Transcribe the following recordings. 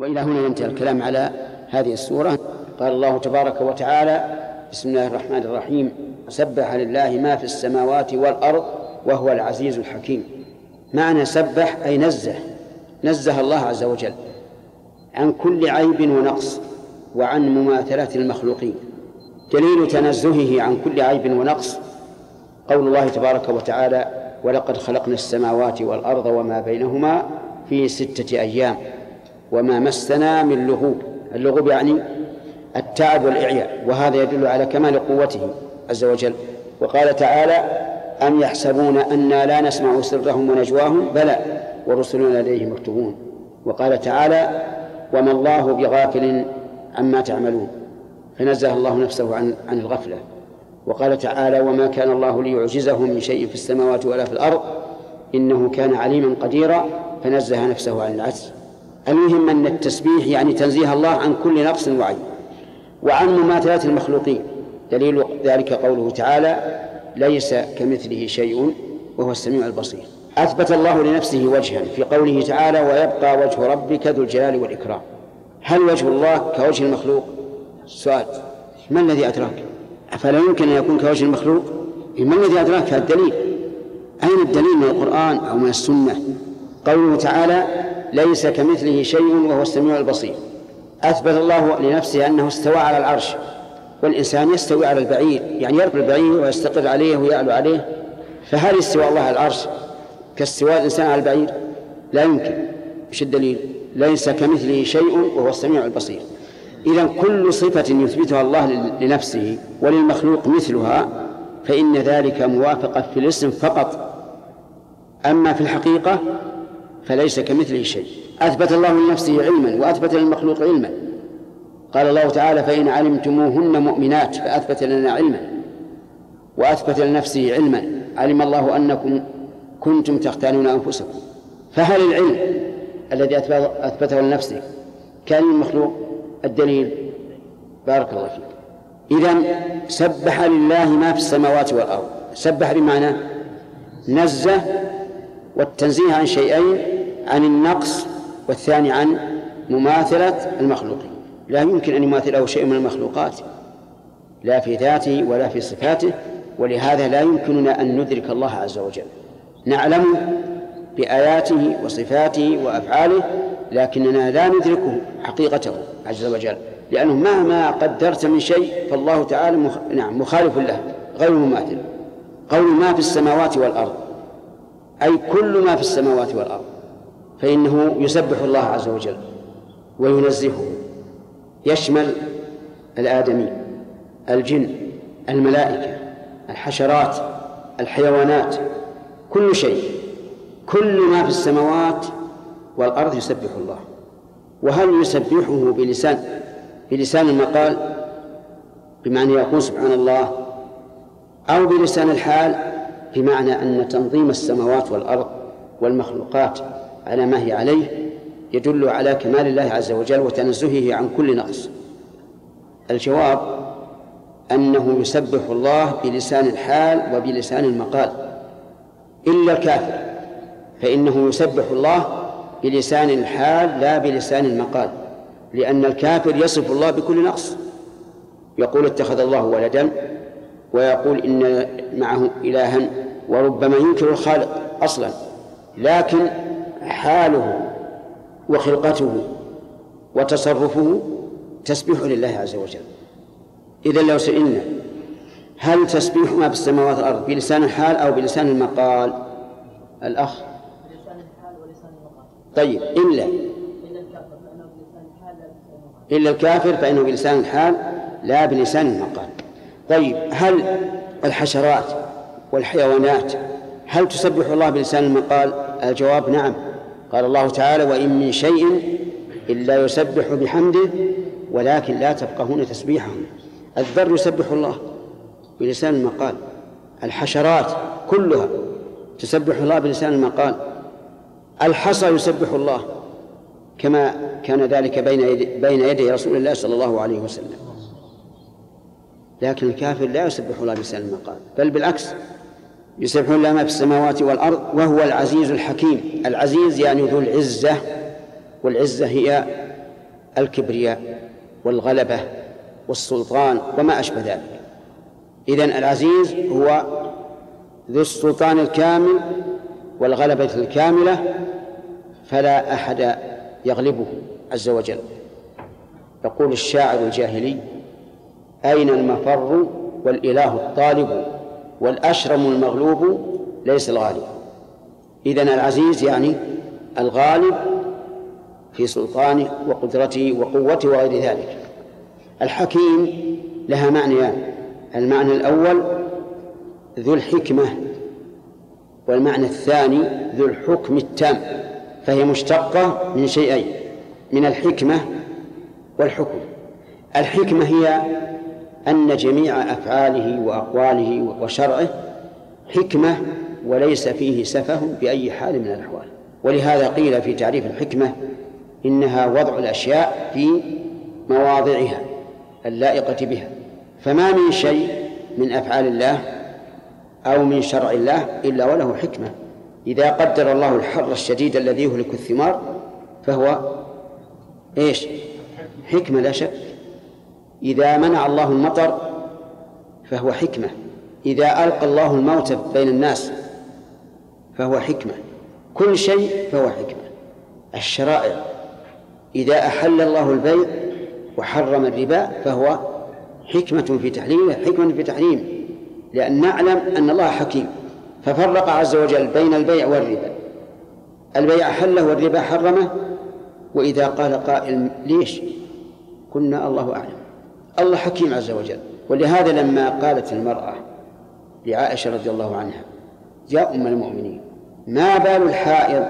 وإلى هنا ينتهي الكلام على هذه السورة. قال الله تبارك وتعالى بسم الله الرحمن الرحيم. سبح لله ما في السماوات والأرض وهو العزيز الحكيم. معنى سبح أي نزه. نزه الله عز وجل عن كل عيب ونقص وعن مماثلة المخلوقين. دليل تنزهه عن كل عيب ونقص قول الله تبارك وتعالى ولقد خلقنا السماوات والأرض وما بينهما في ستة أيام وما مسنا من لغوب. اللغوب يعني التعب والإعياء وهذا يدل على كمال قوته عز وجل. وقال تعالى أم يحسبون أنا لا نسمع سرهم ونجواهم؟ بلى ورسلنا لديه مكتوبون وقال تعالى وما الله بغافل عما تعملون. فنزه الله نفسه عن عن الغفلة. وقال تعالى وما كان الله ليعجزه من شيء في السماوات ولا في الأرض انه كان عليما قديرا. فنزه نفسه عن العجز. المهم أن التسبيح يعني تنزيه الله عن كل نقص وعيب وعن مماثلات المخلوقين. دليل ذلك قوله تعالى ليس كمثله شيء وهو السميع البصير. أثبت الله لنفسه وجها في قوله تعالى ويبقى وجه ربك ذو الجلال والإكرام. هل وجه الله كوجه المخلوق؟ سؤال ما الذي أدراك؟ أفلا يمكن أن يكون كوجه المخلوق؟ ما الذي أدراك؟ الدليل. أين الدليل من القرآن أو من السنة؟ قوله تعالى ليس كمثله شيء وهو السميع البصير. أثبت الله لنفسه أنه استوى على العرش والإنسان يستوي على البعير يعني يركب البعير ويستقر عليه ويعلو عليه. فهل استوى الله على العرش؟ كاستواء الإنسان على البعير؟ لا يمكن. إيش الدليل؟ ليس كمثله شيء وهو السميع البصير. إذا كل صفة يثبتها الله لنفسه وللمخلوق مثلها فإن ذلك موافقة في الاسم فقط. أما في الحقيقة فليس كمثله شيء. أثبت الله لنفسه علما وأثبت للمخلوق علما. قال الله تعالى فإن علمتموهن مؤمنات فأثبت لنا علما وأثبت لنفسه علما. علم الله أنكم كنتم تختانون أنفسكم. فهل العلم الذي أثبته لنفسه كان المخلوق الدليل؟ بارك الله فيك. إذا سبح لله ما في السماوات والأرض. سبح بمعنى نزه والتنزيه عن شيئين عن النقص والثاني عن مماثلة المخلوقين لا يمكن أن يماثله شيء من المخلوقات لا في ذاته ولا في صفاته ولهذا لا يمكننا أن ندرك الله عز وجل. نعلم بآياته وصفاته وأفعاله لكننا لا ندركه حقيقته عز وجل لأنه مهما قدرت من شيء فالله تعالى مخ... نعم مخالف له غير مماثل. قول ما في السماوات والأرض أي كل ما في السماوات والأرض. فإنه يسبح الله عز وجل وينزهه يشمل الآدمي الجن الملائكة الحشرات الحيوانات كل شيء كل ما في السماوات والأرض يسبح الله. وهل يسبحه بلسان بلسان المقال؟ بمعنى يقول سبحان الله أو بلسان الحال؟ بمعنى أن تنظيم السماوات والأرض والمخلوقات على ما هي عليه يدل على كمال الله عز وجل وتنزهه عن كل نقص. الجواب أنه يسبح الله بلسان الحال وبلسان المقال. إلا الكافر فإنه يسبح الله بلسان الحال لا بلسان المقال لأن الكافر يصف الله بكل نقص. يقول اتخذ الله ولدا ويقول إن معه إلها وربما ينكر الخالق أصلا لكن حاله وخلقته وتصرفه تسبيح لله عز وجل. إذا لو سئلنا هل تسبيح ما في السماوات والأرض بلسان الحال أو بلسان المقال؟ الأخ. طيب إلا إلا الكافر فإنه بلسان الحال لا بلسان المقال. طيب هل الحشرات والحيوانات هل تسبح الله بلسان المقال؟ الجواب نعم. قال الله تعالى وإن من شيء إلا يسبح بحمده ولكن لا تفقهون تسبيحهم. الذر يسبح الله بلسان المقال. الحشرات كلها تسبح الله بلسان المقال. الحصى يسبح الله كما كان ذلك بين يدي, بين يدي رسول الله صلى الله عليه وسلم. لكن الكافر لا يسبح الله بلسان المقال بل بالعكس يسبح الله ما في السماوات والأرض وهو العزيز الحكيم. العزيز يعني ذو العزة والعزة هي الكبرياء والغلبة والسلطان وما أشبه ذلك. إذن العزيز هو ذو السلطان الكامل والغلبة الكاملة فلا أحد يغلبه عز وجل. يقول الشاعر الجاهلي أين المفر والإله الطالب؟ والأشرم المغلوب ليس الغالب. إذن العزيز يعني الغالب في سلطانه وقدرته وقوته وغير ذلك. الحكيم لها معنيان. المعنى الأول ذو الحكمة والمعنى الثاني ذو الحكم التام فهي مشتقة من شيئين من الحكمة والحكم. الحكمة هي أن جميع أفعاله وأقواله وشرعه حكمة وليس فيه سفه بأي حال من الأحوال. ولهذا قيل في تعريف الحكمة إنها وضع الأشياء في مواضعها اللائقة بها. فما من شيء من أفعال الله أو من شرع الله إلا وله حكمة. إذا قدر الله الحر الشديد الذي يهلك الثمار فهو إيش؟ حكمة لا شك. إذا منع الله المطر فهو حكمة. إذا ألقى الله الموت بين الناس فهو حكمة. كل شيء فهو حكمة. الشرائع. إذا أحل الله البيع وحرم الربا فهو حكمة في تحريمه حكمة في تحريمه لأن نعلم أن الله حكيم. ففرق عز وجل بين البيع والربا. البيع حله والربا حرمه. وإذا قال قائل ليش؟ قلنا الله أعلم. الله حكيم عز وجل. ولهذا لما قالت المرأة لعائشة رضي الله عنها يا أم المؤمنين ما بال الحائض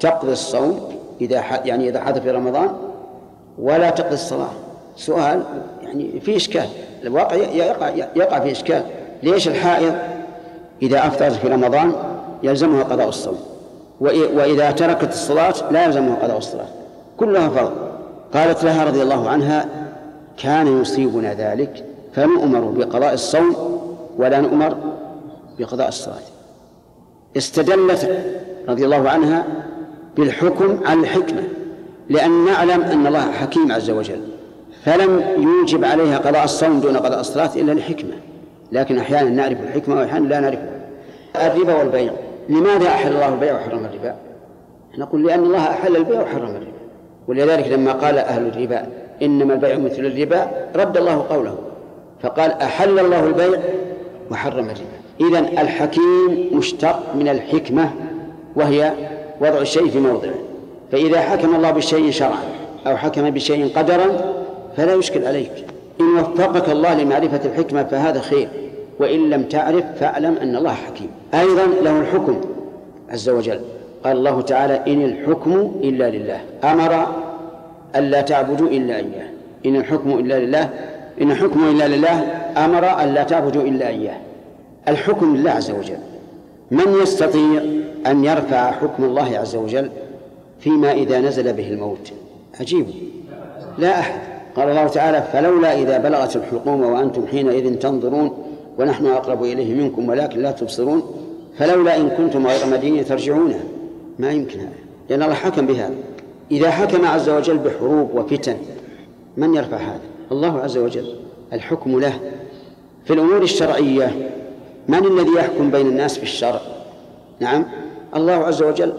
تقضي الصوم إذا يعني إذا حدث في رمضان؟ ولا تقضي الصلاة. سؤال يعني في إشكال. الواقع يقع يقع في إشكال. ليش الحائض إذا أفطرت في رمضان يلزمها قضاء الصوم؟ وإذا تركت الصلاة لا يلزمها قضاء الصلاة. كلها فرض. قالت لها رضي الله عنها كان يصيبنا ذلك فنؤمر بقضاء الصوم ولا نؤمر بقضاء الصلاة. استدلت رضي الله عنها بالحكم على الحكمة لأن نعلم أن الله حكيم عز وجل فلم يوجب عليها قضاء الصوم دون قضاء الصلاة إلا لحكمة لكن أحيانا نعرف الحكمة وأحيانا لا نعرفها. الربا والبيع لماذا أحل الله البيع وحرم الربا؟ نقول لأن الله أحل البيع وحرم الربا. ولذلك لما قال أهل الربا إنما البيع مثل الربا. رد الله قوله فقال أحل الله البيع وحرم الربا. إذا الحكيم مشتق من الحكمة وهي وضع الشيء في موضعه. فإذا حكم الله بالشيء شرعا أو حكم بشيء قدرا فلا يشكل عليك. إن وفقك الله لمعرفة الحكمة فهذا خير وإن لم تعرف فاعلم أن الله حكيم. أيضا له الحكم عز وجل. قال الله تعالى إن الحكم إلا لله. أمر ألا تعبدوا إلا إياه. إن الحكم إلا لله إن الحكم إلا لله أمر ألا تعبدوا إلا إياه. الحكم لله عز وجل. من يستطيع أن يرفع حكم الله عز وجل فيما إذا نزل به الموت؟ عجيب. لا أحد. قال الله تعالى فلولا إذا بلغت الحلقوم وأنتم حينئذ تنظرون ونحن أقرب إليه منكم ولكن لا تبصرون فلولا إن كنتم غير مدينين ترجعونها ما يمكن هذا. لأن الله حكم بهذا. إذا حكم عز وجل بحروب وفتن من يرفع هذا؟ الله عز وجل. الحكم له. في الأمور الشرعية من الذي يحكم بين الناس في الشرع نعم. الله عز وجل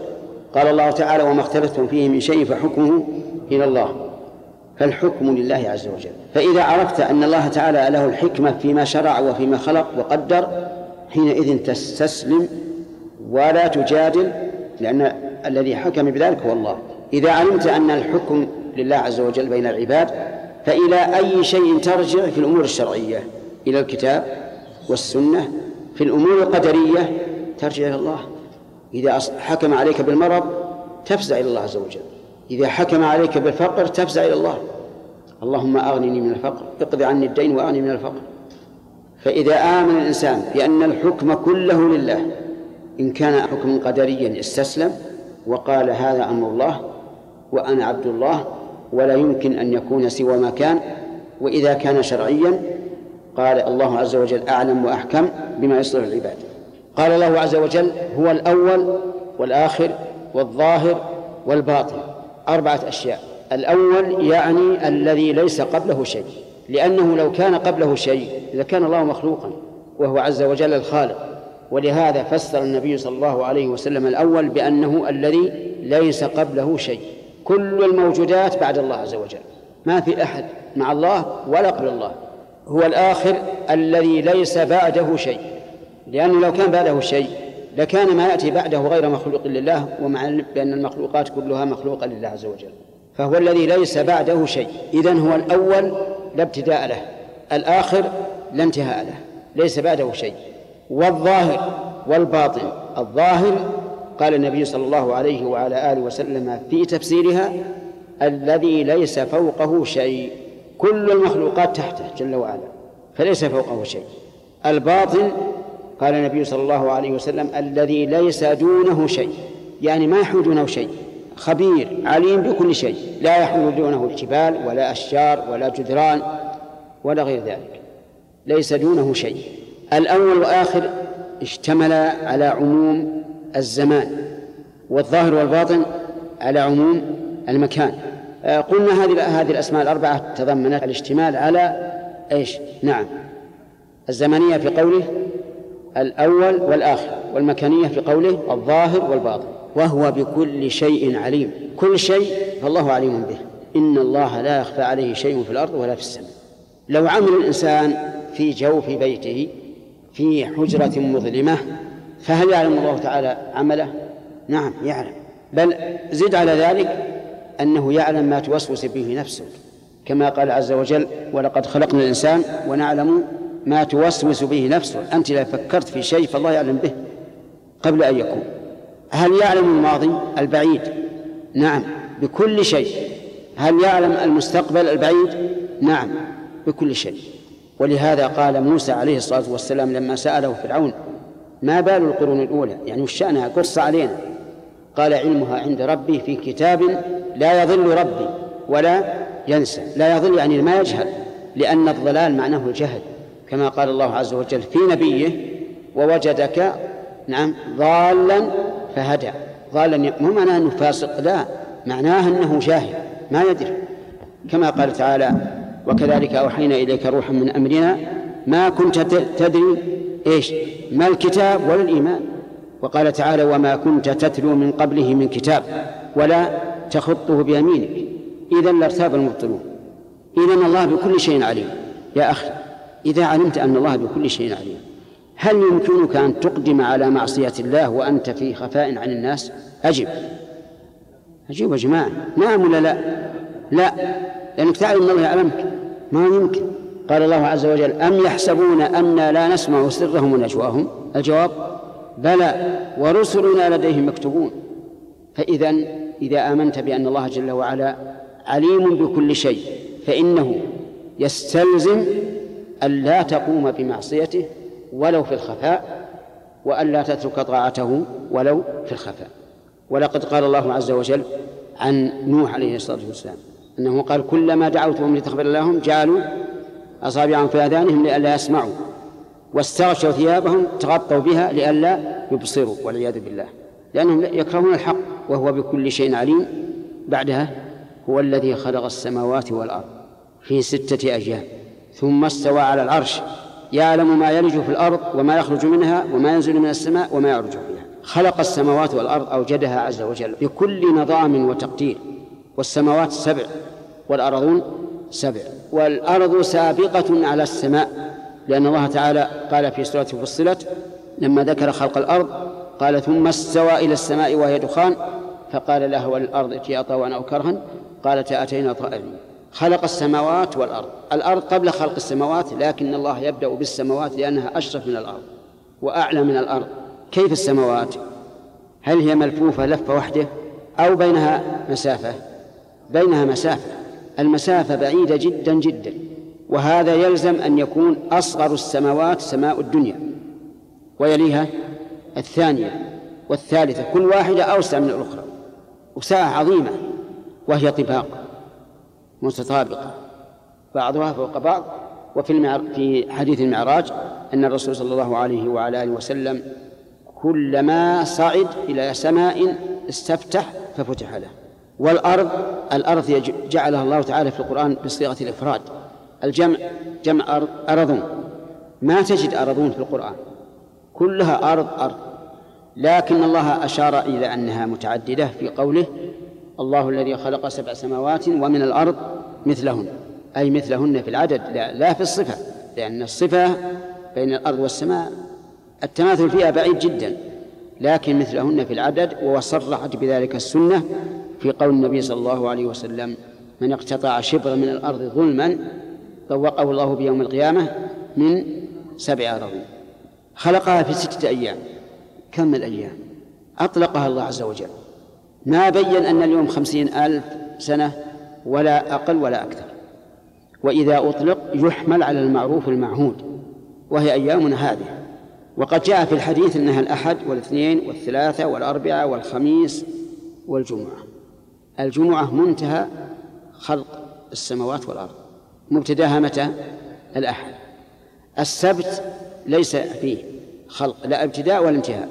قال الله تعالى وما اختلفتم فيه من شيء فحكمه إلى الله. فالحكم لله عز وجل. فإذا عرفت أن الله تعالى له الحكمة فيما شرع وفيما خلق وقدر حينئذ تستسلم ولا تجادل لأن الذي حكم بذلك هو الله. إذا علمت أن الحكم لله عز وجل بين العباد فإلى أي شيء ترجع في الأمور الشرعية؟ إلى الكتاب والسنة في الأمور القدرية ترجع إلى الله. إذا حكم عليك بالمرض تفزع إلى الله عز وجل. إذا حكم عليك بالفقر تفزع إلى الله. اللهم أغنني من الفقر اقض عني الدين وأغني من الفقر. فإذا آمن الإنسان بأن الحكم كله لله إن كان حكما قدريا استسلم وقال هذا أمر الله وأنا عبد الله ولا يمكن أن يكون سوى ما كان وإذا كان شرعيا قال الله عز وجل أعلم وأحكم بما يصلح العباد. قال الله عز وجل هو الأول والآخر والظاهر والباطن. أربعة أشياء. الأول يعني الذي ليس قبله شيء لأنه لو كان قبله شيء لكان الله مخلوقا وهو عز وجل الخالق. ولهذا فسر النبي صلى الله عليه وسلم الأول بأنه الذي ليس قبله شيء. كل الموجودات بعد الله عز وجل. ما في أحد مع الله ولا قبل الله. هو الآخر الذي ليس بعده شيء. لأنه لو كان بعده شيء لكان ما يأتي بعده غير مخلوق لله ومع بأن المخلوقات كلها مخلوقة لله عز وجل. فهو الذي ليس بعده شيء. إذن هو الأول لا ابتداء له. الآخر لا انتهاء له. ليس بعده شيء. والظاهر والباطن. الظاهر قال النبي صلى الله عليه وعلى آله وسلم في تفسيرها الذي ليس فوقه شيء. كل المخلوقات تحته جل وعلا فليس فوقه شيء. الباطن قال النبي صلى الله عليه وسلم الذي ليس دونه شيء. يعني ما يحول دونه شيء. خبير عليم بكل شيء. لا يحول دونه الجبال ولا أشجار ولا جدران ولا غير ذلك. ليس دونه شيء. الأول وآخر اشتمل على عموم الزمان والظاهر والباطن على عموم المكان. آه، قلنا هذه هذه الأسماء الأربعة تضمنت الاشتمال على إيش؟ نعم. الزمنية في قوله الأول والآخر والمكانية في قوله الظاهر والباطن. وهو بكل شيء عليم. كل شيء فالله عليم به. إن الله لا يخفى عليه شيء في الأرض ولا في السماء. لو عمل الإنسان في جوف بيته في حجرة مظلمة فهل يعلم الله تعالى عمله؟ نعم يعلم. بل زد على ذلك أنه يعلم ما توسوس به نفسه كما قال عز وجل ولقد خلقنا الإنسان ونعلم ما توسوس به نفسه. أنت إذا فكرت في شيء فالله يعلم به قبل أن يكون. هل يعلم الماضي؟ البعيد. نعم. بكل شيء. هل يعلم المستقبل؟ البعيد. نعم. بكل شيء. ولهذا قال موسى عليه الصلاة والسلام لما سأله فرعون ما بال القرون الأولى؟ يعني وش شأنها؟ قص علينا. قال علمها عند ربي في كتاب لا يضل ربي ولا ينسى. لا يضل يعني ما يجهل لأن الضلال معناه الجهل كما قال الله عز وجل في نبيه ووجدك نعم ضالا فهدى ضالا مو معناه أنه فاسق لا معناه أنه جاهل ما يدري. كما قال تعالى وكذلك أوحينا إليك روحا من أمرنا ما كنت تدري إيش؟ ما الكتاب ولا الإيمان. وقال تعالى وما كنت تتلو من قبله من كتاب ولا تخطه بيمينك. اذا لارتاب المبطلون. اذا الله بكل شيء عليم. يا أخي إذا علمت أن الله بكل شيء عليم هل يمكنك أن تقدم على معصية الله وأنت في خفاء عن الناس؟ أجب. أجيب يا جماعة. نعم ولا لا؟ لا. لأنك تعلم أن الله يعلمك. ما يمكن. قال الله عز وجل أم يحسبون أنا لا نسمع سرهم ونجواهم؟ الجواب بلى ورسلنا لديهم مكتوبون فإذا إذا آمنت بأن الله جل وعلا عليم بكل شيء فإنه يستلزم أن لا تقوم بمعصيته ولو في الخفاء وألا تترك طاعته ولو في الخفاء. ولقد قال الله عز وجل عن نوح عليه الصلاة والسلام أنه قال كلما دعوتهم لتغفر لهم جعلوا أصابعهم في آذانهم لئلا يسمعوا. واستغشوا ثيابهم تغطوا بها لئلا يبصروا والعياذ بالله. لأنهم يكرهون الحق وهو بكل شيء عليم. بعدها هو الذي خلق السماوات والأرض في ستة أيام ثم استوى على العرش. يعلم ما يلج في الأرض وما يخرج منها وما ينزل من السماء وما يعرج فيها. خلق السماوات والأرض أوجدها عز وجل بكل نظام وتقدير. والسماوات سبع والأرضون سبع. والأرض سابقة على السماء لأن الله تعالى قال في سورة فصلت لما ذكر خلق الأرض قال ثم استوى إلى السماء وهي دخان فقال لها وللأرض ائتيا طوعا أو كرها قالت أتينا طائرين خلق السماوات والأرض. الأرض قبل خلق السماوات لكن الله يبدأ بالسماوات لأنها أشرف من الأرض وأعلى من الأرض. كيف السماوات؟ هل هي ملفوفة لفة وحده أو بينها مسافة؟ بينها مسافة. المسافة بعيدة جدا جدا وهذا يلزم أن يكون أصغر السماوات سماء الدنيا ويليها الثانية والثالثة كل واحدة أوسع من الأخرى وساعة عظيمة وهي طباق متطابقة بعضها فوق بعض وفي. في حديث المعراج أن الرسول صلى الله عليه وعلى آله وسلم كلما صعد إلى سماء استفتح ففتح له والأرض الأرض جعلها الله تعالى في القرآن بصيغة الإفراد. الجمع جمع أرض. أرضون ما تجد أرضون في القرآن. كلها أرض أرض. لكن الله أشار إلى أنها متعددة في قوله الله الذي خلق سبع سماوات ومن الأرض مثلهن. أي مثلهن في العدد لا, لا في الصفة لأن الصفة بين الأرض والسماء التماثل فيها بعيد جدا. لكن مثلهن في العدد وصرحت بذلك السنة في قول النبي صلى الله عليه وسلم من اقتطع شبرا من الأرض ظلما طوقه الله بيوم القيامة من سبع أراضين خلقها في ستة أيام. كم الأيام؟ أطلقها الله عز وجل. ما بين أن اليوم خمسين ألف سنة ولا أقل ولا أكثر. وإذا أطلق يحمل على المعروف المعهود وهي أيامنا هذه وقد جاء في الحديث أنها الأحد والإثنين والثلاثة والأربعة والخميس والجمعة. الجمعة منتهى خلق السماوات والأرض. مبتداها متى؟ الأحد. السبت ليس فيه خلق لا ابتداء ولا انتهاء.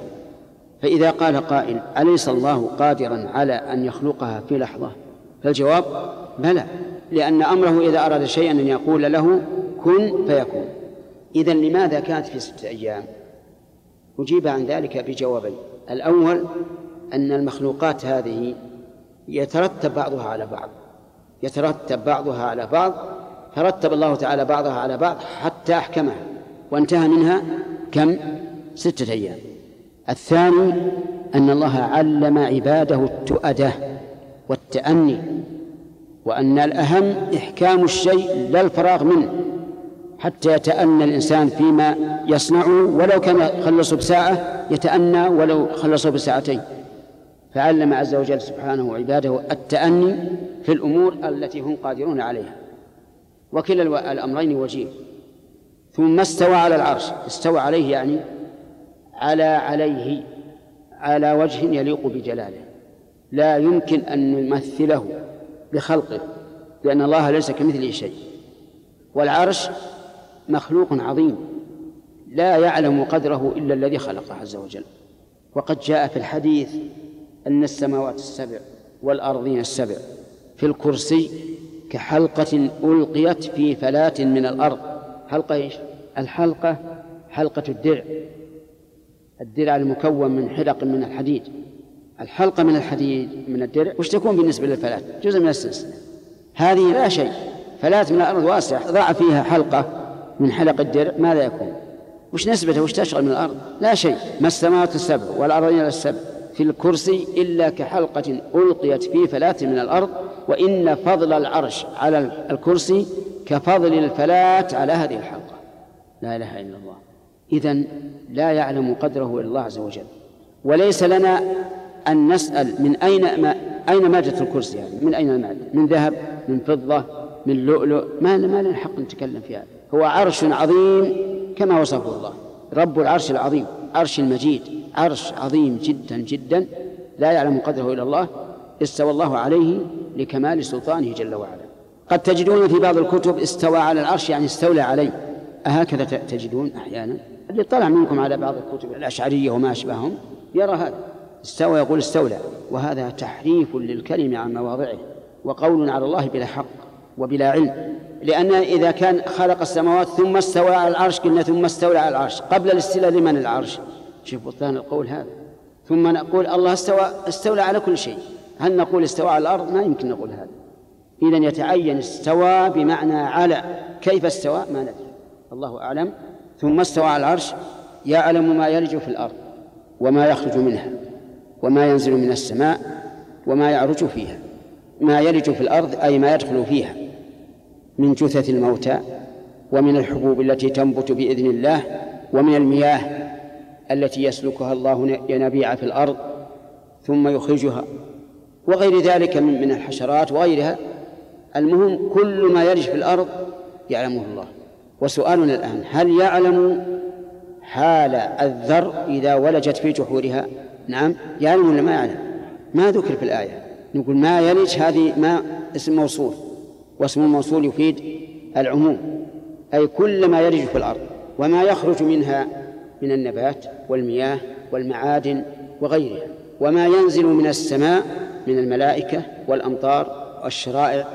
فإذا قال قائل أليس الله قادرا على أن يخلقها في لحظة؟ فالجواب بلى لأن أمره إذا أراد شيئا أن يقول له كن فيكون. إذا لماذا كانت في ستة أيام؟ أجيب عن ذلك بجوابين. الأول أن المخلوقات هذه يترتب بعضها على بعض. يترتب بعضها على بعض فرتب الله تعالى بعضها على بعض حتى أحكمها. وانتهى منها كم؟ ستة أيام. الثاني أن الله علم عباده التؤدة والتأني وأن الأهم إحكام الشيء لا الفراغ منه حتى يتأنى الإنسان فيما يصنعه ولو كان خلصه بساعة يتأنى ولو خلصه بساعتين. فعلم عز وجل سبحانه عباده التأني في الأمور التي هم قادرون عليها. وكلا الأمرين وجيه. ثم استوى على العرش. استوى عليه يعني على عليه على وجه يليق بجلاله. لا يمكن أن نمثله بخلقه لأن الله ليس كمثله شيء. والعرش مخلوق عظيم. لا يعلم قدره إلا الذي خلقه عز وجل. وقد جاء في الحديث أن السماوات السبع والأرضين السبع في الكرسي كحلقة ألقيت في فلاة من الأرض. حلقة إيش؟ الحلقة حلقة الدرع. الدرع المكون من حلق من الحديد. الحلقة من الحديد من الدرع وش تكون بالنسبة للفلاة جزء من السلسلة. هذه لا شيء. فلاة من الأرض واسعة ضع فيها حلقة من حلق الدرع ماذا يكون؟ وش نسبته؟ وش تشغل من الأرض؟ لا شيء. ما السماوات السبع والأرضين السبع؟ في الكرسي إلا كحلقة ألقيت في فلاة من الأرض وإن فضل العرش على الكرسي كفضل الفلاة على هذه الحلقة. لا إله إلا الله. إذن لا يعلم قدره إلا الله عز وجل. وليس لنا أن نسأل من أين ما أين مادة الكرسي يعني من أين المادة من ذهب؟ من فضة؟ من لؤلؤ؟ ما ما لنا حق نتكلم في هذا. هو عرش عظيم كما وصفه الله. رب العرش العظيم. عرش المجيد عرش عظيم جدا جدا لا يعلم قدره إلا الله استوى الله عليه لكمال سلطانه جل وعلا. قد تجدون في بعض الكتب استوى على العرش يعني استولى عليه. أهكذا تجدون أحيانا. اللي طلع منكم على بعض الكتب الأشعرية وما أشبههم يرى هذا. استوى يقول استولى وهذا تحريف للكلم عن مواضعه وقول على الله بلا حق وبلا علم. لأن إذا كان خلق السماوات ثم استوى على العرش قلنا ثم استولى على العرش. قبل الاستيلاء لمن العرش؟ شوف بطلان القول هذا. ثم نقول الله استوى استولى على كل شيء. هل نقول استوى على الأرض؟ ما يمكن نقول هذا. إذا يتعين استوى بمعنى على. كيف استوى؟ ما ندري. الله أعلم. ثم استوى على العرش. يعلم ما يلج في الأرض وما يخرج منها وما ينزل من السماء وما يعرج فيها. ما يلج في الأرض أي ما يدخل فيها. من جثث الموتى ومن الحبوب التي تنبت بإذن الله ومن المياه التي يسلكها الله ينابيع في الأرض ثم يخرجها. وغير ذلك من من الحشرات وغيرها. المهم كل ما يرج في الأرض يعلمه الله. وسؤالنا الآن هل يعلم حال الذر إذا ولجت في جحورها؟ نعم يعلم ولا ما يعلم؟ ما ذكر في الآية. نقول ما يلج هذه ما اسم موصول. واسم الموصول يفيد العموم أي كل ما يلج في الأرض وما يخرج منها من النبات والمياه والمعادن وغيرها وما ينزل من السماء من الملائكة والأمطار والشرائع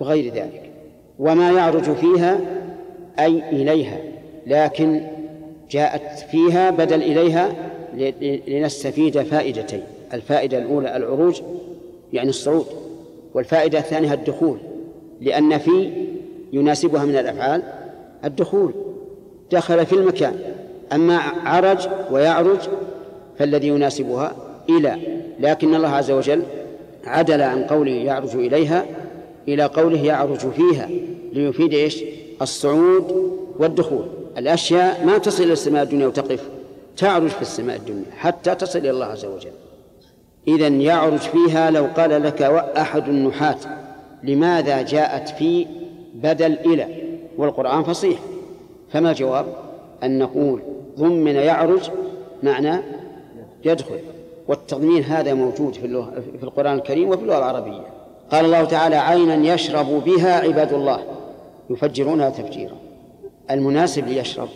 وغير ذلك وما يعرج فيها أي إليها لكن جاءت فيها بدل إليها لنستفيد فائدتين الفائدة الأولى العروج يعني الصعود والفائدة الثانية الدخول لأن في يناسبها من الأفعال الدخول دخل في المكان. أما عرج ويعرج فالذي يناسبها إلى لكن الله عز وجل عدل عن قوله يعرج إليها إلى قوله يعرج فيها ليفيد إيش؟ الصعود والدخول. الأشياء ما تصل إلى السماء الدنيا وتقف تعرج في السماء الدنيا حتى تصل إلى الله عز وجل. إذا يعرج فيها لو قال لك أحد النحاة لماذا جاءت في بدل إلى؟ والقرآن فصيح. فما الجواب؟ أن نقول ضمن يعرج معنى يدخل. والتضمين هذا موجود في, اللغة في القرآن الكريم وفي اللغة العربية. قال الله تعالى عينا يشرب بها عباد الله. يفجرونها تفجيرا. المناسب ليشرب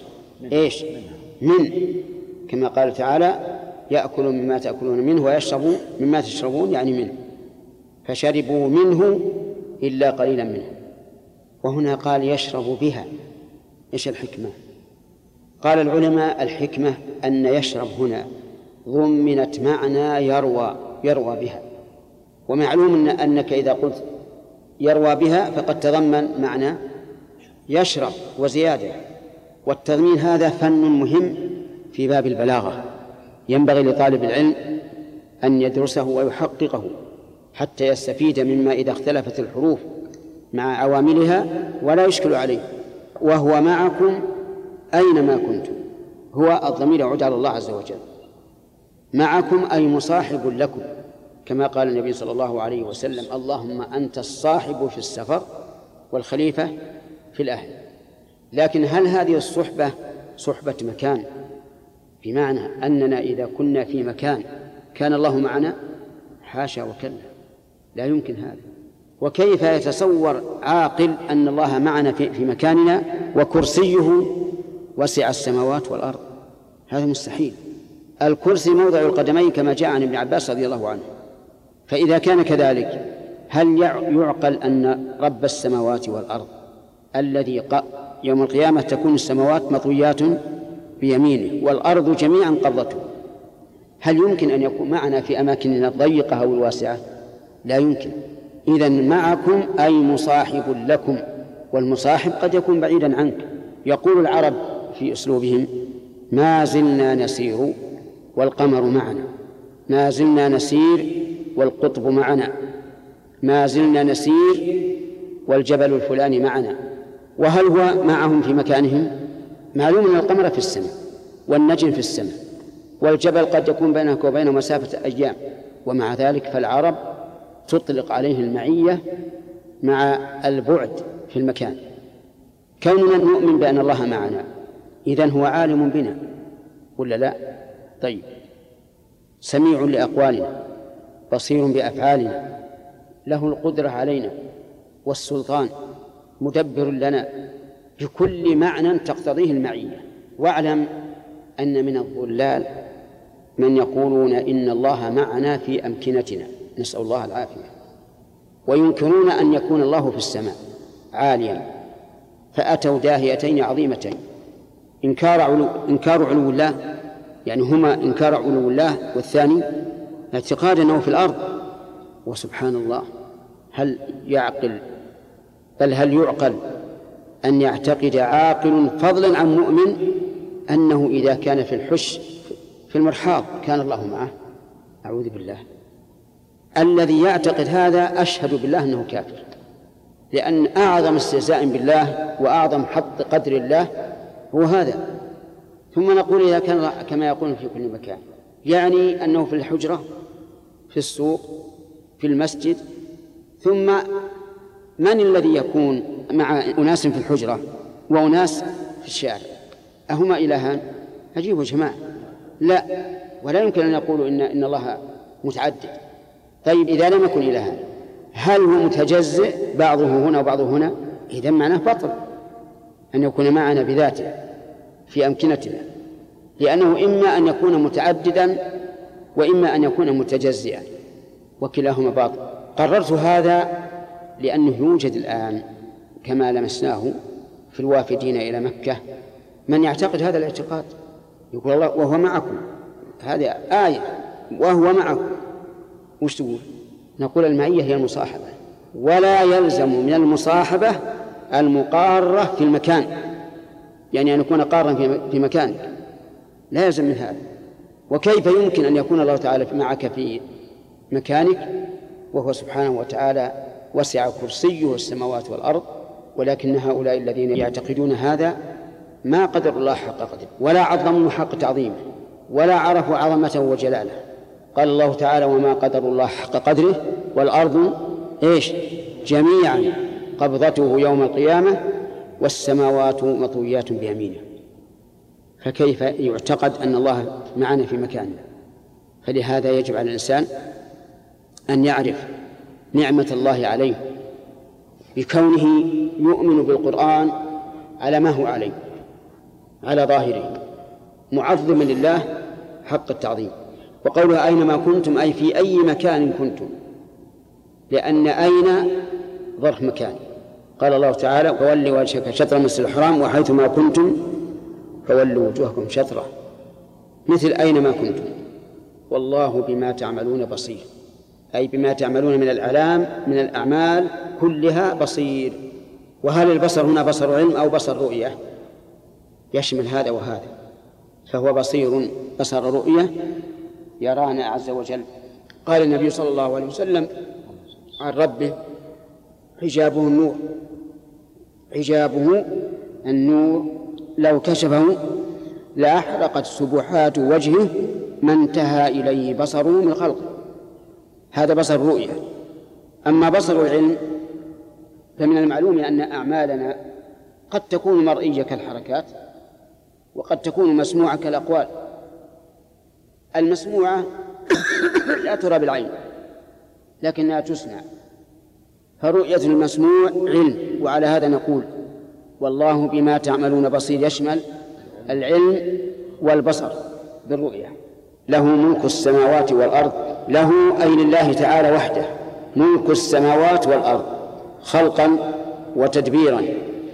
إيش؟ من. كما قال تعالى يأكل مما تأكلون منه ويشرب مما تشربون يعني منه فشربوا منه إلا قليلا منه وهنا قال يشرب بها. إيش الحكمة؟ قال العلماء الحكمة أن يشرب هنا. ضمنت معنى يروى يروى بها. ومعلوم أن أنك إذا قلت يروى بها فقد تضمن معنى يشرب وزيادة. والتضمين هذا فن مهم في باب البلاغة. ينبغي لطالب العلم أن يدرسه ويحققه. حتى يستفيد مما إذا اختلفت الحروف مع عواملها ولا يشكل عليه. وهو معكم أينما كنتم. هو الضمير يعود على الله عز وجل. معكم أي مصاحب لكم. كما قال النبي صلى الله عليه وسلم اللهم أنت الصاحب في السفر والخليفة في الأهل. لكن هل هذه الصحبة صحبة مكان؟ بمعنى أننا إذا كنا في مكان كان الله معنا؟ حاشا وكلا. لا يمكن هذا. وكيف يتصور عاقل أن الله معنا في, مكاننا وكرسيه وسع السماوات والأرض؟ هذا مستحيل. الكرسي موضع القدمين كما جاء عن ابن عباس رضي الله عنه. فإذا كان كذلك هل يعقل أن رب السماوات والأرض الذي يوم القيامة تكون السماوات مطويات بيمينه والأرض جميعا قبضته هل يمكن أن يكون معنا في أماكننا الضيقة أو الواسعة؟ لا يمكن. إذا معكم أي مصاحب لكم والمصاحب قد يكون بعيدا عنك. يقول العرب في أسلوبهم ما زلنا نسير والقمر معنا ما زلنا نسير والقطب معنا ما زلنا نسير والجبل الفلاني معنا. وهل هو معهم في مكانهم؟ معلوم أن القمر في السماء والنجم في السماء والجبل قد يكون بينك وبينه مسافة أيام. ومع ذلك فالعرب تطلق عليه المعية مع البعد في المكان. كوننا نؤمن بأن الله معنا إذن هو عالم بنا ولا لا؟ طيب. سميع لأقوالنا بصير بأفعالنا له القدرة علينا والسلطان مدبر لنا بكل معنى تقتضيه المعية. واعلم أن من الضلال من يقولون إن الله معنا في أمكنتنا. نسأل الله العافية. وينكرون أن يكون الله في السماء عاليا. فأتوا داهيتين عظيمتين. إنكار علو إنكار علو الله يعني هما إنكار علو الله والثاني اعتقاد أنه في الأرض. وسبحان الله هل يعقل بل هل يعقل أن يعتقد عاقل فضلا عن مؤمن أنه إذا كان في الحش في المرحاض كان الله معه؟ أعوذ بالله. الذي يعتقد هذا أشهد بالله أنه كافر. لأن أعظم استهزاء بالله وأعظم حط قدر الله هو هذا. ثم نقول إذا كان كما يقول في كل مكان يعني أنه في الحجرة في السوق في المسجد. ثم من الذي يكون مع أناس في الحجرة وأناس في الشارع؟ أهما إلهان؟ عجيب جماعة. لا ولا يمكن أن يقولوا إن إن الله متعدد. طيب إذا لم يكن إلهان هل هو متجزئ؟ بعضه هنا وبعضه هنا. إذا معناه بطل أن يكون معنا بذاته في أمكنتنا لأنه إما أن يكون متعددا وإما أن يكون متجزئا وكلاهما باطل. قررت هذا لأنه يوجد الآن كما لمسناه في الوافدين إلى مكة. من يعتقد هذا الاعتقاد؟ يقول الله وهو معكم. هذه آية وهو معكم. وش تقول؟ نقول المعية هي المصاحبة. ولا يلزم من المصاحبة المقارة في المكان. يعني أن يكون قارا في مكانك لا يلزم من هذا. وكيف يمكن أن يكون الله تعالى معك في مكانك؟ وهو سبحانه وتعالى وسع كرسيه السماوات والأرض. ولكن هؤلاء الذين يعتقدون هذا ما قدر الله حق قدره. ولا عظموا حق تعظيمه. ولا عرفوا عظمته وجلاله. قال الله تعالى وما قدر الله حق قدره والأرض إيش؟ جميعا قبضته يوم القيامة والسماوات مطويات بيمينه. فكيف يعتقد أن الله معنا في مكاننا؟ فلهذا يجب على الإنسان أن يعرف نعمة الله عليه بكونه يؤمن بالقرآن على ما هو عليه على ظاهره معظما لله حق التعظيم. وقولها أينما كنتم؟ أي في أي مكان كنتم. لأن أين؟ ظرف مكان قال الله تعالى وولي وجهك شطر المسجد الحرام وحيثما كنتم فولوا وجوهكم شطرة. مثل أينما كنتم؟ والله بما تعملون بصير. أي بما تعملون من الأعلام من الأعمال كلها بصير. وهل البصر هنا بصر علم أو بصر رؤية؟ يشمل هذا وهذا. فهو بصير بصر رؤية يرانا عز وجل. قال النبي صلى الله عليه وسلم عن ربه حجابه النور. حجابه النور لو كشفه لأحرقت سبحات وجهه ما انتهى إليه بصره من خلقه. هذا بصر الرؤية أما بصر العلم فمن المعلوم أن أعمالنا قد تكون مرئية كالحركات وقد تكون مسموعة كالأقوال. المسموعة لا ترى بالعين لكنها تسمع. فرؤية المسموع علم وعلى هذا نقول والله بما تعملون بصير. يشمل العلم والبصر بالرؤية. له ملك السماوات والأرض له أي لله تعالى وحده. ملك السماوات والأرض خلقا وتدبيرا.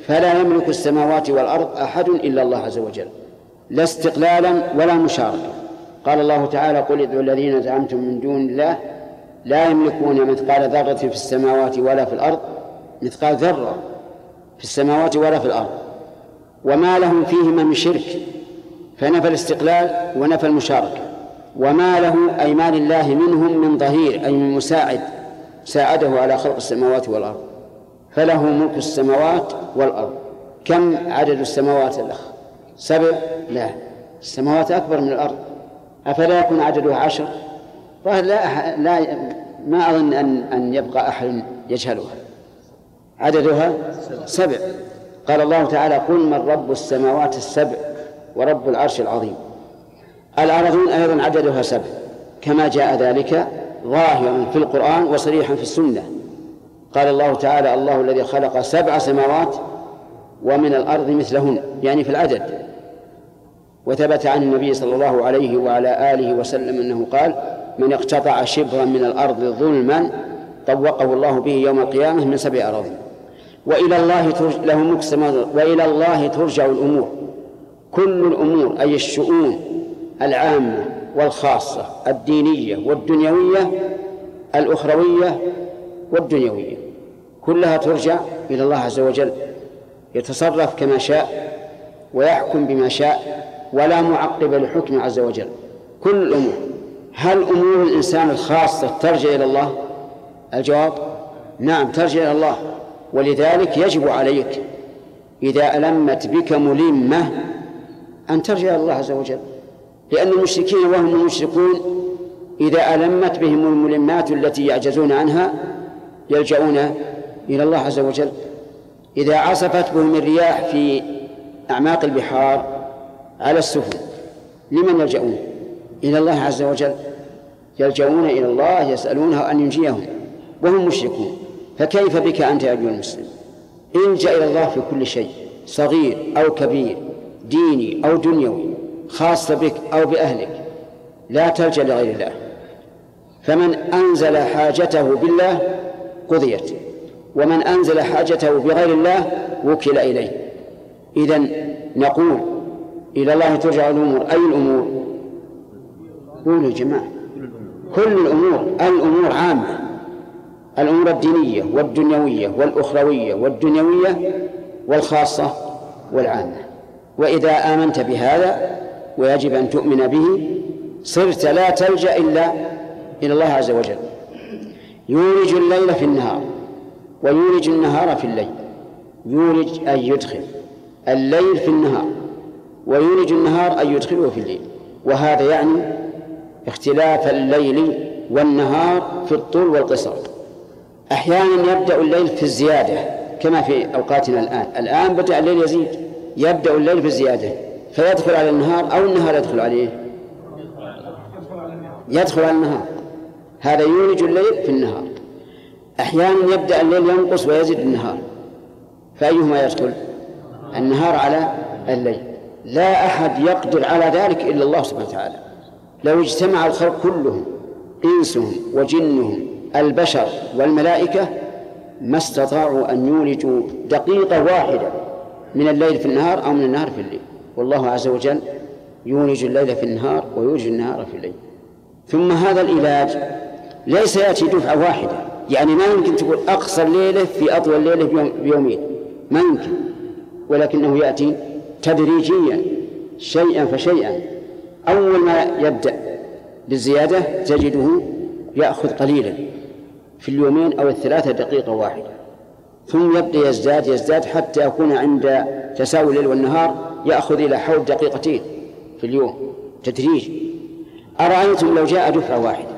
فلا يملك السماوات والأرض أحد إلا الله عز وجل. لا استقلالا ولا مشاركة قال الله تعالى قل ادعوا الذين زعمتم من دون الله لا يملكون مثقال ذرة في السماوات ولا في الأرض مثقال ذرة في السماوات ولا في الأرض. وما لهم فيهما من شرك فنفى الاستقلال ونفى المشاركة. وما له أي ما لله منهم من ظهير أي من مساعد ساعده على خلق السماوات والأرض. فله ملك السماوات والأرض. كم عدد السماوات الأخ سبع؟ لا. السماوات أكبر من الأرض. أفلا يكون عددها عشر؟ لا لا ما أظن أن أن يبقى أحد يجهلها عددها سبع. قال الله تعالى قل من رب السماوات السبع ورب العرش العظيم. الأرضون أيضا عددها سبع. كما جاء ذلك ظاهرا في القرآن وصريحا في السنة. قال الله تعالى الله الذي خلق سبع سماوات ومن الأرض مثلهن. يعني في العدد. وثبت عن النبي صلى الله عليه وعلى آله وسلم أنه قال من اقتطع شبرا من الأرض ظلما طوقه الله به يوم القيامة من سبع أراضين وإلى الله ترجع له وإلى الله ترجع الأمور. كل الأمور أي الشؤون العامة والخاصة الدينية والدنيوية الأخروية والدنيوية كلها ترجع إلى الله عز وجل يتصرف كما شاء ويحكم بما شاء. ولا معقب لحكمه عز وجل. كل الأمور. هل أمور الإنسان الخاصة ترجع إلى الله؟ الجواب نعم ترجع إلى الله. ولذلك يجب عليك إذا ألمت بك ملمة أن ترجع إلى الله عز وجل. لأن المشركين وهم المشركون إذا ألمت بهم الملمات التي يعجزون عنها يلجؤون إلى الله عز وجل. إذا عصفت بهم الرياح في أعماق البحار على السفن. لمن يلجؤون؟ إلى الله عز وجل. يلجؤون إلى الله يسألونه أن ينجيهم وهم مشركون. فكيف بك أنت أيها المسلم؟ الجأ إلى الله في كل شيء صغير أو كبير ديني أو دنيوي خاص بك أو بأهلك لا تلجأ لغير الله. فمن أنزل حاجته بالله قضيت ومن أنزل حاجته بغير الله وكل إليه. إذا نقول إلى الله ترجع الأمور. أي الأمور؟ قولوا يا جماعة كل الأمور. الأمور عامة. الأمور الدينية والدنيوية والأخروية والدنيوية والخاصة والعامة. وإذا آمنت بهذا ويجب أن تؤمن به صرت لا تلجأ إلا إلى الله عز وجل. يولج الليل في النهار ويولج النهار في الليل. يولج أن يدخل. الليل في النهار. ويولج النهار أن يدخله في الليل. وهذا يعني اختلاف الليل والنهار في الطول والقصر. أحيانا يبدأ الليل في الزيادة كما في أوقاتنا الآن. الآن بدأ الليل يزيد يبدأ الليل في الزيادة. فيدخل على النهار أو النهار يدخل عليه؟ يدخل على النهار. هذا يولج الليل في النهار. أحيانا يبدأ الليل ينقص ويزيد النهار. فأيهما يدخل؟ النهار على الليل. لا أحد يقدر على ذلك إلا الله سبحانه وتعالى. لو اجتمع الخلق كلهم إنسهم وجنهم البشر والملائكة ما استطاعوا أن يولجوا دقيقة واحدة من الليل في النهار أو من النهار في الليل. والله عز وجل يولج الليل في النهار ويولج النهار في الليل. ثم هذا العلاج ليس يأتي دفعة واحدة. يعني ما يمكن تقول أقصر ليلة في أطول ليلة بيومين. ما يمكن. ولكنه يأتي تدريجيا شيئا فشيئا. أول ما يبدأ بالزيادة تجده يأخذ قليلا في اليومين أو الثلاثة دقيقة واحدة. ثم يبدأ يزداد يزداد حتى يكون عند تساوي الليل والنهار يأخذ إلى حول دقيقتين في اليوم تدريج أرأيتم لو جاء دفعة واحدة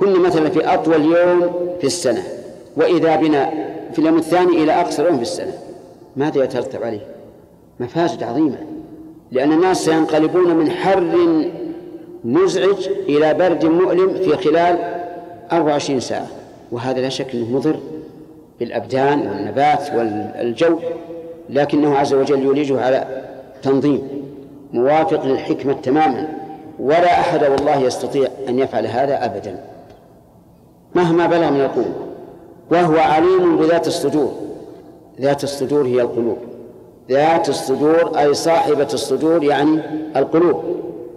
كنا مثلا في أطول يوم في السنة وإذا بنا في اليوم الثاني إلى أقصر يوم في السنة ماذا يترتب عليه؟ مفاسد عظيمة لأن الناس سينقلبون من حر مزعج إلى برد مؤلم في خلال 24 ساعة. وهذا لا شك أنه مضر بالأبدان والنبات والجو لكنه عز وجل يولجه على تنظيم موافق للحكمة تماما. ولا أحد والله يستطيع أن يفعل هذا أبدا. مهما بلغ من القوة وهو عليم بذات الصدور ذات الصدور هي القلوب. ذات الصدور أي صاحبة الصدور يعني القلوب.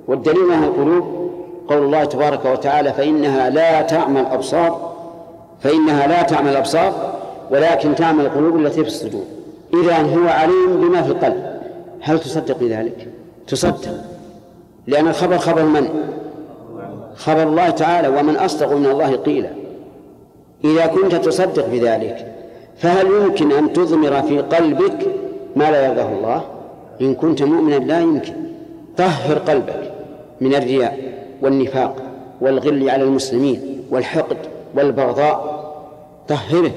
والدليل من القلوب؟ قول الله تبارك وتعالى فإنها لا تعمى الأبصار فإنها لا تعمى الأبصار ولكن تعمى القلوب التي في الصدور. إذا هو عليم بما في القلب. هل تصدق بذلك؟ تصدق. لأن الخبر خبر من؟ خبر الله تعالى. ومن أصدق من الله قيلا. إذا كنت تصدق بذلك فهل يمكن أن تضمر في قلبك ما لا يرضاه الله. إن كنت مؤمنا لا يمكن. طهر قلبك من الرياء والنفاق والغل على المسلمين والحقد والبغضاء. طهره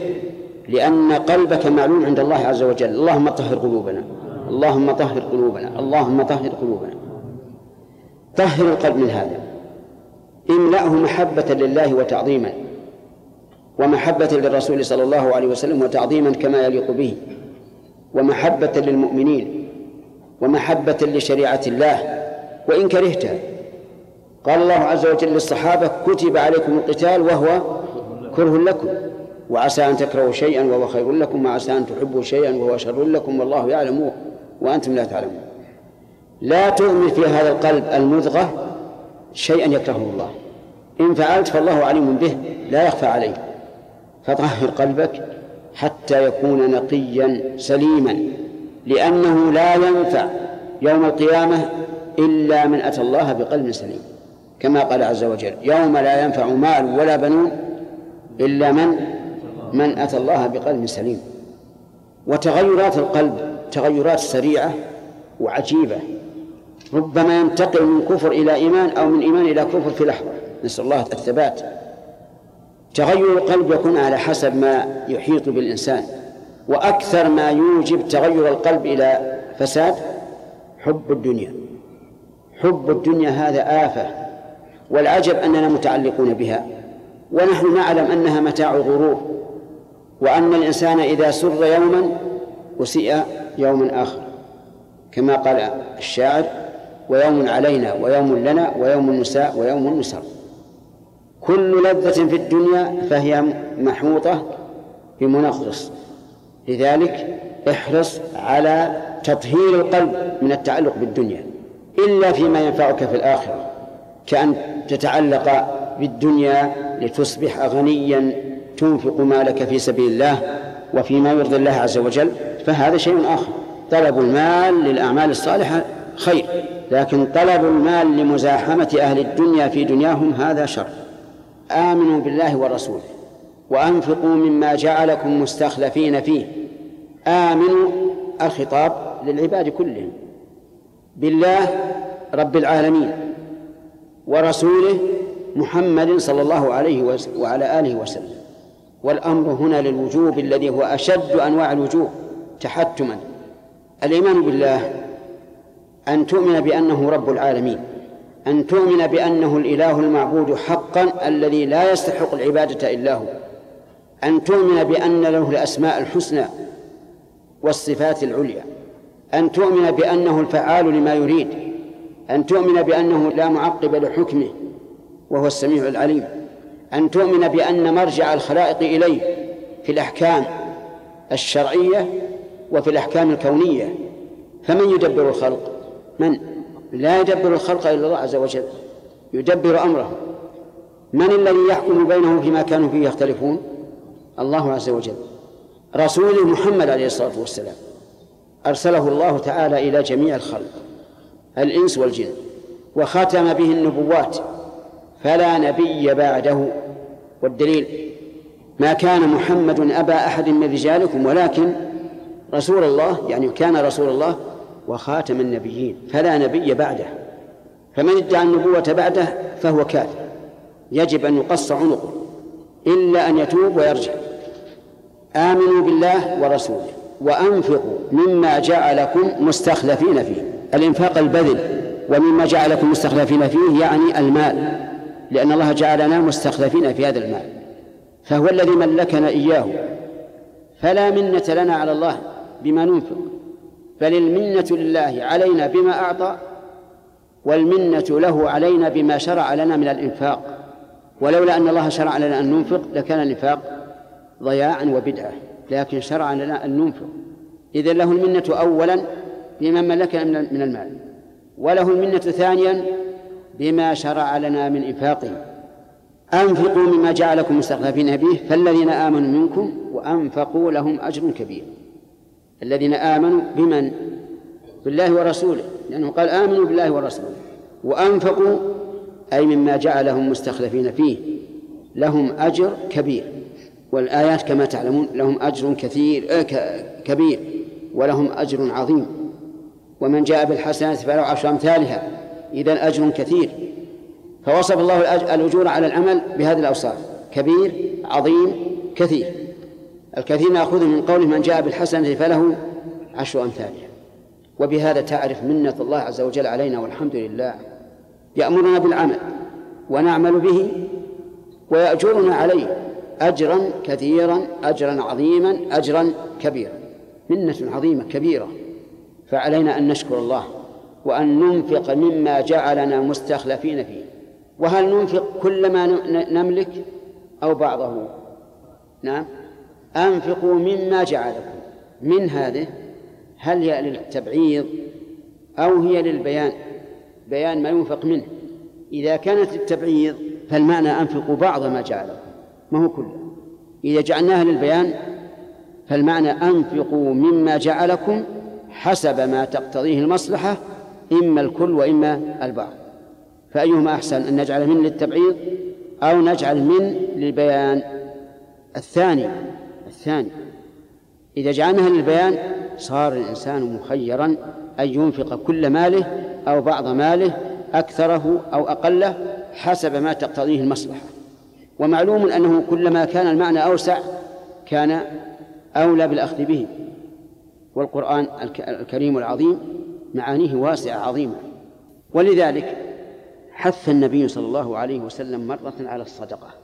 لأن قلبك معلوم عند الله عز وجل. اللهم طهر قلوبنا. اللهم طهر قلوبنا. اللهم طهر قلوبنا. طهر القلب من هذا. املأه محبة لله وتعظيما. ومحبة للرسول صلى الله عليه وسلم وتعظيما كما يليق به. ومحبة للمؤمنين ومحبة لشريعة الله وإن كرهتها قال الله عز وجل للصحابة كتب عليكم القتال وهو كره لكم وعسى أن تكرهوا شيئا وهو خير لكم وعسى أن تحبوا شيئا وهو شر لكم والله يعلم وأنتم لا تعلمون. لا تؤمن في هذا القلب المضغة شيئا يكرهه الله. إن فعلت فالله عليم به لا يخفى عليه فطهر قلبك حتى يكون نقيا سليما لأنه لا ينفع يوم القيامة إلا من أتى الله بقلب سليم. كما قال عز وجل يوم لا ينفع مال ولا بنون إلا من من أتى الله بقلب سليم. وتغيرات القلب تغيرات سريعة وعجيبة. ربما ينتقل من كفر إلى إيمان أو من إيمان إلى كفر في لحظة. نسأل الله الثبات. تغير القلب يكون على حسب ما يحيط بالإنسان وأكثر ما يوجب تغير القلب إلى فساد حب الدنيا. حب الدنيا هذا آفة والعجب أننا متعلقون بها ونحن نعلم أنها متاع غرور وأن الإنسان إذا سر يوما أسيء يوما آخر. كما قال الشاعر ويوم علينا ويوم لنا ويوم النساء ويوم النسر كل لذة في الدنيا فهي محوطة بمنغص لذلك احرص على تطهير القلب من التعلق بالدنيا إلا فيما ينفعك في الآخرة كأن تتعلق بالدنيا لتصبح غنيا تنفق مالك في سبيل الله وفيما يرضي الله عز وجل فهذا شيء آخر. طلب المال للأعمال الصالحة خير لكن طلب المال لمزاحمة أهل الدنيا في دنياهم هذا شر. آمنوا بالله ورسوله وأنفقوا مما جعلكم مستخلفين فيه. آمنوا الخطاب للعباد كلهم. بالله رب العالمين ورسوله محمد صلى الله عليه وعلى آله وسلم. والأمر هنا للوجوب الذي هو أشد أنواع الوجوب تحتما. الإيمان بالله أن تؤمن بأنه رب العالمين. أن تؤمن بأنه الإله المعبود حقا الذي لا يستحق العبادة إلا هو. أن تؤمن بأن له الأسماء الحسنى والصفات العليا. أن تؤمن بأنه الفعال لما يريد. أن تؤمن بأنه لا معقب لحكمه وهو السميع العليم. أن تؤمن بأن مرجع الخلائق إليه في الأحكام الشرعية وفي الأحكام الكونية. فمن يدبر الخلق؟ من؟ لا يدبر الخلق إلا الله عز وجل. يدبر أمره. من الذي يحكم بينهم فيما كانوا فيه يختلفون؟ الله عز وجل. رسوله محمد عليه الصلاة والسلام. أرسله الله تعالى إلى جميع الخلق الإنس والجن وختم به النبوات. فلا نبي بعده. والدليل ما كان محمد أبا أحد من رجالكم ولكن رسول الله يعني كان رسول الله وخاتم النبيين فلا نبي بعده. فمن ادعى النبوة بعده فهو كافر. يجب أن يقص عنقه إلا أن يتوب ويرجع. آمنوا بالله ورسوله وأنفقوا مما جعلكم مستخلفين فيه. الإنفاق البذل ومما جعلكم مستخلفين فيه يعني المال لأن الله جعلنا مستخلفين في هذا المال. فهو الذي ملكنا إياه. فلا منة لنا على الله بما ننفق. بل المنة لله علينا بما أعطى والمنة له علينا بما شرع لنا من الإنفاق. ولولا أن الله شرع لنا أن ننفق لكان الإنفاق ضياعا وبدعة لكن شرع لنا أن ننفق. إذا له المنة أولا بمن ملكنا من المال وله المنة ثانيا بما شرع لنا من إنفاقه. أنفقوا مما جعلكم مستخلفين به فالذين آمنوا منكم وأنفقوا لهم أجر كبير. الذين آمنوا بمن؟ بالله ورسوله لأنه قال آمنوا بالله ورسوله. وأنفقوا أي مما جعلهم مستخلفين فيه لهم أجر كبير. والآيات كما تعلمون لهم أجر كثير آه كبير ولهم أجر عظيم. ومن جاء بالحسنات فله عشر أمثالها. إذا أجر كثير. فوصف الله الأجور على العمل بهذه الأوصاف. كبير عظيم كثير. الكثير نأخذه من قوله من جاء بالحسنة فله عشر أمثالها وبهذا تعرف منة الله عز وجل علينا والحمد لله. يأمرنا بالعمل ونعمل به ويأجرنا عليه أجرا كثيرا أجرا عظيما أجرا كبيرا. منة عظيمة كبيرة. فعلينا أن نشكر الله وأن ننفق مما جعلنا مستخلفين فيه. وهل ننفق كل ما نملك أو بعضه؟ نعم. أنفقوا مما جعلكم. من هذه؟ هل هي للتبعيض أو هي للبيان؟ بيان ما ينفق منه. إذا كانت للتبعيض فالمعنى أنفقوا بعض ما جعلكم. ما هو كله؟ إذا جعلناها للبيان فالمعنى أنفقوا مما جعلكم حسب ما تقتضيه المصلحة إما الكل وإما البعض. فأيهما أحسن أن نجعل من للتبعيض أو نجعل من للبيان؟ الثاني الثاني. إذا جعلناها للبيان صار الإنسان مخيرا أن ينفق كل ماله أو بعض ماله أكثره أو أقله حسب ما تقتضيه المصلحة. ومعلوم أنه كلما كان المعنى أوسع كان أولى بالأخذ به. والقرآن الكريم العظيم معانيه واسعة عظيمة. ولذلك حث النبي صلى الله عليه وسلم مرة على الصدقة.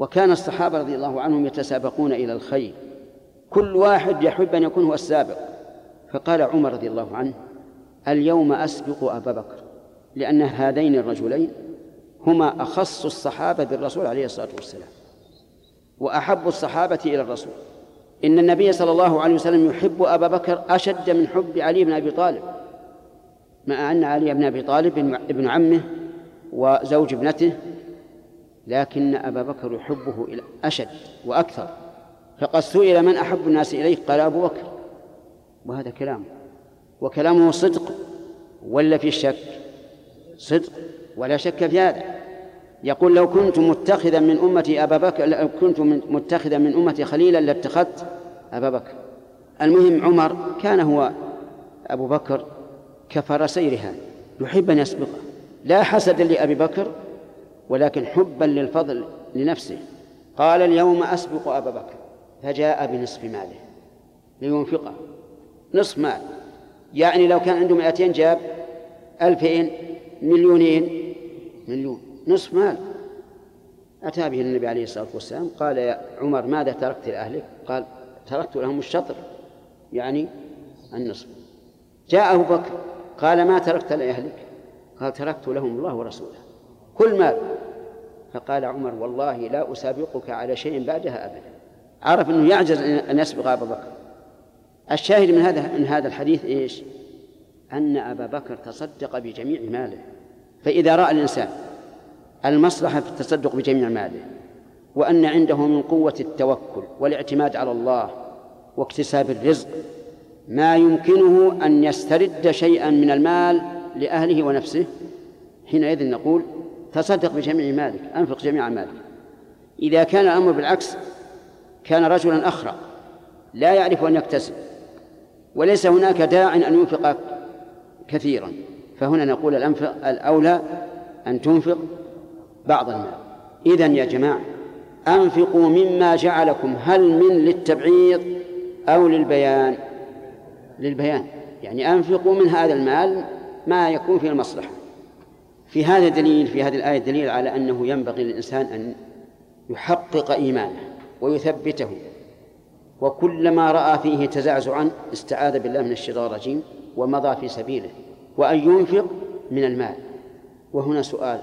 وكان الصحابة رضي الله عنهم يتسابقون إلى الخير. كل واحد يحب أن يكون هو السابق. فقال عمر رضي الله عنه اليوم أسبق أبا بكر لأن هذين الرجلين هما أخص الصحابة بالرسول عليه الصلاة والسلام وأحب الصحابة إلى الرسول. إن النبي صلى الله عليه وسلم يحب أبا بكر أشد من حب علي بن أبي طالب مع أن علي بن أبي طالب ابن عمه وزوج ابنته لكن أبا بكر يحبه أشد وأكثر. فقد سئل من أحب الناس إليه؟ قال أبو بكر. وهذا كلامه وكلامه صدق ولا في شك؟ صدق ولا شك في هذا. يقول لو كنت متخذا من أمتي أبا بكر لو كنت متخذا من أمتي خليلا لاتخذت أبا بكر. المهم عمر كان هو أبو بكر كفرسي رهان يحب أن يسبقه. لا حسد لأبي بكر ولكن حبا للفضل لنفسه. قال اليوم أسبق أبا بكر فجاء بنصف ماله لينفقه. نصف مال. يعني لو كان عنده مئتين جاب ألفين مليونين مليون. نصف مال. أتى به النبي عليه الصلاة والسلام قال يا عمر ماذا تركت لأهلك؟ قال تركت لهم الشطر يعني النصف. جاء أبو بكر قال ما تركت لأهلك؟ قال تركت لهم الله ورسوله. كل مال. فقال عمر والله لا أسابقك على شيء بعدها أبدا. عرف أنه يعجز أن يسبق أبا بكر. الشاهد من هذا من هذا الحديث إيش؟ أن أبا بكر تصدق بجميع ماله. فإذا رأى الإنسان المصلحة في التصدق بجميع ماله وأن عنده من قوة التوكل والاعتماد على الله واكتساب الرزق ما يمكنه أن يسترد شيئا من المال لأهله ونفسه حينئذ نقول تصدق بجميع مالك أنفق جميع مالك. إذا كان الأمر بالعكس كان رجلا أخرق لا يعرف أن يكتسب. وليس هناك داع أن ينفق كثيرا. فهنا نقول الأنفق الأولى أن تنفق بعض المال. إذا يا جماعة أنفقوا مما جعلكم هل من للتبعيض أو للبيان؟ للبيان. يعني أنفقوا من هذا المال ما يكون في المصلحة. في هذا دليل في هذه الآية دليل على أنه ينبغي للإنسان أن يحقق إيمانه ويثبته. وكلما رأى فيه تزعزعا استعاذ بالله من الشيطان الرجيم ومضى في سبيله. وأن ينفق من المال. وهنا سؤال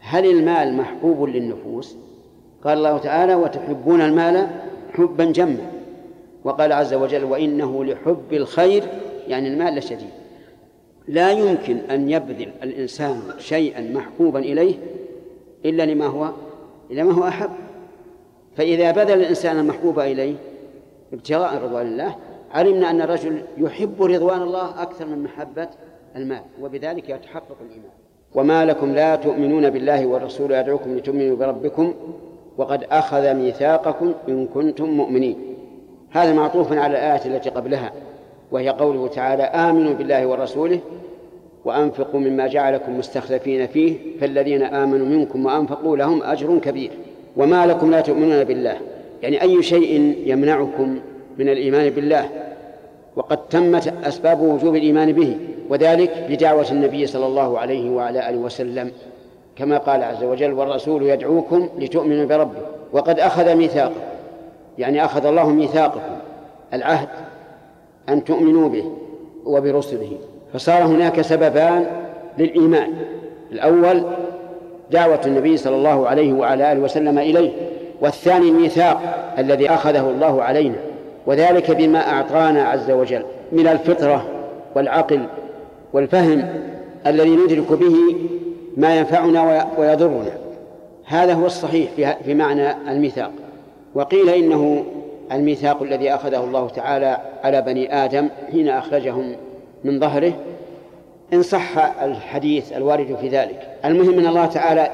هل المال محبوب للنفوس؟ قال الله تعالى وتحبون المال حبا جما وقال عز وجل وإنه لحب الخير يعني المال لشديد. لا يمكن أن يبذل الإنسان شيئا محبوبا إليه إلا لما هو إلا ما هو أحب. فإذا بذل الإنسان المحبوب إليه ابتغاء رضوان الله علمنا أن الرجل يحب رضوان الله أكثر من محبة المال وبذلك يتحقق الإيمان. وما لكم لا تؤمنون بالله والرسول يدعوكم لتؤمنوا بربكم وقد أخذ ميثاقكم إن كنتم مؤمنين. هذا معطوف على الآية التي قبلها. وهي قوله تعالى آمنوا بالله ورسوله وأنفقوا مما جعلكم مستخلفين فيه فالذين آمنوا منكم وأنفقوا لهم أجر كبير. وما لكم لا تؤمنون بالله. يعني أي شيء يمنعكم من الإيمان بالله؟ وقد تمت أسباب وجوب الإيمان به وذلك بدعوة النبي صلى الله عليه وعلى آله وسلم. كما قال عز وجل والرسول يدعوكم لتؤمنوا بربه. وقد أخذ ميثاقه يعني أخذ الله ميثاقكم العهد أن تؤمنوا به وبرسله. فصار هناك سببان للإيمان. الأول دعوة النبي صلى الله عليه وعلى آله وسلم إليه. والثاني الميثاق الذي أخذه الله علينا. وذلك بما أعطانا عز وجل من الفطرة والعقل والفهم الذي ندرك به ما ينفعنا ويضرنا. هذا هو الصحيح في معنى الميثاق. وقيل إنه الميثاق الذي أخذه الله تعالى على بني آدم حين أخرجهم من ظهره إن صح الحديث الوارد في ذلك. المهم أن الله تعالى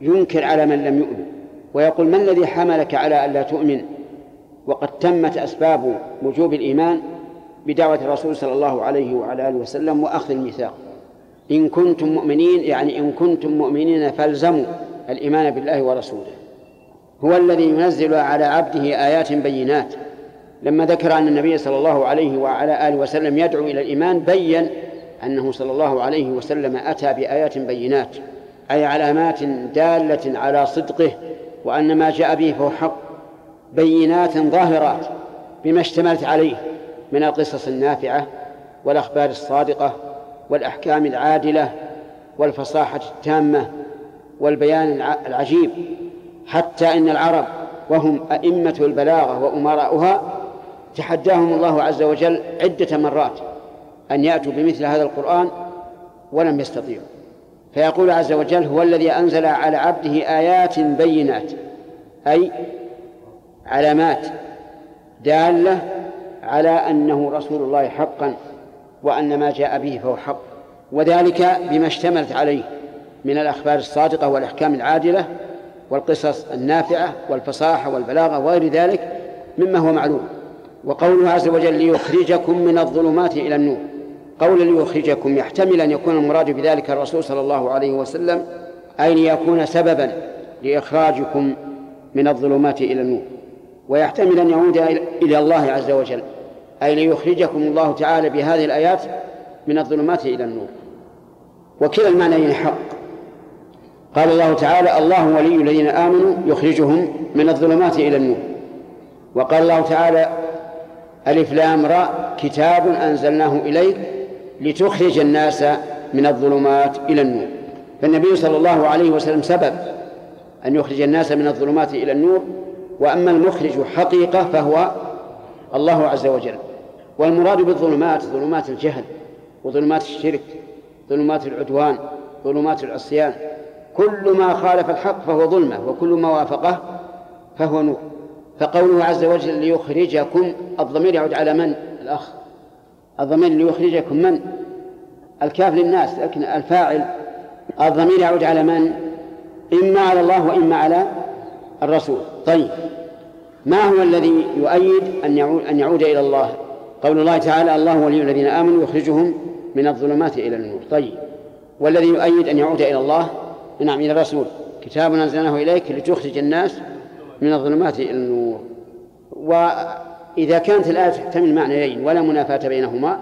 ينكر على من لم يؤمن ويقول ما الذي حملك على ألا تؤمن؟ وقد تمت أسباب وجوب الإيمان بدعوة الرسول صلى الله عليه وعلى آله وسلم وأخذ الميثاق. إن كنتم مؤمنين يعني إن كنتم مؤمنين فالزموا الإيمان بالله ورسوله. هو الذي ينزل على عبده آيات بينات. لما ذكر أن النبي صلى الله عليه وعلى آله وسلم يدعو إلى الإيمان بين أنه صلى الله عليه وسلم أتى بآيات بينات أي علامات دالة على صدقه وأن ما جاء به فهو حق. بينات ظاهرات بما اشتملت عليه من القصص النافعة والأخبار الصادقة والأحكام العادلة والفصاحة التامة والبيان العجيب. حتى إن العرب وهم أئمة البلاغة وأمراؤها تحداهم الله عز وجل عدة مرات أن يأتوا بمثل هذا القرآن ولم يستطيعوا. فيقول عز وجل هو الذي أنزل على عبده آيات بينات أي علامات دالة على أنه رسول الله حقا وأن ما جاء به فهو حق وذلك بما اشتملت عليه من الأخبار الصادقة والأحكام العادلة والقصص النافعة والفصاحة والبلاغة وغير ذلك مما هو معلوم. وقوله عز وجل ليخرجكم من الظلمات إلى النور. قول ليخرجكم يحتمل أن يكون المراد بذلك الرسول صلى الله عليه وسلم أي ليكون سببا لإخراجكم من الظلمات إلى النور. ويحتمل أن يعود إلى الله عز وجل أي ليخرجكم الله تعالى بهذه الآيات من الظلمات إلى النور. وكلا المعنيين حق قال الله تعالى الله ولي الذين آمنوا يخرجهم من الظلمات إلى النور. وقال الله تعالى ألف لام راء كتاب أنزلناه إليك لتخرج الناس من الظلمات إلى النور. فالنبي صلى الله عليه وسلم سبب أن يخرج الناس من الظلمات إلى النور وأما المخرج حقيقة فهو الله عز وجل. والمراد بالظلمات ظلمات الجهل وظلمات الشرك ظلمات العدوان ظلمات العصيان. كل ما خالف الحق فهو ظلمة وكل ما وافقه فهو نور. فقوله عز وجل ليخرجكم الضمير يعود على من؟ الأخ. الضمير ليخرجكم من؟ الكاف للناس لكن الفاعل الضمير يعود على من؟ إما على الله وإما على الرسول. طيب. ما هو الذي يؤيد أن يعود, أن يعود إلى الله؟ قول الله تعالى الله ولي الذين آمنوا يخرجهم من الظلمات إلى النور طيب. والذي يؤيد أن يعود إلى الله؟ نعم إلى الرسول. كتاب أنزلناه إليك لتخرج الناس من الظلمات إلى النور. وإذا كانت الآية تحتمل معنيين ولا منافاة بينهما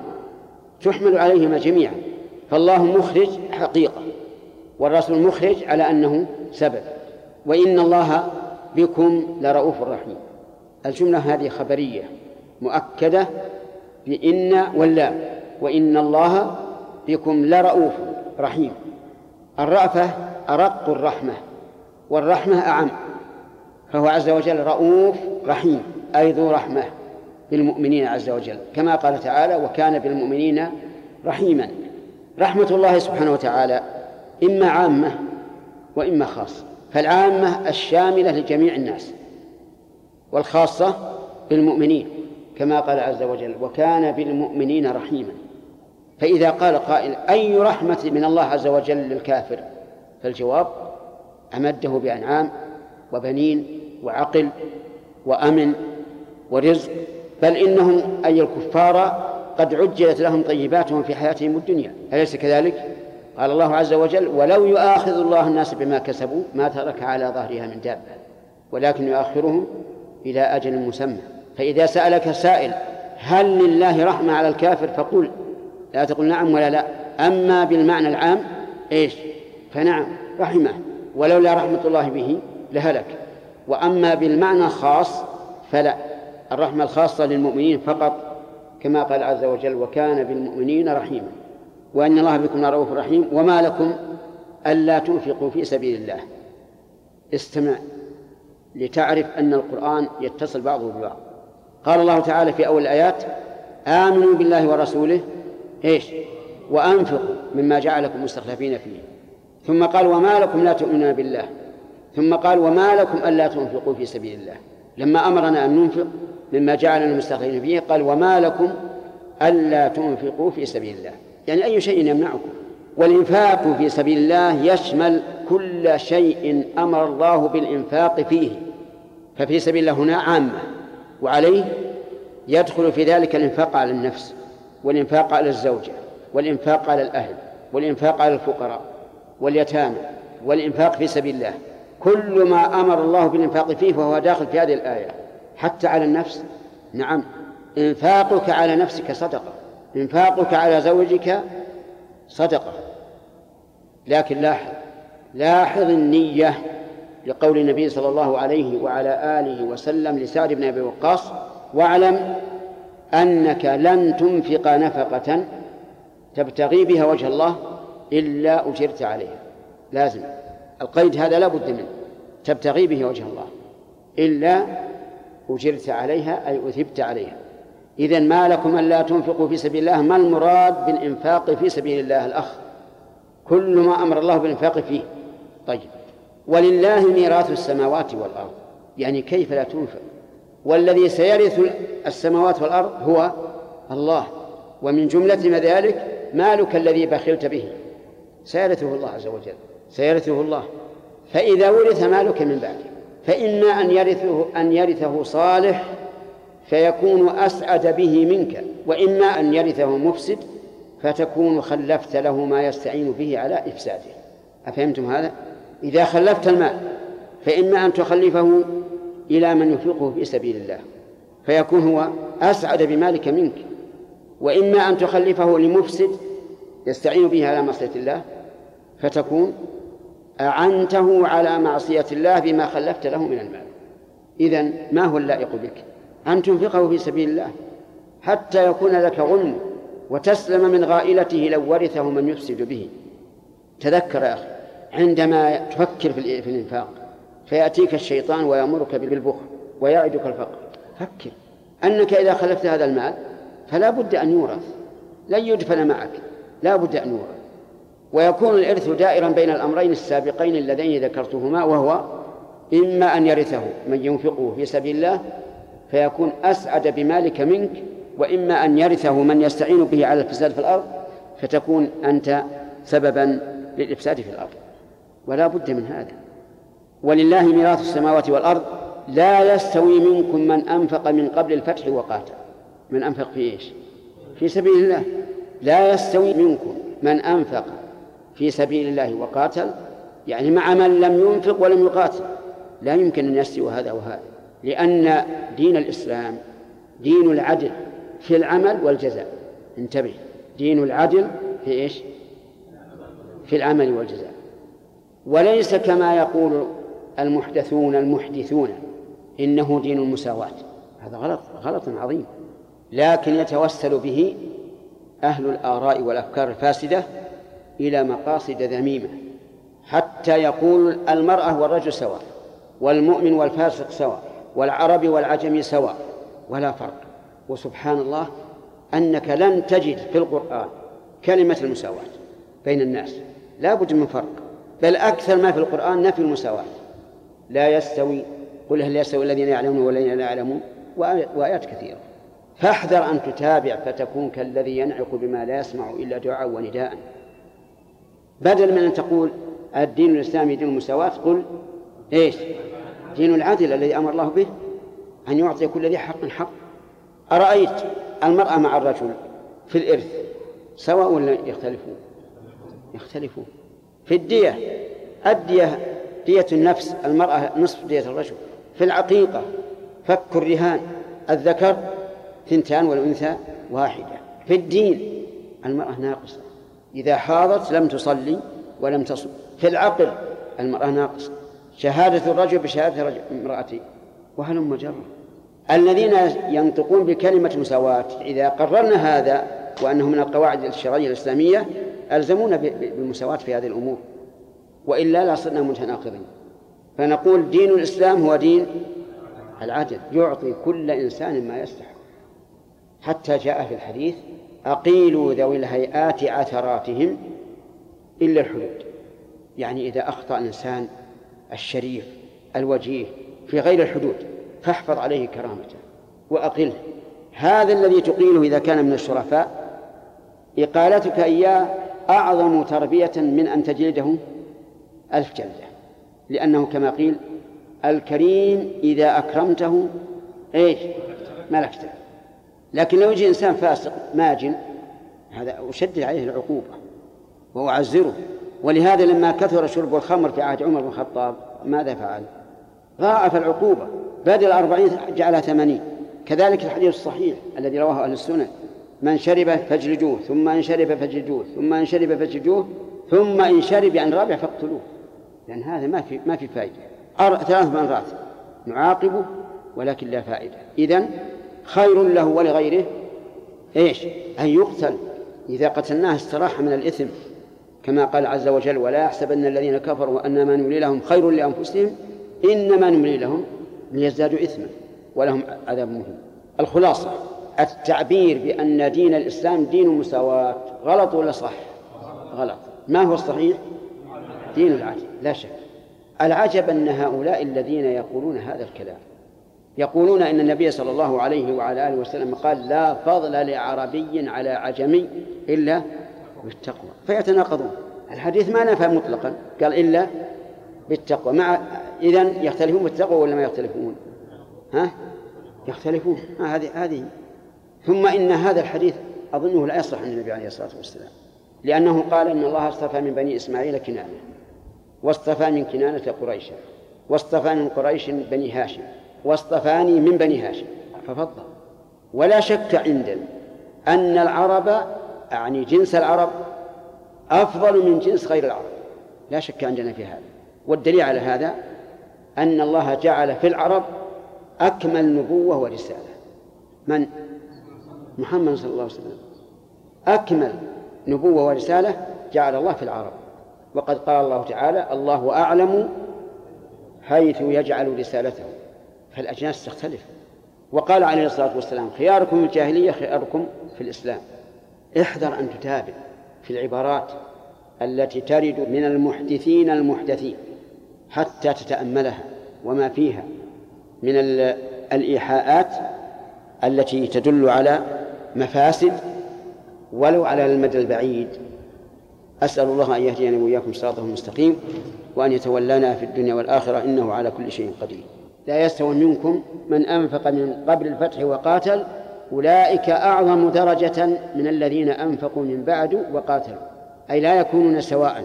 تحمل عليهما جميعا. فالله مخرج حقيقة والرسول مخرج على أنه سبب. وإن الله بكم لرؤوف رحيم. الجملة هذه خبرية مؤكدة بإن واللام وإن الله بكم لرؤوف رحيم. الرأفة أرق الرحمة والرحمة أعم. فهو عز وجل رؤوف رحيم أي ذو رحمة بالمؤمنين عز وجل. كما قال تعالى وكان بالمؤمنين رحيما رحمة الله سبحانه وتعالى إما عامة وإما خاصة. فالعامة الشاملة لجميع الناس والخاصة بالمؤمنين كما قال عز وجل وكان بالمؤمنين رحيما فإذا قال قائل أي رحمة من الله عز وجل للكافر؟ فالجواب أمده بأنعام وبنين وعقل وأمن ورزق بل إنهم أي الكفار قد عجلت لهم طيباتهم في حياتهم الدنيا. أليس كذلك؟ قال الله عز وجل ولو يؤاخذ الله الناس بما كسبوا ما ترك على ظهرها من دابة ولكن يؤخرهم إلى أجل مسمى. فإذا سألك سائل هل لله رحمة على الكافر؟ فقل لا. تقل نعم ولا لا. أما بالمعنى العام إيش؟ فنعم رحمه. ولولا رحمة الله به لهلك. وأما بالمعنى الخاص فلا. الرحمة الخاصة للمؤمنين فقط كما قال عز وجل وكان بالمؤمنين رحيما وأن الله بكم رؤوف رحيم. وما لكم ألا تنفقوا في سبيل الله. استمع لتعرف أن القرآن يتصل بعضه ببعض. قال الله تعالى في أول الآيات آمنوا بالله ورسوله إيش؟ وأنفقوا مما جعلكم مستخلفين فيه ثم قال وما لكم لا تؤمنون بالله. ثم قال وما لكم ألا تنفقوا في سبيل الله. لما أمرنا أن ننفق مما جعلنا مستخلفين فيه قال وما لكم ألا تنفقوا في سبيل الله. يعني أي شيء يمنعكم. والإنفاق في سبيل الله يشمل كل شيء أمر الله بالإنفاق فيه. ففي سبيل الله هنا عامة. وعليه يدخل في ذلك الإنفاق على النفس والإنفاق على الزوجة والإنفاق على الأهل والإنفاق على الفقراء. واليتامى والإنفاق في سبيل الله. كل ما أمر الله بالإنفاق فيه فهو داخل في هذه الآية. حتى على النفس؟ نعم. إنفاقك على نفسك صدقة. إنفاقك على زوجك صدقة. لكن لاحظ لاحظ النية لقول النبي صلى الله عليه وعلى آله وسلم لسعد بن أبي وقاص واعلم أنك لن تنفق نفقة تبتغي بها وجه الله إلا أجرت عليها. لازم. القيد هذا لا بد منه. تبتغي به وجه الله. إلا أجرت عليها أي أثبت عليها. إذا ما لكم ألا تنفقوا في سبيل الله ما المراد بالإنفاق في سبيل الله الأخ؟ كل ما أمر الله بالإنفاق فيه. طيب. ولله ميراث السماوات والأرض. يعني كيف لا تنفق؟ والذي سيرث السماوات والأرض هو الله. ومن جملة ما ذلك مالك الذي بخلت به. سيرثه الله عز وجل. سيرثه الله. فإذا ورث مالك من بعده فإما أن يرثه أن يرثه صالح فيكون أسعد به منك. وإما أن يرثه مفسد فتكون خلفت له ما يستعين به على إفساده. أفهمتم هذا؟ إذا خلفت المال فإما أن تخلفه إلى من ينفقه في سبيل الله. فيكون هو أسعد بمالك منك. وإما أن تخلفه لمفسد يستعين به على معصية الله فتكون أعنته على معصية الله بما خلفت له من المال. إذن ما هو اللائق بك؟ أن تنفقه في سبيل الله حتى يكون لك غنم وتسلم من غائلته لو ورثه من يفسد به. تذكر يا أخي عندما تفكر في الإنفاق فيأتيك الشيطان ويأمرك بالبخل ويعدك الفقر. فكر. أنك إذا خلفت هذا المال فلا بد أن يورث. لن يدفن معك. لا بد أن يورث ويكون الإرث دائرا بين الأمرين السابقين اللذين ذكرتهما وهو إما أن يرثه من ينفقه في سبيل الله فيكون أسعد بمالك منك وإما أن يرثه من يستعين به على الفساد في الأرض فتكون أنت سببا للإفساد في الأرض. ولا بد من هذا. ولله ميراث السماوات والأرض لا يستوي منكم من أنفق من قبل الفتح وقاتل. من أنفق في إيش؟ في سبيل الله. لا يستوي منكم من أنفق في سبيل الله وقاتل يعني مع من لم ينفق ولم يقاتل. لا يمكن أن يستوي هذا وهذا لأن دين الإسلام دين العدل في العمل والجزاء. انتبه دين العدل في إيش؟ في العمل والجزاء. وليس كما يقول المحدثون المحدثون إنه دين المساواة. هذا غلط غلط عظيم. لكن يتوسل به أهل الآراء والأفكار الفاسدة إلى مقاصد ذميمة حتى يقول المرأة والرجل سواء والمؤمن والفاسق سواء والعربي والعجمي سواء ولا فرق. وسبحان الله أنك لن تجد في القرآن كلمة المساواة بين الناس لا بد من فرق. بل أكثر ما في القرآن نفي المساواة. لا يستوي قل هل يستوي الذين يعلمون والذين لا يعلمون وآيات كثيرة. فاحذر أن تتابع فتكون كالذي ينعق بما لا يسمع إلا دعاء ونداء. بدل من أن تقول الدين الإسلامي دين المساواة قل إيش؟ دين العدل الذي أمر الله به أن يعطي كل ذي حق حق. أرأيت المرأة مع الرجل في الإرث سواء ولا يختلفون؟ يختلفون. في الدية الدية دية النفس المرأة نصف دية الرجل. في العقيقة فك الرهان الذكر ثنتان والأنثى واحدة. في الدين المرأة ناقصة. إذا حاضت لم تصلي ولم تصم في العقل المرأة ناقصة. شهادة الرجل بشهادة امرأته وهلم جرة؟ الذين ينطقون بكلمة مساواة. إذا قررنا هذا وأنه من القواعد الشرعية الإسلامية ألزمونا بالمساواة في هذه الأمور. وإلا لا صرنا متناقضين. فنقول دين الإسلام هو دين العدل. يعطي كل إنسان ما يستحق. حتى جاء في الحديث أقيلوا ذوي الهيئات عثراتهم إلا الحدود. يعني إذا أخطأ إنسان الشريف الوجيه في غير الحدود فاحفظ عليه كرامته وأقله. هذا الذي تقيله إذا كان من الشرفاء. إقالتك إياه أعظم تربية من أن تجلده ألف جلدة. لأنه كما قيل الكريم إذا أكرمته إيش؟ ملكته. لكن لو يجي إنسان فاسق ماجن هذا أشدد عليه العقوبة وأعزره. ولهذا لما كثر شرب الخمر في عهد عمر بن الخطاب ماذا فعل؟ ضاعف العقوبة. بدل أربعين جعلها ثمانين. كذلك الحديث الصحيح الذي رواه أهل السنة. من شرب فاجلدوه ثم إن شرب فاجلدوه ثم إن شرب فاجلدوه ثم إن شرب عن رابع فاقتلوه. لأن هذا ما في ما في فائدة. ثلاث مرات نعاقبه ولكن لا فائدة. إذن خير له ولغيره. إيش؟ أن يقتل. إذا قتلناه استراح من الإثم. كما قال عز وجل ولا يحسبن الذين كفروا أن ما نملي لهم خير لأنفسهم إنما نملي لهم ليزدادوا إثما ولهم عذاب مهم الخلاصة التعبير بأن دين الإسلام دين مساواة. غلط ولا صح؟ غلط. ما هو الصحيح؟ دين العجب لا شك. العجب أن هؤلاء الذين يقولون هذا الكلام يقولون إن النبي صلى الله عليه وعلى آله وسلم قال لا فضل لعربي على عجمي إلا بالتقوى. فيتناقضون. الحديث ما نفى مطلقا. قال إلا بالتقوى. مع إذا يختلفون بالتقوى ولا ما يختلفون؟ ها؟ يختلفون. هذه هذه. ثم إن هذا الحديث أظنه لا يصلح عن النبي عليه الصلاة والسلام. لأنه قال إن الله اصطفى من بني إسماعيل كنانة. واصطفى من كنانة قريشا واصطفى من قريش بني هاشم. واصطفاني من بني هاشم. ففضل. ولا شك عندنا أن العرب أعني جنس العرب أفضل من جنس غير العرب. لا شك عندنا في هذا. والدليل على هذا أن الله جعل في العرب أكمل نبوة ورسالة. من؟ محمد صلى الله عليه وسلم. أكمل نبوة ورسالة جعل الله في العرب. وقد قال الله تعالى الله أعلم حيث يجعل رسالته. فالأجناس تختلف. وقال عليه الصلاة والسلام خياركم في الجاهلية خياركم في الإسلام. احذر أن تتابع في العبارات التي ترد من المحدثين المحدثين حتى تتأملها وما فيها من الإيحاءات التي تدل على مفاسد ولو على المدى البعيد. أسأل الله أن يهدينا وإياكم صراطه المستقيم وأن يتولانا في الدنيا والآخرة إنه على كل شيء قدير. لا يستوي منكم من أنفق من قبل الفتح وقاتل أولئك أعظم درجة من الذين أنفقوا من بعد وقاتلوا أي لا يكونون سواء.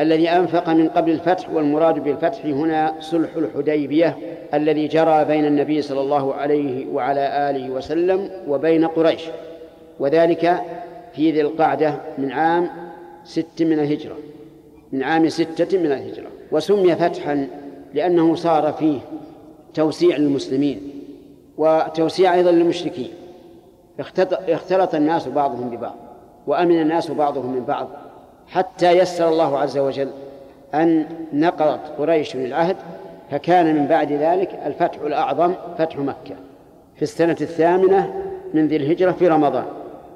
الذي أنفق من قبل الفتح والمراد بالفتح هنا صلح الحديبية الذي جرى بين النبي صلى الله عليه وعلى آله وسلم وبين قريش. وذلك في ذي القعدة من عام ست من الهجرة من عام ستة من الهجرة. وسمي فتحا لأنه صار فيه توسيع للمسلمين وتوسيع أيضا للمشركين. اختلط الناس بعضهم ببعض وأمن الناس بعضهم من بعض حتى يسر الله عز وجل أن نقضت قريش العهد فكان من بعد ذلك الفتح الأعظم فتح مكة في السنة الثامنة من ذي الهجرة في رمضان.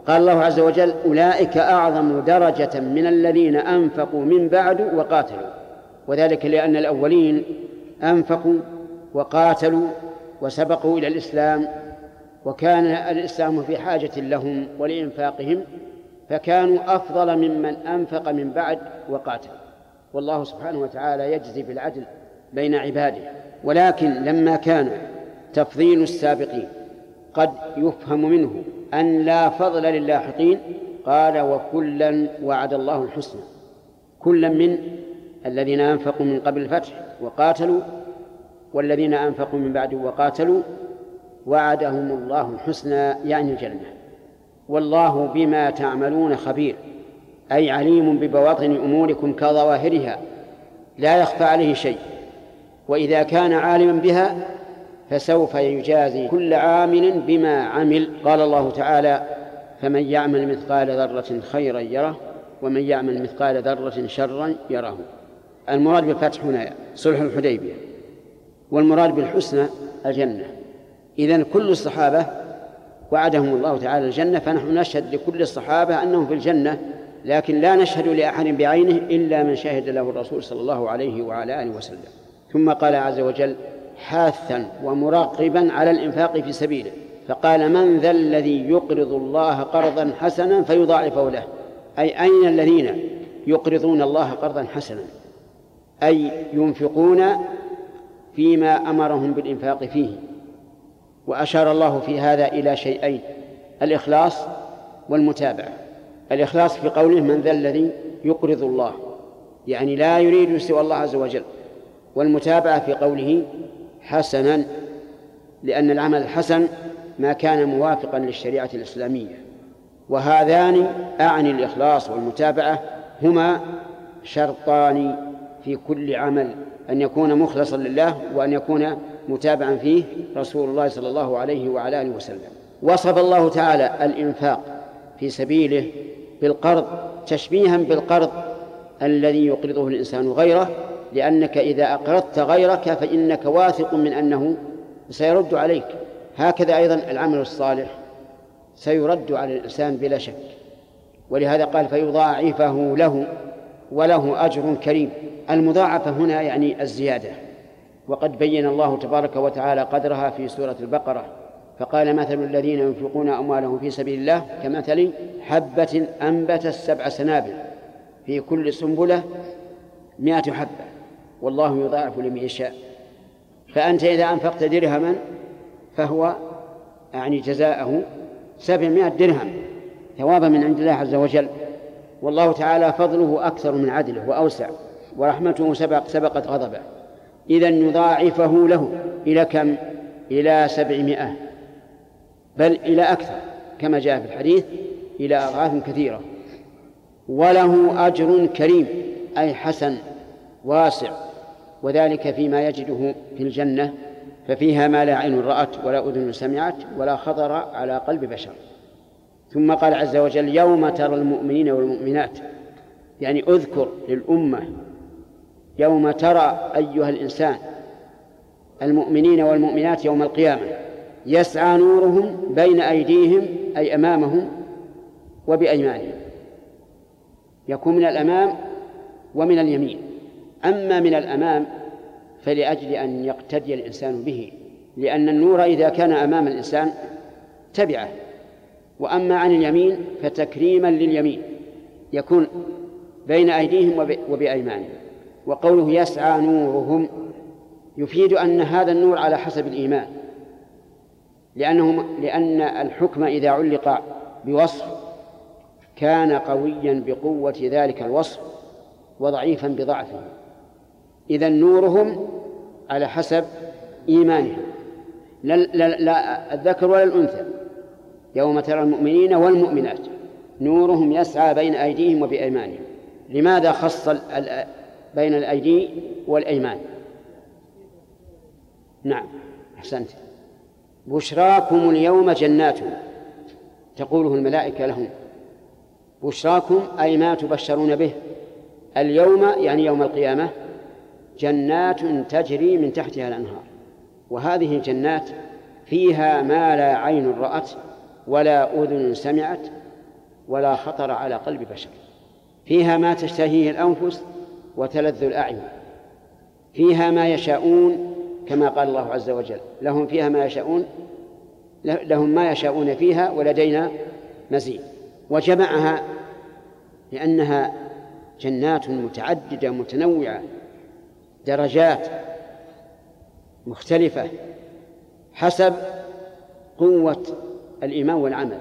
قال الله عز وجل أولئك أعظم درجة من الذين أنفقوا من بعد وقاتلوا. وذلك لأن الأولين أنفقوا وقاتلوا وسبقوا إلى الإسلام وكان الإسلام في حاجة لهم ولإنفاقهم فكانوا أفضل ممن أنفق من بعد وقاتل والله سبحانه وتعالى يجزي بالعدل بين عباده. ولكن لما كان تفضيل السابقين قد يفهم منه أن لا فضل للاحقين قال وكلا وعد الله الحسنى. كلا من الذين أنفقوا من قبل الفتح وقاتلوا والذين أنفقوا من بعد وقاتلوا وعدهم الله الحسنى يعني الجنة. والله بما تعملون خبير أي عليم ببواطن أموركم كظواهرها لا يخفى عليه شيء. وإذا كان عالما بها فسوف يجازي كل عامل بما عمل. قال الله تعالى فمن يعمل مثقال ذرة خيرا يره ومن يعمل مثقال ذرة شرا يره. المراد بالفتح هنا صلح الحديبية. والمراد بالحسنى الجنة. إذن كل الصحابة وعدهم الله تعالى الجنة فنحن نشهد لكل الصحابة أنهم في الجنة لكن لا نشهد لأحد بعينه إلا من شهد له الرسول صلى الله عليه وعلى آله وسلم. ثم قال عز وجل حاثا ومراقبا على الإنفاق في سبيله. فقال من ذا الذي يقرض الله قرضا حسنا فيضاعفه له؟ أي أين الذين يقرضون الله قرضا حسنا؟ أي ينفقون فيما أمرهم بالإنفاق فيه وأشار الله في هذا إلى شيئين الإخلاص والمتابعة. الإخلاص في قوله من ذا الذي يقرض الله يعني لا يريد سوى الله عز وجل. والمتابعة في قوله حسنا لأن العمل الحسن ما كان موافقا للشريعة الإسلامية. وهذان أعني الإخلاص والمتابعة هما شرطان في كل عمل أن يكون مخلصا لله وأن يكون متابعا فيه رسول الله صلى الله عليه وعلى آله وسلم. وصف الله تعالى الإنفاق في سبيله بالقرض تشبيها بالقرض الذي يقرضه الإنسان غيره لأنك إذا أقرضت غيرك فإنك واثق من أنه سيرد عليك. هكذا أيضا العمل الصالح سيرد على الإنسان بلا شك. ولهذا قال فيضاعفه له وله أجر كريم. المضاعفة هنا يعني الزيادة. وقد بين الله تبارك وتعالى قدرها في سورة البقرة. فقال مثل الذين ينفقون أموالهم في سبيل الله كمثل حبة أنبت السبع سنابل في كل سنبلة مائة حبة. والله يضاعف لمن يشاء. فأنت إذا أنفقت درهما فهو يعني جزاءه سبعمائة درهم ثوابا من عند الله عز وجل. والله تعالى فضله أكثر من عدله وأوسع ورحمته سبق سبقت غضبه. إذا يضاعفه له إلى كم؟ إلى سبعمائة. بل إلى أكثر كما جاء في الحديث إلى أضعاف كثيرة. وله أجر كريم أي حسن واسع. وذلك فيما يجده في الجنة ففيها ما لا عين رأت ولا أذن سمعت ولا خطر على قلب بشر. ثم قال عز وجل يوم ترى المؤمنين والمؤمنات يعني أذكر للأمة يوم ترى أيها الإنسان المؤمنين والمؤمنات يوم القيامة يسعى نورهم بين أيديهم أي أمامهم وبأيمانهم يكون من الأمام ومن اليمين. أما من الأمام فلأجل أن يقتدي الإنسان به لأن النور إذا كان أمام الإنسان تبعه. وأما عن اليمين فتكريما لليمين يكون بين أيديهم وبأيمانهم وقوله يسعى نورهم يفيد أن هذا النور على حسب الإيمان لأنه لأن الحكم إذا علق بوصف كان قويا بقوة ذلك الوصف وضعيفا بضعفه. إذا نورهم على حسب إيمانهم لا, لا, لا الذكر ولا الأنثى. يوم ترى المؤمنين والمؤمنات. نورهم يسعى بين أيديهم وبأيمانهم. لماذا خص بين الأيدي والأيمان؟ نعم أحسنت. بشراكم اليوم جنات. تقوله الملائكة لهم. بشراكم أي ما تبشرون به. اليوم يعني يوم القيامة جنات تجري من تحتها الأنهار. وهذه الجنات فيها ما لا عين رأت ولا أذن سمعت ولا خطر على قلب بشر. فيها ما تشتهيه الأنفس وتلذ الأعين. فيها ما يشاءون كما قال الله عز وجل. لهم فيها ما يشاءون لهم ما يشاءون فيها ولدينا مزيد. وجمعها لأنها جنات متعددة متنوعة درجات مختلفة حسب قوة الإيمان والعمل.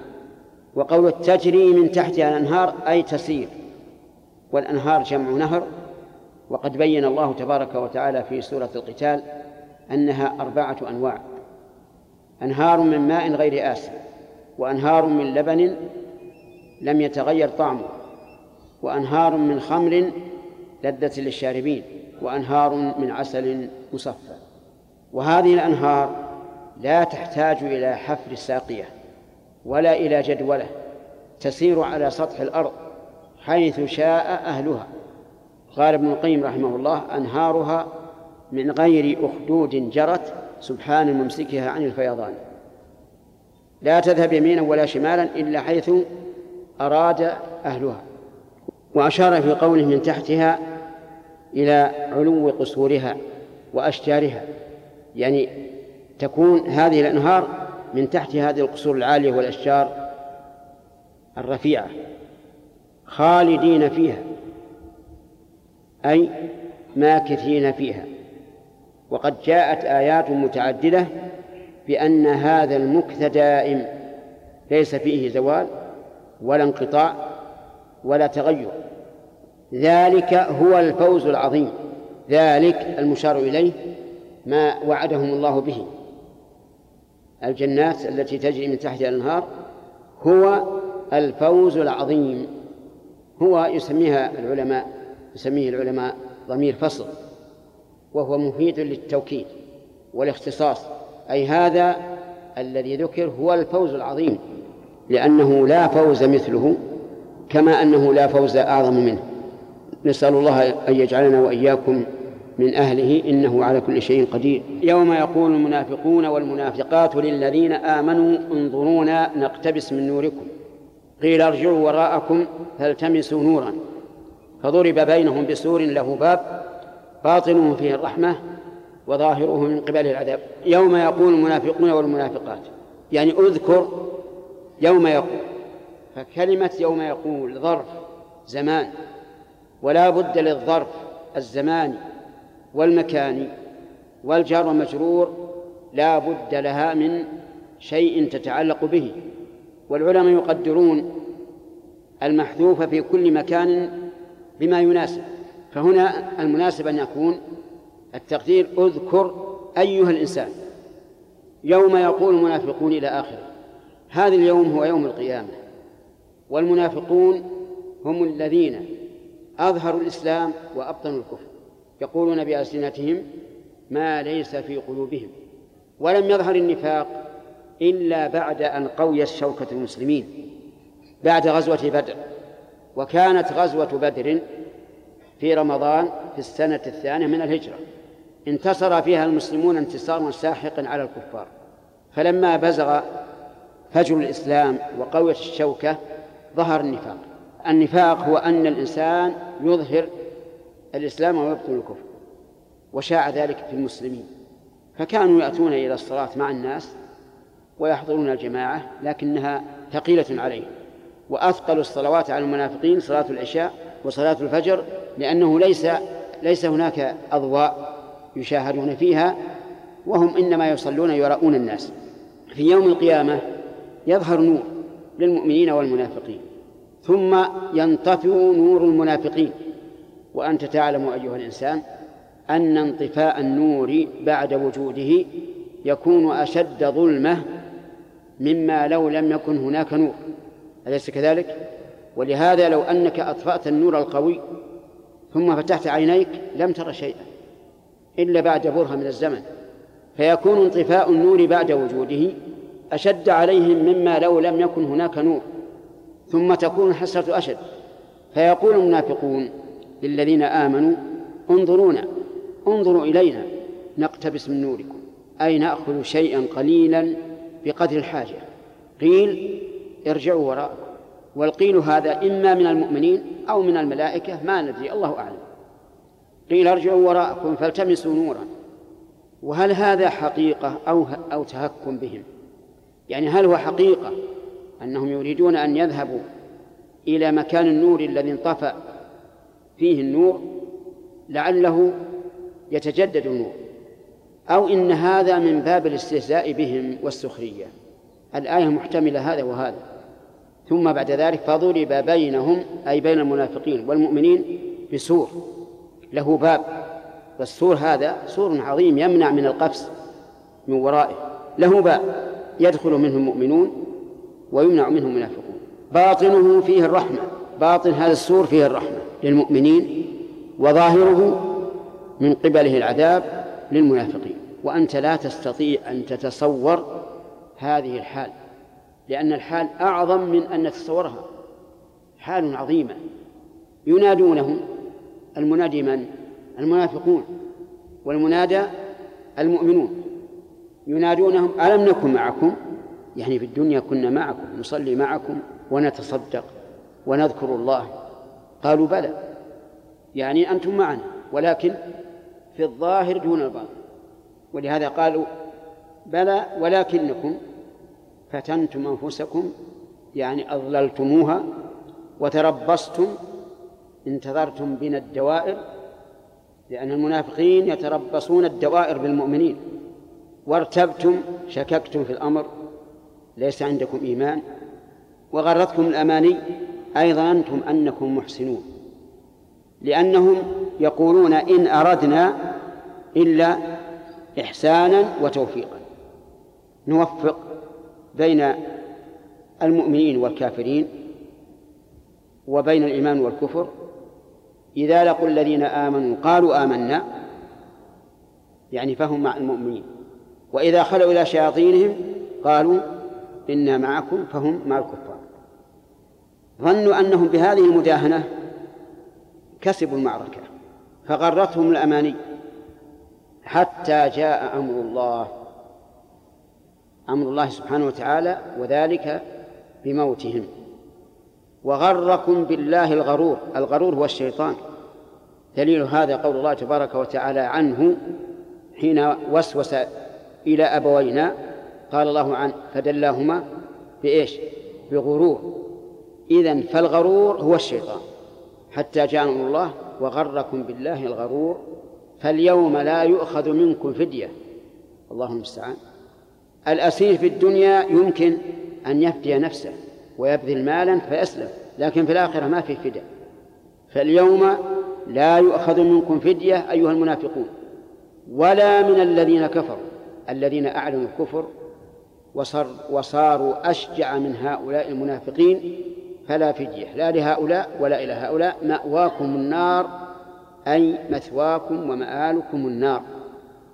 وقول تجري من تحتها الأنهار أي تسير. والأنهار جمع نهر. وقد بين الله تبارك وتعالى في سورة القتال أنها أربعة أنواع. أنهار من ماء غير آسن وأنهار من لبن لم يتغير طعمه وأنهار من خمر لذة للشاربين وأنهار من عسل مصفى. وهذه الأنهار لا تحتاج إلى حفر الساقية. ولا إلى جدولة تسير على سطح الأرض حيث شاء أهلها. قال ابن القيم رحمه الله أنهارها من غير أخدود جرت سبحان ممسكها عن الفيضان. لا تذهب يمينا ولا شمالا إلا حيث أراد أهلها. وأشار في قوله من تحتها إلى علو قصورها وأشجارها. يعني تكون هذه الأنهار من تحت هذه القصور العالية والأشجار الرفيعة خالدين فيها أي ماكثين فيها. وقد جاءت آيات متعددة بأن هذا المكث دائم ليس فيه زوال ولا انقطاع ولا تغير. ذلك هو الفوز العظيم ذلك المشار إليه ما وعدهم الله به. الجنات التي تجري من تحتها الأنهار هو الفوز العظيم. هو يسميها العلماء يسميه العلماء ضمير فصل وهو مفيد للتوكيد والاختصاص. أي هذا الذي ذكر هو الفوز العظيم لأنه لا فوز مثله كما أنه لا فوز أعظم منه. نسأل الله أن يجعلنا وإياكم من أهله إنه على كل شيء قدير. يوم يقول المنافقون والمنافقات للذين آمنوا انظرونا نقتبس من نوركم. قيل ارجعوا وراءكم فالتمسوا نورا. فضرب بينهم بسور له باب باطنه فيه الرحمة وظاهره من قبل العذاب. يوم يقول المنافقون والمنافقات يعني اذكر يوم يقول. فكلمة يوم يقول ظرف زمان ولا بد للظرف الزماني. والمكاني والجار والمجرور لا بد لها من شيء تتعلق به. والعلماء يقدرون المحذوف في كل مكان بما يناسب. فهنا المناسب أن يكون التقدير اذكر أيها الإنسان. يوم يقول المنافقون إلى آخره هذا اليوم هو يوم القيامة. والمنافقون هم الذين أظهروا الإسلام وأبطنوا الكفر. يقولون بألسنتهم ما ليس في قلوبهم ولم يظهر النفاق إلا بعد أن قويت شوكة المسلمين بعد غزوة بدر وكانت غزوة بدر في رمضان في السنة الثانية من الهجرة. انتصر فيها المسلمون انتصارا ساحقا على الكفار. فلما بزغ فجر الإسلام وقويت الشوكة ظهر النفاق. النفاق هو أن الإنسان يظهر الإسلام ويبطن الكفر وشاع ذلك في المسلمين. فكانوا يأتون إلى الصلاة مع الناس ويحضرون الجماعة لكنها ثقيلة عليهم. وأثقل الصلوات على المنافقين صلاة العشاء وصلاة الفجر لأنه ليس ليس هناك أضواء يشاهدون فيها وهم إنما يصلون يراؤون الناس. في يوم القيامة يظهر نور للمؤمنين والمنافقين ثم ينطفئ نور المنافقين. وأنت تعلم أيها الإنسان أن انطفاء النور بعد وجوده يكون أشد ظلمة مما لو لم يكن هناك نور. أليس كذلك؟ ولهذا لو أنك أطفأت النور القوي ثم فتحت عينيك لم تر شيئا إلا بعد برهة من الزمن. فيكون انطفاء النور بعد وجوده أشد عليهم مما لو لم يكن هناك نور. ثم تكون الحسرة أشد. فيقول المنافقون للذين آمنوا انظرونا انظروا إلينا نقتبس من نوركم. أي نأخذ شيئا قليلا بقدر الحاجة. قيل ارجعوا وراءكم. والقيل هذا إما من المؤمنين أو من الملائكة ما ندري الله أعلم. قيل ارجعوا وراءكم فالتمسوا نورا. وهل هذا حقيقة أو أو تهكم بهم؟ يعني هل هو حقيقة أنهم يريدون أن يذهبوا إلى مكان النور الذي انطفأ فيه النور لعله يتجدد النور. أو إن هذا من باب الاستهزاء بهم والسخرية. الآية محتملة هذا وهذا. ثم بعد ذلك فضرب بينهم أي بين المنافقين والمؤمنين بسور. له باب. والسور هذا سور عظيم يمنع من القفز من ورائه. له باب. يدخل منه المؤمنون ويمنع منه المنافقون. باطنه فيه الرحمة. باطن هذا السور فيه الرحمة. للمؤمنين وظاهره من قبله العذاب للمنافقين. وأنت لا تستطيع أن تتصور هذه الحال لأن الحال أعظم من أن نتصورها. حال عظيمة. ينادونهم. المنادي من؟ المنافقون. والمنادى المؤمنون. ينادونهم ألم نكن معكم؟ يعني في الدنيا كنا معكم نصلي معكم ونتصدق ونذكر الله. قالوا بلى. يعني أنتم معنا ولكن في الظاهر دون الباطن ولهذا قالوا بلى ولكنكم فتنتم أنفسكم يعني أضللتموها وتربصتم انتظرتم بنا الدوائر لأن المنافقين يتربصون الدوائر بالمؤمنين. وارتبتم شككتم في الأمر ليس عندكم إيمان. وغرتكم الأماني أي ظننتم أنكم محسنون لأنهم يقولون إن أردنا إلا إحسانا وتوفيقا. نوفق بين المؤمنين والكافرين وبين الإيمان والكفر. إذا لقوا الذين آمنوا قالوا آمنا يعني فهم مع المؤمنين. وإذا خلوا إلى شياطينهم قالوا إنا معكم فهم مع الكفار. ظنوا أنهم بهذه المداهنة كسبوا المعركة فغرتهم الأماني. حتى جاء أمر الله أمر الله سبحانه وتعالى وذلك بموتهم. وغركم بالله الغرور الغرور هو الشيطان. دليل هذا قول الله تبارك وتعالى عنه حين وسوس إلى أبوينا قال الله عنه فدلاهما بإيش؟ بغرور. إذن فالغرور هو الشيطان. حتى جاء الله وغركم بالله الغرور فاليوم لا يؤخذ منكم فدية. الله المستعان. الأسير في الدنيا يمكن أن يفدي نفسه ويبذل مالا فيسلم لكن في الآخرة ما في فدية. فاليوم لا يؤخذ منكم فدية أيها المنافقون ولا من الذين كفروا. الذين أعلنوا الكفر وصر وصاروا أشجع من هؤلاء المنافقين فلا فدية لا لهؤلاء ولا إلى هؤلاء مأواكم النار أي مثواكم ومآلكم النار.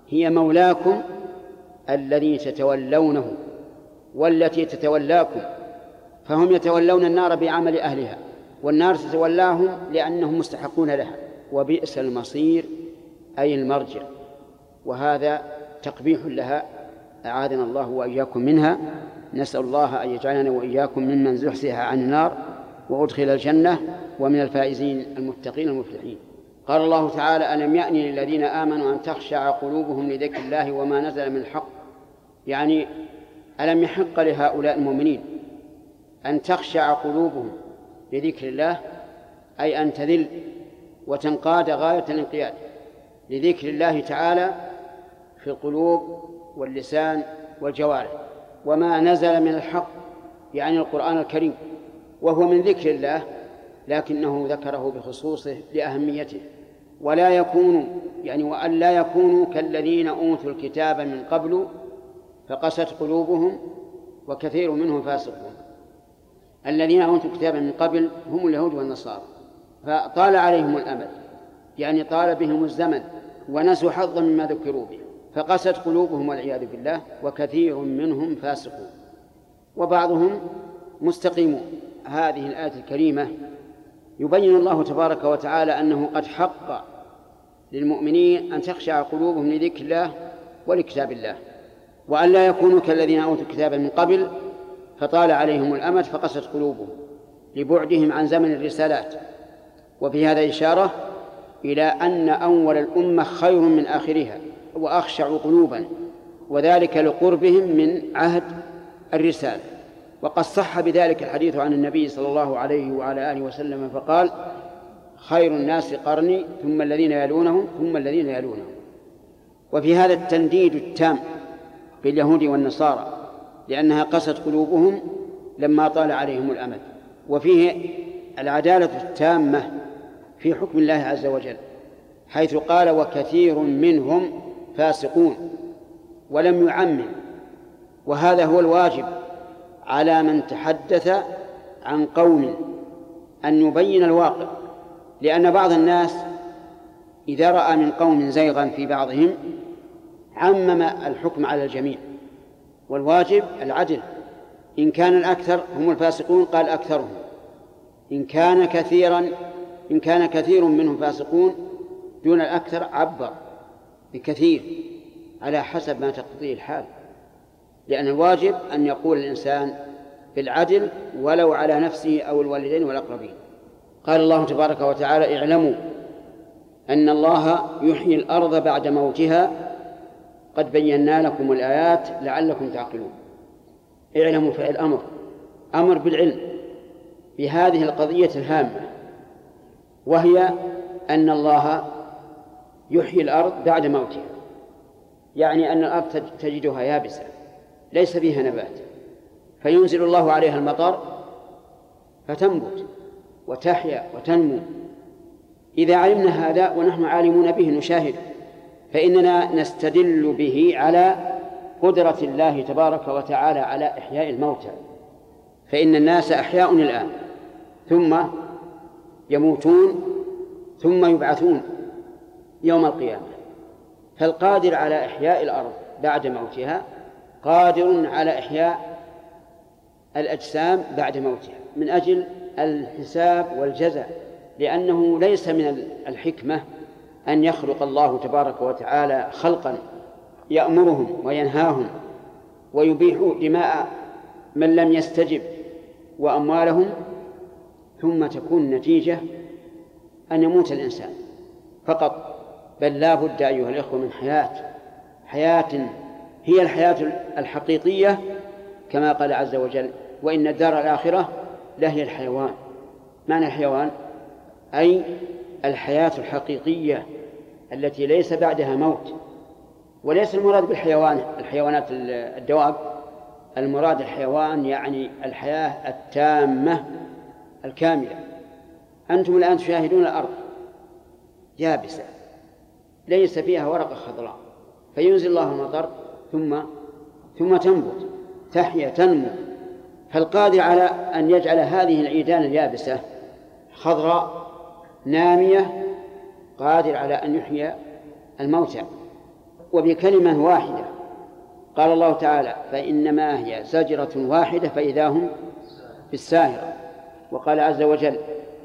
هي مولاكم الذي تتولونه والتي تتولاكم فهم يتولون النار بعمل أهلها والنار تتولاهم لأنهم مستحقون لها وبئس المصير أي المرجع. وهذا تقبيح لها أعاذنا الله وإياكم منها. نسأل الله أن يجعلنا وإياكم ممن زحزح عن النار وأدخل الجنة ومن الفائزين المتقين المفلحين قال الله تعالى ألم يأن للذين آمنوا أن تخشع قلوبهم لذكر الله وما نزل من الحق؟ يعني ألم يحق لهؤلاء المؤمنين أن تخشع قلوبهم لذكر الله؟ أي أن تذل وتنقاد غاية الانقياد لذكر الله تعالى في القلوب واللسان والجوارح. وما نزل من الحق يعني القرآن الكريم وهو من ذكر الله لكنه ذكره بخصوصه لأهميته. ولا يكون يعني وأن لا يكونوا كالذين أوتوا الكتاب من قبل فقست قلوبهم وكثير منهم فاسقون. الذين أوتوا الكتاب من قبل هم اليهود والنصارى. فطال عليهم الأمل يعني طال بهم الزمن ونسوا حظا مما ذكروا به. فقست قلوبهم والعياذ بالله وكثير منهم فاسقون. وبعضهم مستقيمون. هذه الآية الكريمة يبين الله تبارك وتعالى أنه قد حق للمؤمنين أن تخشع قلوبهم لذكر الله ولكتاب الله. وأن لا يكونوا كالذين أوتوا الكتاب من قبل فطال عليهم الأمد فقست قلوبهم لبعدهم عن زمن الرسالات. وفي هذا إشارة إلى أن أول الأمة خير من آخرها. وأخشع قلوبا وذلك لقربهم من عهد الرسالة. وقد صح بذلك الحديث عن النبي صلى الله عليه وعلى آله وسلم فقال خير الناس قرني ثم الذين يلونهم ثم الذين يلونهم. وفي هذا التنديد التام باليهود والنصارى لأنها قست قلوبهم لما طال عليهم الأمد. وفيه العدالة التامة في حكم الله عز وجل حيث قال وكثير منهم فاسقون ولم يعمم وهذا هو الواجب على من تحدث عن قوم أن يبين الواقع لأن بعض الناس إذا رأى من قوم زيغا في بعضهم عمم الحكم على الجميع والواجب العدل إن كان الأكثر هم الفاسقون قال أكثرهم إن كان كثيرا إن كان كثير منهم فاسقون دون الأكثر عبر. بكثير على حسب ما تقتضيه الحال. لأن الواجب أن يقول الإنسان بالعدل ولو على نفسه أو الوالدين والأقربين. قال الله تبارك وتعالى اعلموا أن الله يحيي الأرض بعد موتها. قد بينا لكم الآيات لعلكم تعقلون. اعلموا فعل أمر أمر بالعلم بهذه القضية الهامة وهي أن الله يحيي الأرض بعد موتها. يعني أن الأرض تجدها يابسة ليس فيها نبات. فينزل الله عليها المطر فتنبت وتحيا وتنمو. إذا علمنا هذا ونحن عالمون به نشاهد فإننا نستدل به على قدرة الله تبارك وتعالى على إحياء الموتى. فإن الناس أحياء الآن ثم يموتون ثم يبعثون. يوم القيامة. فالقادر على إحياء الأرض بعد موتها قادر على إحياء الأجسام بعد موتها. من أجل الحساب والجزاء لأنه ليس من الحكمة أن يخلق الله تبارك وتعالى خلقا يأمرهم وينهاهم ويبيح دماء من لم يستجب وأموالهم ثم تكون النتيجة أن يموت الإنسان فقط. بل لا بد أيها الإخوة من حياة. حياة هي الحياة الحقيقية كما قال عز وجل وإن الدار الآخرة لهي الحيوان. معنى الحيوان؟ أي الحياة الحقيقية التي ليس بعدها موت. وليس المراد بالحيوان الحيوانات الدواب. المراد الحيوان يعني الحياة التامة الكاملة. أنتم الآن تشاهدون الأرض. يابسة. ليس فيها ورقة خضراء. فينزل الله المطر ثم ثم تنبت تحيا تنمو. فالقادر على أن يجعل هذه العيدان اليابسة خضراء نامية قادر على أن يحيي الموتى. وبكلمة واحدة قال الله تعالى فإنما هي زجرة واحدة فإذا هم بالساهرة وقال عز وجل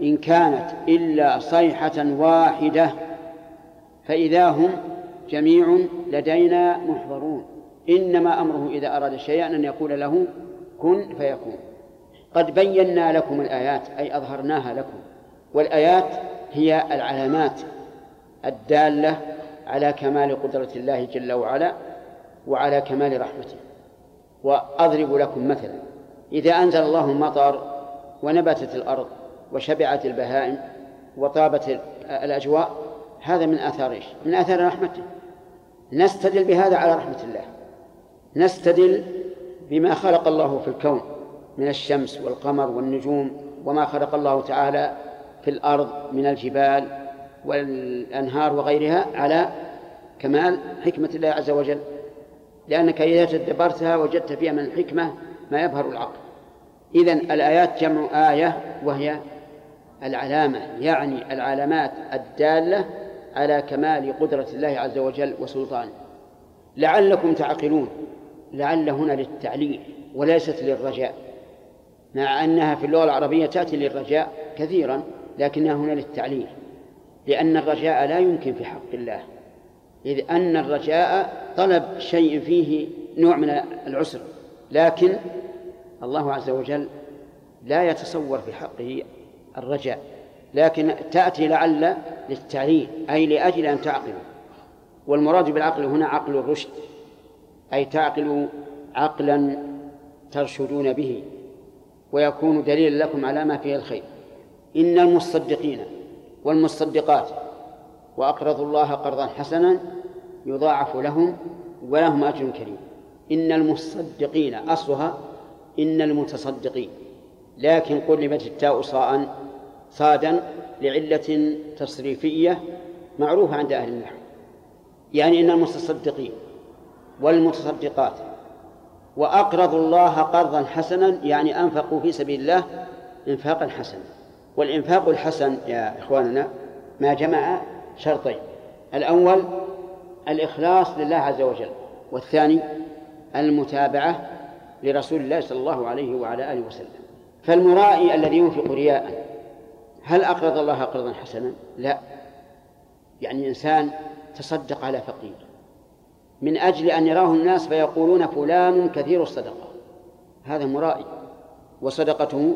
إن كانت إلا صيحة واحدة فإذا هم جميع لدينا محضرون. إنما أمره إذا أراد شيئا أن يقول له كن فيكون. قد بينا لكم الآيات أي أظهرناها لكم. والآيات هي العلامات الدالة على كمال قدرة الله جل وعلا وعلى كمال رحمته. وأضرب لكم مثلا إذا أنزل الله المطر ونبتت الأرض وشبعت البهائم وطابت الأجواء هذا من آثار إيش؟ من آثار رحمته. نستدل بهذا على رحمة الله. نستدل بما خلق الله في الكون من الشمس والقمر والنجوم وما خلق الله تعالى في الأرض من الجبال والأنهار وغيرها على كمال حكمة الله عز وجل. لأنك إذا تدبرتها وجدت فيها من الحكمة ما يظهر العقل. إذن الآيات جمع آية وهي العلامة يعني العلامات الدالة على كمال قدرة الله عز وجل وسلطانه لعلكم تعقلون. لعل هنا للتعليل وليست للرجاء. مع أنها في اللغة العربية تأتي للرجاء كثيرا لكنها هنا للتعليل. لأن الرجاء لا يمكن في حق الله. إذ أن الرجاء طلب شيء فيه نوع من العسر. لكن الله عز وجل لا يتصور في حقه الرجاء. لكن تأتي لعل للتعليل أي لأجل أن تعقلوا. والمراد بالعقل هنا عقل الرشد أي تعقلوا عقلا ترشدون به ويكون دليلا لكم على ما فيه الخير. إن المصدقين والمصدقات وأقرضوا الله قرضا حسنا يضاعف لهم ولهم أجر كريم. إن المصدقين أصلها إن المتصدقين. لكن قلبت التاء صاء صادا لعلة تصريفية معروفة عند أهل النحو. يعني إن المتصدقين والمتصدقات وأقرضوا الله قرضا حسنا يعني أنفقوا في سبيل الله إنفاقا حسنا. والإنفاق الحسن يا إخواننا ما جمع شرطين. الأول الإخلاص لله عز وجل والثاني المتابعة لرسول الله صلى الله عليه وعلى آله وسلم. فالمرائي الذي ينفق رياء هل أقرض الله قرضا حسنا؟ لا. يعني إنسان تصدق على فقير. من أجل أن يراه الناس فيقولون فلان كثير الصدقة. هذا مرائي وصدقته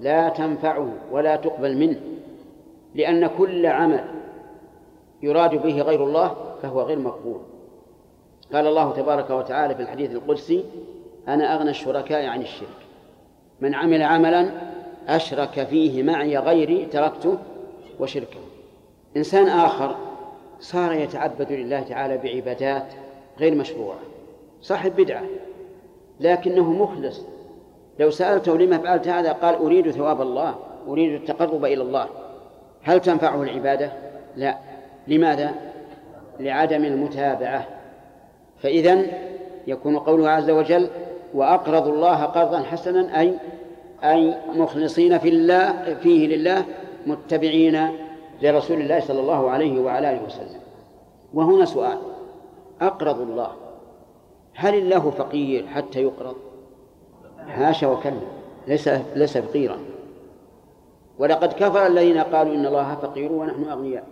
لا تنفعه ولا تقبل منه. لأن كل عمل يراد به غير الله فهو غير مقبول. قال الله تبارك وتعالى في الحديث القدسي أنا أغنى الشركاء عن الشرك. من عمل عملا أشرك فيه معي غيري تركته وشركه. إنسان آخر صار يتعبد لله تعالى بعبادات غير مشروعة. صاحب بدعة لكنه مخلص. لو سألته لما فعلت هذا قال أريد ثواب الله أريد التقرب إلى الله. هل تنفعه العبادة؟ لا. لماذا؟ لعدم المتابعة. فإذا يكون قوله عز وجل وأقرضوا الله قرضا حسنا أي أي مخلصين في الله فيه لله متبعين لرسول الله صلى الله عليه وعلى آله وسلم. وهنا سؤال. أقرض الله. هل الله فقير حتى يقرض؟ حاشا وكلا. ليس ليس فقيرا. ولقد كفر الذين قالوا إن الله فقير ونحن أغنياء.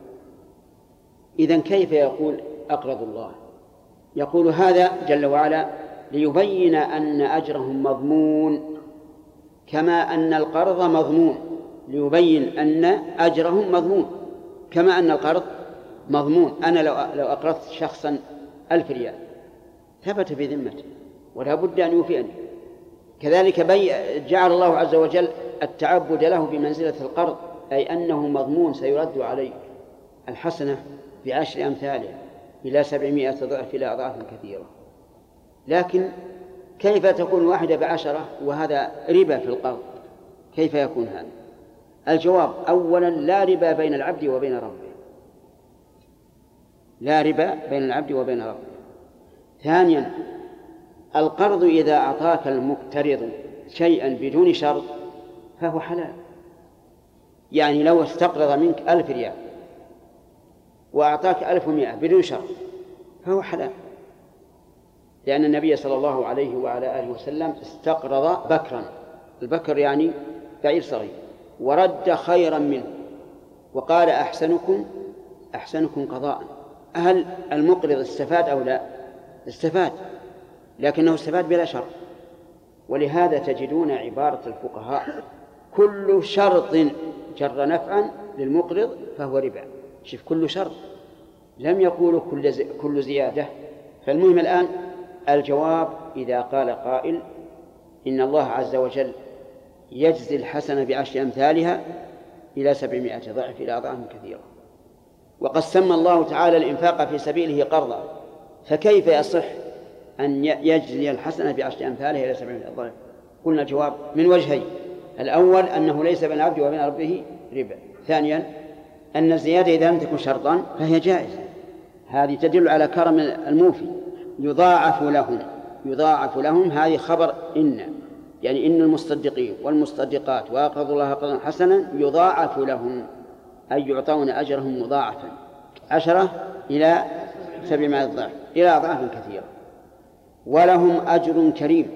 إذا كيف يقول أقرض الله؟ يقول هذا جل وعلا ليبين أن أجرهم مضمون. كما أن القرض مضمون ليبين أن أجرهم مضمون. كما أن القرض مضمون. أنا لو لو أقرضت شخصا ألف ريال ثبت في ذمته ولا بد أن يوفيني. كذلك بي جعل الله عز وجل التعبد له بمنزلة القرض أي أنه مضمون سيرد عليه. الحسنة بعشر أمثالها إلى سبعمائة ضعف إلى أضعاف كثيرة. لكن كيف تكون واحدة بعشرة وهذا ربا في القرض؟ كيف يكون هذا؟ الجواب أولا لا ربا بين العبد وبين ربه. لا ربا بين العبد وبين ربه. ثانيا القرض إذا أعطاك المقترض شيئا بدون شرط فهو حلال. يعني لو استقرض منك ألف ريال وأعطاك ألف ومائة بدون شرط فهو حلال. لأن النبي صلى الله عليه وعلى آله وسلم استقرض بكرا. البكر يعني بعير صغير. ورد خيرا منه. وقال أحسنكم أحسنكم قضاء. هل المقرض استفاد أو لا؟ استفاد. لكنه استفاد بلا شرط. ولهذا تجدون عبارة الفقهاء كل شرط جر نفعا للمقرض فهو ربا. شوف كل شرط. لم يقولوا كل كل زيادة. فالمهم الآن الجواب إذا قال قائل إن الله عز وجل يجزي الحسنة بعشر أمثالها إلى سبعمائة ضعف إلى أضعاف كثيرة. وقد سمى الله تعالى الإنفاق في سبيله قرضا فكيف يصح أن يجزي الحسنة بعشر أمثالها إلى سبعمائة ضعف؟ قلنا الجواب من وجهين. الأول أنه ليس بين العبد وبين ربه ربا ثانيا أن الزيادة إذا لم تكن شرطا فهي جائزة. هذه تدل على كرم الموفي. يضاعف لهم. يضاعف لهم هذه خبر إن. يعني إن المصدقين والمصدقات وأقرضوا الله قرضا حسنا يضاعف لهم. أي يعطون أجرهم مضاعفا. عشرة إلى سبعمائة ضعف. إلى أضعاف كثيرة ولهم أجر كريم.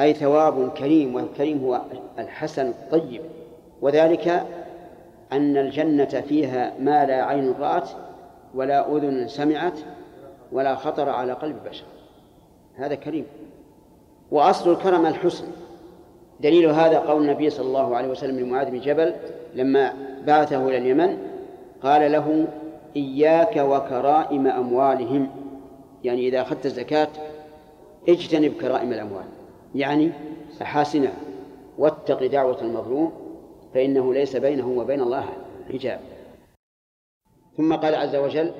أي ثواب كريم والكريم هو الحسن الطيب. وذلك أن الجنة فيها ما لا عين رأت ولا أذن سمعت ولا خطر على قلب بشر. هذا كريم. وأصل الكرم الحسن. دليل هذا قول النبي صلى الله عليه وسلم لمعاذ بن جبل لما بعثه إلى اليمن قال له إياك وكرائم أموالهم. يعني إذا أخذت الزكاة اجتنب كرائم الأموال. يعني أحاسنها. واتق دعوة المظلوم فإنه ليس بينه وبين الله حجاب. ثم قال عز وجل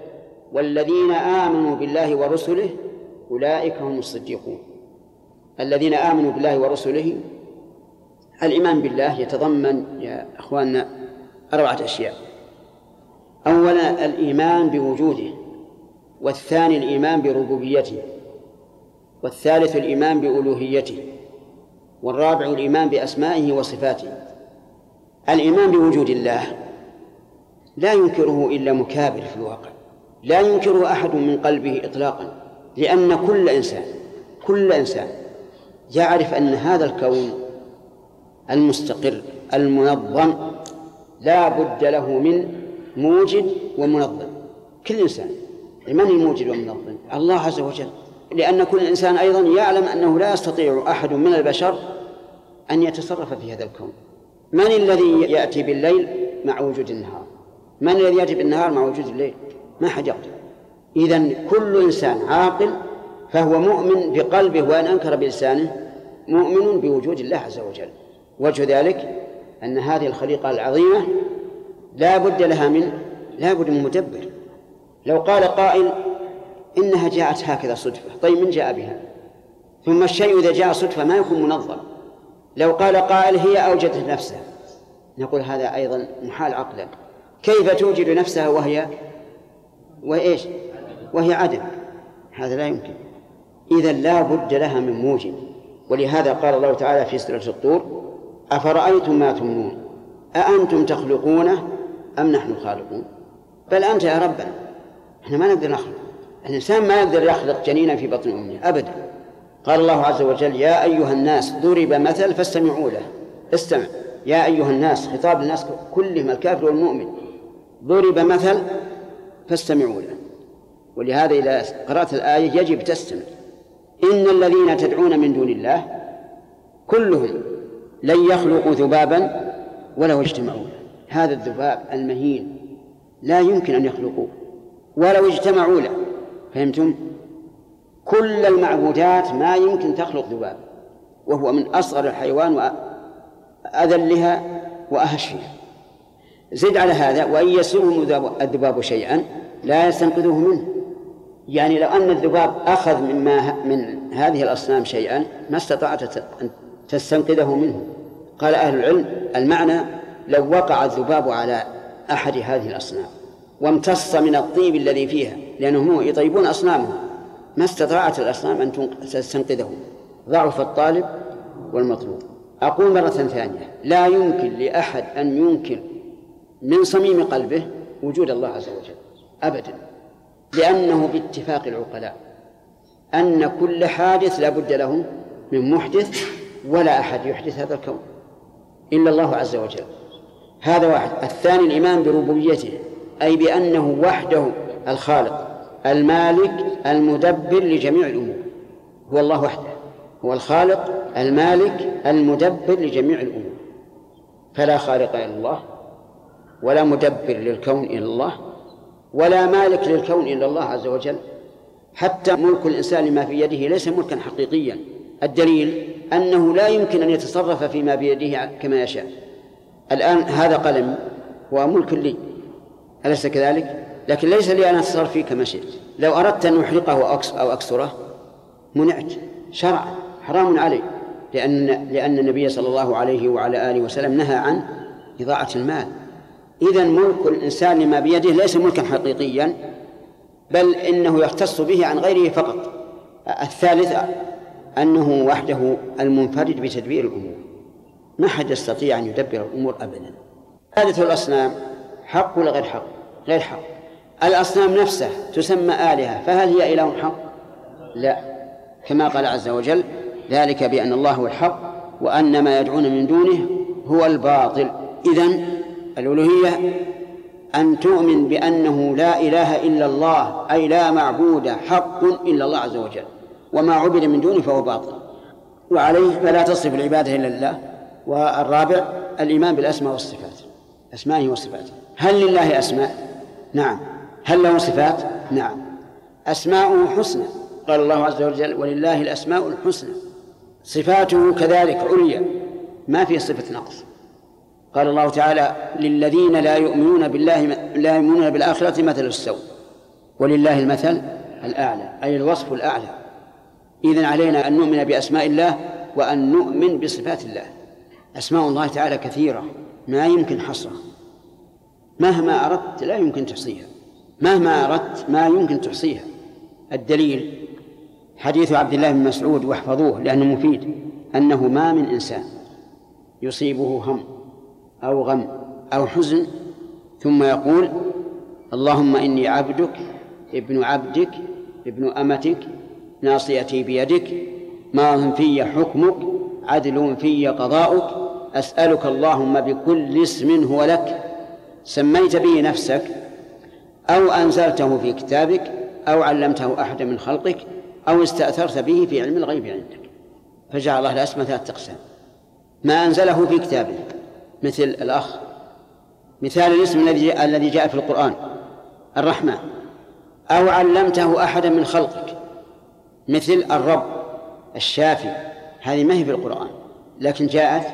والذين آمنوا بالله ورسله أولئك هم الصديقون. الذين آمنوا بالله ورسله الإيمان بالله يتضمن يا أخواننا أربعة أشياء. أولا الإيمان بوجوده والثاني الإيمان بربوبيته والثالث الإيمان بألوهيته والرابع الإيمان بأسمائه وصفاته. الإيمان بوجود الله لا ينكره إلا مكابر في الواقع. لا ينكره أحد من قلبه إطلاقا لأن كل إنسان كل إنسان يعرف أن هذا الكون المستقر المنظم لا بد له من موجد ومنظم. كل إنسان من الموجد والمنظم؟ الله عز وجل. لأن كل إنسان أيضا يعلم أنه لا يستطيع أحد من البشر أن يتصرف في هذا الكون. من الذي يأتي بالليل مع وجود النهار؟ من الذي يأتي بالنهار مع وجود الليل؟ ما حد يقدر إذا كل إنسان عاقل فهو مؤمن بقلبه وإن أنكر بلسانه مؤمن بوجود الله عز وجل. وجه ذلك أن هذه الخليقة العظيمة لا بد لها من لا بد من مدبر. لو قال قائل إنها جاءت هكذا صدفة طيب من جاء بها؟ ثم الشيء إذا جاء صدفة ما يكون منظم. لو قال قائل هي أوجدت نفسها نقول هذا أيضا محال عقلا كيف توجد نفسها وهي وإيش؟ وهي عدم هذا لا يمكن. إذا لا بد لها من موجب. ولهذا قال الله تعالى في سورة الطور أفرأيتم ما تمنون؟ أأنتم تخلقونه أم نحن الخالقون بل أنت يا ربنا إحنا ما نقدر نخلق. الإنسان ما يقدر يخلق جنينا في بطن أمه أبدا. قال الله عز وجل يا أيها الناس ضرب مثل فاستمعوا له. استمع. يا أيها الناس خطاب الناس كلهم الكافر والمؤمن. ضرب مثل فاستمعوا له. ولهذا إذا قرأت الآية يجب تستمع. إن الذين تدعون من دون الله كلهم لن يخلقوا ذبابا ولو اجتمعوا هذا الذباب المهين لا يمكن أن يخلقوه ولو اجتمعوا له. فهمتم؟ كل المعبودات ما يمكن تخلق ذباب وهو من أصغر الحيوان وأذلها وأهشها. زد على هذا وإن يسرهم الذباب شيئا لا يستنقذوه منه. يعني لو أن الذباب أخذ مما من هذه الأصنام شيئا ما استطاعت أن تستنقذه منه. قال أهل العلم المعنى لو وقع الذباب على أحد هذه الأصنام وامتص من الطيب الذي فيها لأنهم يطيبون أصنامهم ما استطاعت الأصنام أن تستنقذه ضعف الطالب والمطلوب. أقول مرة ثانية لا يمكن لأحد أن ينكر من صميم قلبه وجود الله عز وجل أبدا. لأنه باتفاق العقلاء أن كل حادث لا بد له من محدث ولا أحد يحدث هذا الكون إلا الله عز وجل. هذا واحد. الثاني الإيمان بربوبيته أي بأنه وحده الخالق المالك المدبر لجميع الأمور. هو الله وحده. هو الخالق المالك المدبر لجميع الأمور. فلا خالق إلا الله. ولا مدبر للكون إلا الله ولا مالك للكون إلا الله عز وجل. حتى ملك الإنسان لما في يده ليس ملكا حقيقيا. الدليل أنه لا يمكن أن يتصرف فيما بيده كما يشاء. الآن هذا قلم وملك لي أليس كذلك؟ لكن ليس لي أن أتصرف فيه كما شئت. لو أردت أن أحرقه أو أكسره منعت شرعا حرام علي. لأن لأن النبي صلى الله عليه وعلى آله وسلم نهى عن إضاعة المال. إذا ملك الإنسان لما بيده ليس ملكا حقيقيا بل إنه يختص به عن غيره فقط. الثالث أنه وحده المنفرد بتدبير الأمور. ما حد يستطيع أن يدبر الأمور أبدا. عبادة الأصنام حق ولا غير حق؟ غير حق. الأصنام نفسها تسمى آلهة فهل هي إله حق؟ لا. كما قال عز وجل ذلك بأن الله هو الحق وأن ما يدعون من دونه هو الباطل. إذن الألوهية أن تؤمن بأنه لا إله إلا الله أي لا معبود حق إلا الله عز وجل وما عبد من دونه فهو باطل. وعليه فلا تصرف العبادة إلا لله والرابع الإيمان بالأسماء والصفات أسمائه وصفاته. هل لله أسماء؟ نعم. هل له صفات؟ نعم. أسماؤه حسنى. قال الله عز وجل ولله الأسماء الحسنى. صفاته كذلك عليا. ما في صفة نقص. قال الله تعالى للذين لا يؤمنون بالله لا يؤمنون بالآخرة مثل السوء ولله المثل الأعلى أي الوصف الأعلى. إذن علينا أن نؤمن بأسماء الله وأن نؤمن بصفات الله. أسماء الله تعالى كثيرة ما يمكن حصرها. مهما أردت لا يمكن تحصيها. مهما أردت ما يمكن تحصيها. الدليل حديث عبد الله بن مسعود واحفظوه لأنه مفيد أنه ما من إنسان يصيبه هم. أو غم أو حزن ثم يقول اللهم إني عبدك ابن عبدك ابن أمتك ناصيتي بيدك ماض في حكمك عدل في قضاؤك أسألك اللهم بكل اسم هو لك. سميت به نفسك أو أنزلته في كتابك أو علمته أحد من خلقك أو استأثرت به في علم الغيب عندك. فجعل الله الأسماء ثلاثة أقسام ما أنزله في كتابه مثل الأخ. مثال الاسم الذي الذي جاء في القرآن. الرحمن. أو علمته أحدا من خلقك. مثل الرب. الشافي هذه ما هي في القرآن. لكن جاءت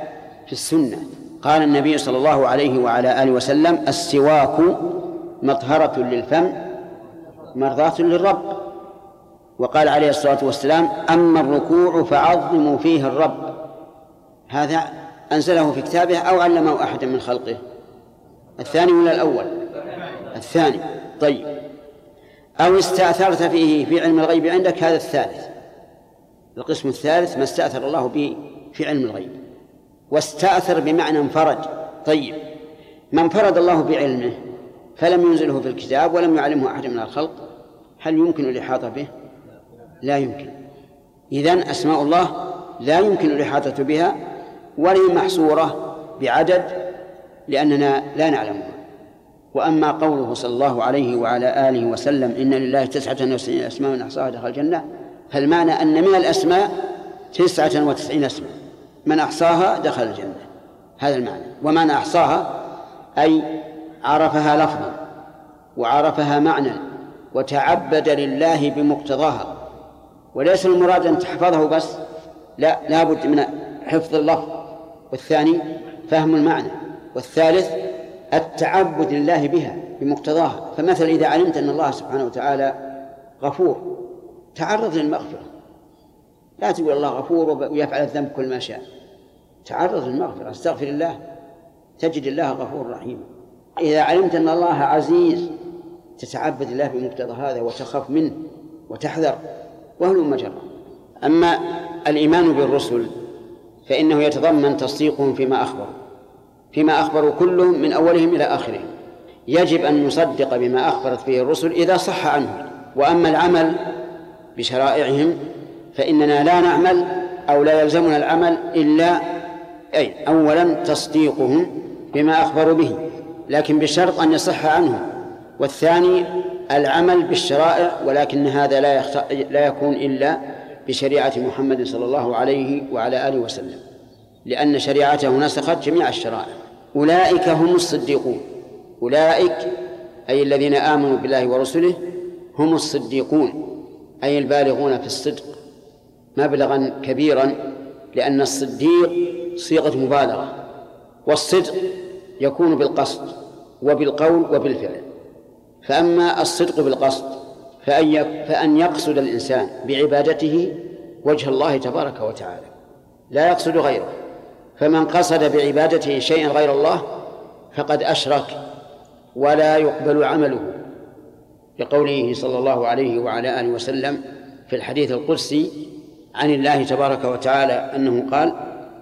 في السنة. قال النبي صلى الله عليه وعلى آله وسلم السواك مطهرة للفم مرضاة للرب. وقال عليه الصلاة والسلام أما الركوع فعظموا فيه الرب. هذا أنزله في كتابه أو علمه أحد من خلقه. الثاني ولا الأول؟ الثاني. طيب. أو استأثرت فيه في علم الغيب عندك هذا الثالث. القسم الثالث ما استأثر الله به في علم الغيب. واستأثر بمعنى انفرد طيب. ما انفرد الله بعلمه فلم ينزله في الكتاب ولم يعلمه أحد من الخلق هل يمكن الإحاطة به؟ لا يمكن. إذن أسماء الله لا يمكن الإحاطة بها ولا محصورة بعدد لأننا لا نعلمها. وأما قوله صلى الله عليه وعلى آله وسلم إن لله تسعة وتسعين أسماء من أحصاها دخل الجنة فالمعنى أن من الأسماء تسعة وتسعين اسما من أحصاها دخل الجنة. هذا المعنى. ومن أحصاها أي عرفها لفظا وعرفها معنى وتعبد لله بمقتضاها. وليس المراد أن تحفظه بس لا لابد من حفظ اللفظ. والثاني فهم المعنى والثالث التعبد لله بها بمقتضاها. فمثلا إذا علمت أن الله سبحانه وتعالى غفور تعرض للمغفرة. لا تقول الله غفور ويفعل الذنب كل ما شاء. تعرض للمغفرة. استغفر الله تجد الله غفور رحيم. إذا علمت أن الله عزيز تتعبد الله بمقتضى هذا وتخاف منه وتحذر وهل مجرى أما الإيمان بالرسل فإنه يتضمن تصديقهم فيما أخبروا فيما أخبروا كلهم من أولهم إلى آخرهم. يجب أن نصدق بما أخبرت به الرسل إذا صح عنهم وأما العمل بشرائعهم فإننا لا نعمل أو لا يلزمنا العمل إلا أي أولا تصديقهم بما أخبروا به لكن بشرط أن يصح عنهم. والثاني العمل بالشرائع ولكن هذا لا لا يكون إلا بشريعة محمد صلى الله عليه وعلى آله وسلم لأن شريعته نسخت جميع الشرائع. أولئك هم الصديقون. أولئك أي الذين آمنوا بالله ورسله هم الصديقون أي البالغون في الصدق. مبلغا كبيرا لأن الصديق صيغة مبالغة والصدق يكون بالقصد وبالقول وبالفعل. فأما الصدق بالقصد فأن فأن يقصد الإنسان بعبادته وجه الله تبارك وتعالى لا يقصد غيره. فمن قصد بعبادته شيئا غير الله فقد أشرك ولا يقبل عمله. لقوله صلى الله عليه وعلى آله وسلم في الحديث القدسي عن الله تبارك وتعالى أنه قال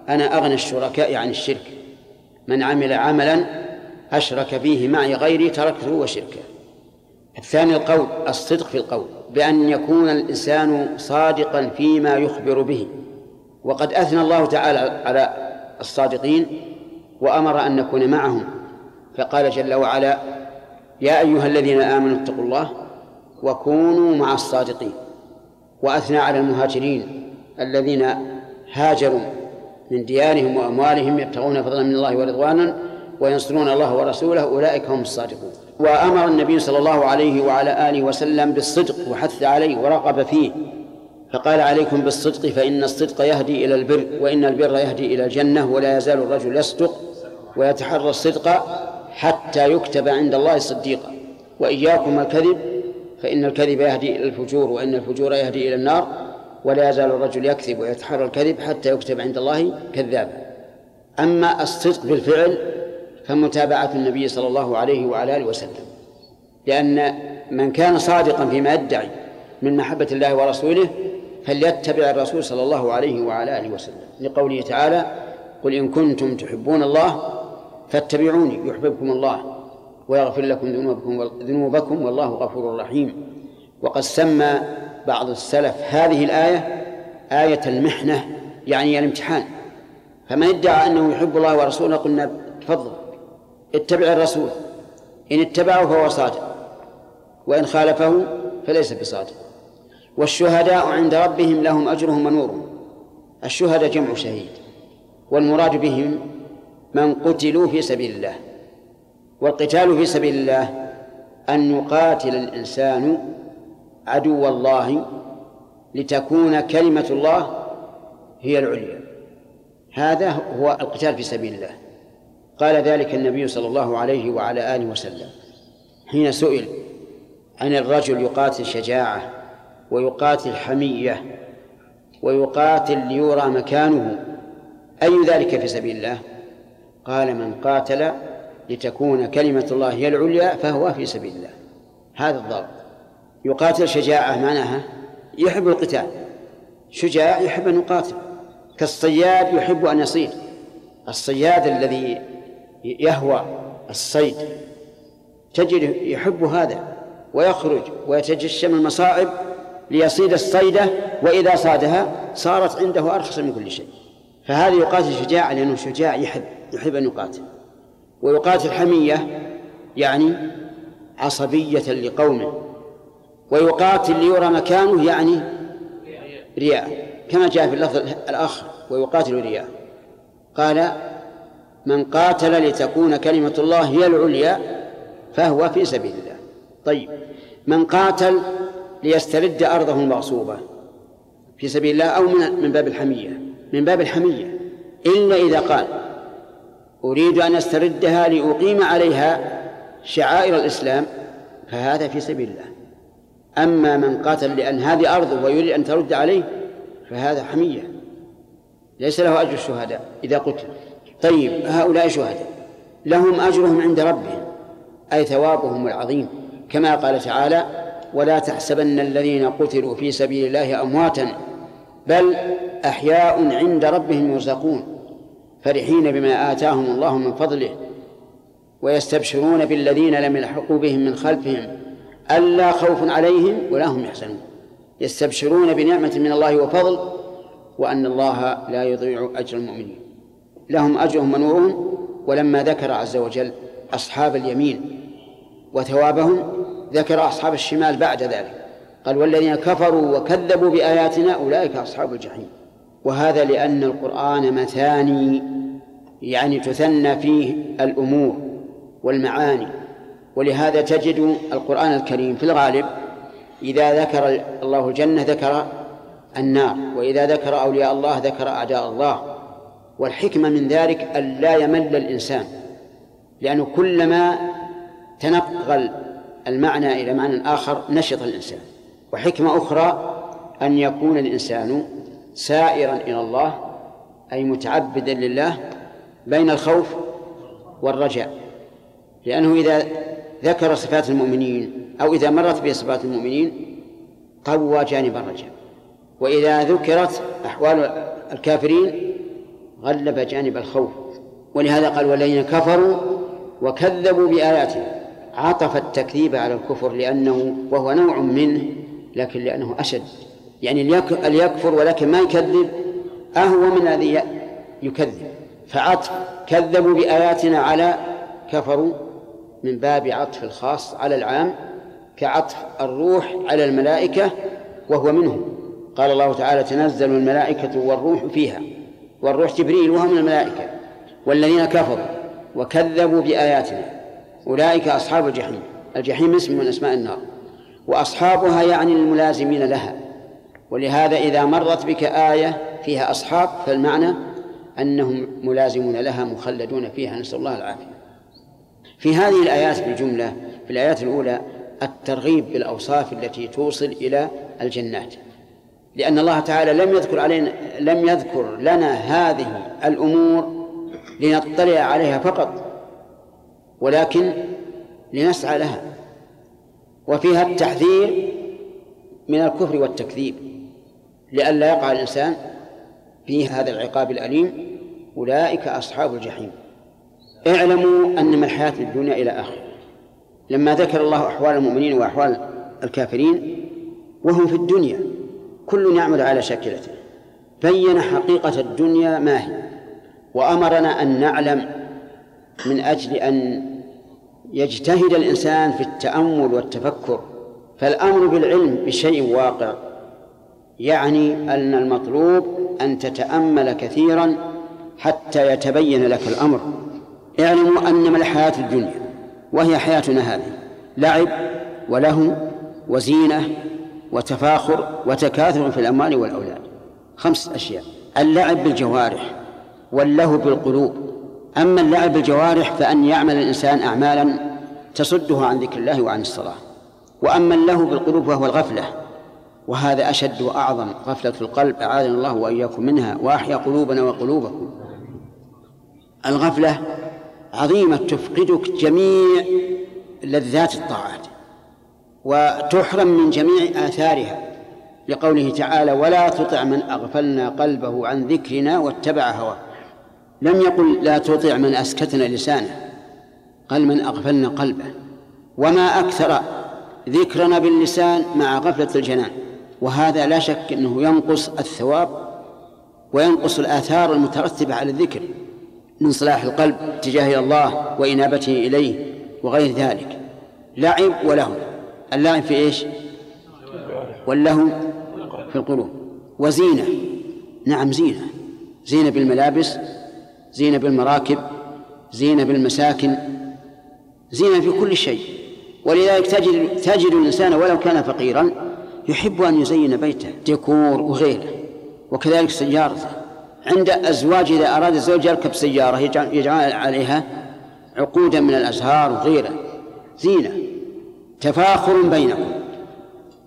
أنا أغنى الشركاء عن الشرك من عمل عملا أشرك فيه معي غيري تركته وشركه. الثاني القول الصدق في القول بأن يكون الإنسان صادقا فيما يخبر به. وقد أثنى الله تعالى على الصادقين وأمر أن نكون معهم. فقال جل وعلا يا أيها الذين آمنوا اتقوا الله وكونوا مع الصادقين. وأثنى على المهاجرين الذين هاجروا من ديارهم وأموالهم يبتغون فضلا من الله ورضوانا وينصرون الله ورسوله أولئك هم الصادقون. وأمر النبي صلى الله عليه وعلى آله وسلم بالصدق وحث عليه ورغب فيه فقال عليكم بالصدق فإن الصدق يهدي إلى البر وإن البر يهدي إلى الجنة ولا يزال الرجل يصدق ويتحرى الصدق حتى يكتب عند الله صديقا. وإياكم الكذب فإن الكذب يهدي إلى الفجور وإن الفجور يهدي إلى النار ولا يزال الرجل يكذب ويتحرى الكذب حتى يكتب عند الله كذابا. أما الصدق بالفعل فمتابعة النبي صلى الله عليه وعلى آله وسلم. لأن من كان صادقا فيما يدعي من محبة الله ورسوله فليتبع الرسول صلى الله عليه وعلى آله وسلم. لقوله تعالى قل إن كنتم تحبون الله فاتبعوني يحببكم الله ويغفر لكم ذنوبكم ذنوبكم والله غفور رحيم. وقد سمى بعض السلف هذه الآية آية المحنة يعني الامتحان. فمن ادعى أنه يحب الله ورسوله قلنا تفضل. اتبع الرسول. إن اتبعه فهو صادق. وإن خالفه فليس بصادق. والشهداء عند ربهم لهم أجرهم ونورهم. الشهداء جمع شهيد. والمراد بهم من قتلوا في سبيل الله. والقتال في سبيل الله أن يقاتل الإنسان عدو الله لتكون كلمة الله هي العليا. هذا هو القتال في سبيل الله. قال ذلك النبي صلى الله عليه وعلى آله وسلم. حين سئل عن الرجل يقاتل شجاعة ويقاتل حمية ويقاتل ليرى مكانه أي ذلك في سبيل الله؟ قال من قاتل لتكون كلمة الله هي العليا فهو في سبيل الله. هذا الضابط يقاتل شجاعة معناها يحب القتال. شجاع يحب أن يقاتل. كالصياد يحب أن يصيد. الصياد الذي يهوى الصيد. تجد يحب هذا ويخرج ويتجشم المصائب ليصيد الصيدة وإذا صادها صارت عنده أرخص من كل شيء. فهذا يقاتل شجاع لأنه شجاع يحب يحب أن يقاتل. ويقاتل حمية يعني عصبية لقومه. ويقاتل ليرى مكانه يعني رياء. كما جاء في اللفظ الآخر ويقاتل رياء. قال من قاتل لتكون كلمة الله هي العليا فهو في سبيل الله. طيب. من قاتل ليسترد أرضه المغصوبة في سبيل الله أو من من باب الحمية. من باب الحمية. إلا إذا قال أريد أن أستردها لأقيم عليها شعائر الإسلام فهذا في سبيل الله. أما من قاتل لأن هذه أرضه ويريد أن ترد عليه فهذا حمية. ليس له أجر الشهداء إذا قتل. طيب هؤلاء شهداء. لهم أجرهم عند ربهم أي ثوابهم العظيم. كما قال تعالى ولا تحسبن الذين قتلوا في سبيل الله أمواتا بل أحياء عند ربهم يرزقون فرحين بما آتاهم الله من فضله ويستبشرون بالذين لم يلحقوا بهم من خلفهم ألا خوف عليهم ولا هم يحزنون. يستبشرون بنعمة من الله وفضل وأن الله لا يضيع أجر المؤمنين. لهم أجرهم ونورهم ولما ذكر عز وجل أصحاب اليمين وثوابهم ذكر أصحاب الشمال بعد ذلك. قال والذين كفروا وكذبوا بآياتنا أولئك أصحاب الجحيم. وهذا لأن القرآن مثاني يعني تثنى فيه الأمور والمعاني. ولهذا تجد القرآن الكريم في الغالب إذا ذكر الله الجنة ذكر النار وإذا ذكر أولياء الله ذكر أعداء الله. والحكمة من ذلك أن لا يمل الإنسان لأنه كلما تنقل المعنى إلى معنى آخر نشط الإنسان. وحكمة أخرى أن يكون الإنسان سائرا إلى الله أي متعبدا لله بين الخوف والرجاء. لأنه إذا ذكر صفات المؤمنين أو إذا مرت بصفات المؤمنين قوى جانب الرجاء. وإذا ذكرت أحوال الكافرين غلب جانب الخوف. ولهذا قال والذين كفروا وكذبوا بآياتنا عطف التكذيب على الكفر لأنه وهو نوع منه لكن لأنه أشد. يعني ليكفر ولكن ما يكذب أهو من الذي يكذب. فعطف كذبوا بآياتنا على كفروا من باب عطف الخاص على العام كعطف الروح على الملائكة وهو منهم. قال الله تعالى تنزل الملائكة والروح فيها. والروح جبريل وهو من الملائكة والذين كفروا وكذبوا بآياتنا. أولئك أصحاب الجحيم. الجحيم اسم من أسماء النار. وأصحابها يعني الملازمين لها. ولهذا إذا مرت بك آية فيها أصحاب فالمعنى أنهم ملازمون لها مخلدون فيها. نسأل الله العافية. في هذه الآيات بالجملة في الآيات الأولى الترغيب بالأوصاف التي توصل إلى الجنات. لأن الله تعالى لم يذكر علينا لم يذكر لنا هذه الأمور لنطلع عليها فقط ولكن لنسعى لها. وفيها التحذير من الكفر والتكذيب لئلا يقع الإنسان في هذا العقاب الأليم. أولئك أصحاب الجحيم. اعلموا أن من الحياة الدنيا إلى آخره لما ذكر الله أحوال المؤمنين وأحوال الكافرين وهم في الدنيا. كل يعمل على شاكلته. بين حقيقة الدنيا ما هي. وأمرنا أن نعلم من أجل أن يجتهد الإنسان في التأمل والتفكر. فالأمر بالعلم بشيء واقع. يعني أن المطلوب أن تتأمل كثيرا حتى يتبين لك الأمر. اعلموا أنما الحياة الدنيا وهي حياتنا هذه. لعب ولهو وزينة وتفاخر وتكاثر في الأموال والأولاد. خمس أشياء. اللعب بالجوارح واللهو بالقلوب. أما اللعب بالجوارح فأن يعمل الإنسان أعمالا تصده عن ذكر الله وعن الصلاة. وأما اللهو بالقلوب وهو الغفلة. وهذا أشد وأعظم غفلة القلب أعاذنا الله وإياكم منها. وأحيا قلوبنا وقلوبكم. الغفلة عظيمة تفقدك جميع لذات الطاعات. وتحرم من جميع آثارها لقوله تعالى ولا تطع من أغفلنا قلبه عن ذكرنا واتبع هواه. لم يقل لا تطع من أسكتنا لسانه قال من أغفلنا قلبه. وما أكثر ذكرنا باللسان مع غفلة الجنان. وهذا لا شك أنه ينقص الثواب وينقص الآثار المترتبة على الذكر من صلاح القلب تجاه الله وإنابته إليه وغير ذلك. لعب ولهو. اللعب في إيش؟ واللهو في القلوب وزينة. نعم زينة. زينة بالملابس زينة بالمراكب زينة بالمساكن. زينة في كل شيء. ولذلك تجد تجد الإنسان ولو كان فقيرا يحب أن يزين بيته ديكور وغيره وكذلك سيارته. عند الزواج إذا أراد الزوج يركب سيارة يجعل عليها عقودا من الأزهار وغيره. زينة. تفاخر بينكم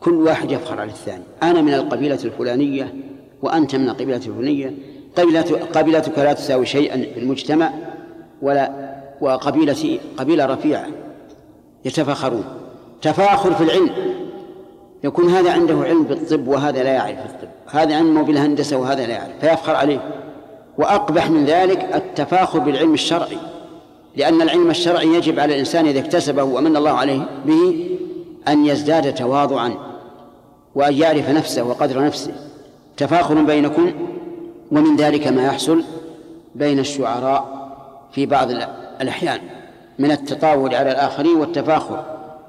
كل واحد يفخر على الثاني. أنا من القبيلة الفلانية وأنت من القبيلة الفلانية. قبيلة قبيلتك لا تساوي شيئا في المجتمع ولا وقبيلتي قبيلة رفيعة. يتفاخرون. تفاخر في العلم. يكون هذا عنده علم بالطب وهذا لا يعرف الطب. هذا علمه بالهندسة وهذا لا يعرف. فيفخر عليه. وأقبح من ذلك التفاخر بالعلم الشرعي. لأن العلم الشرعي يجب على الإنسان إذا اكتسبه ومن الله عليه به أن يزداد تواضعا وأن يعرف نفسه وقدر نفسه. تفاخر بينكم ومن ذلك ما يحصل بين الشعراء في بعض الأحيان من التطاول على الآخرين والتفاخر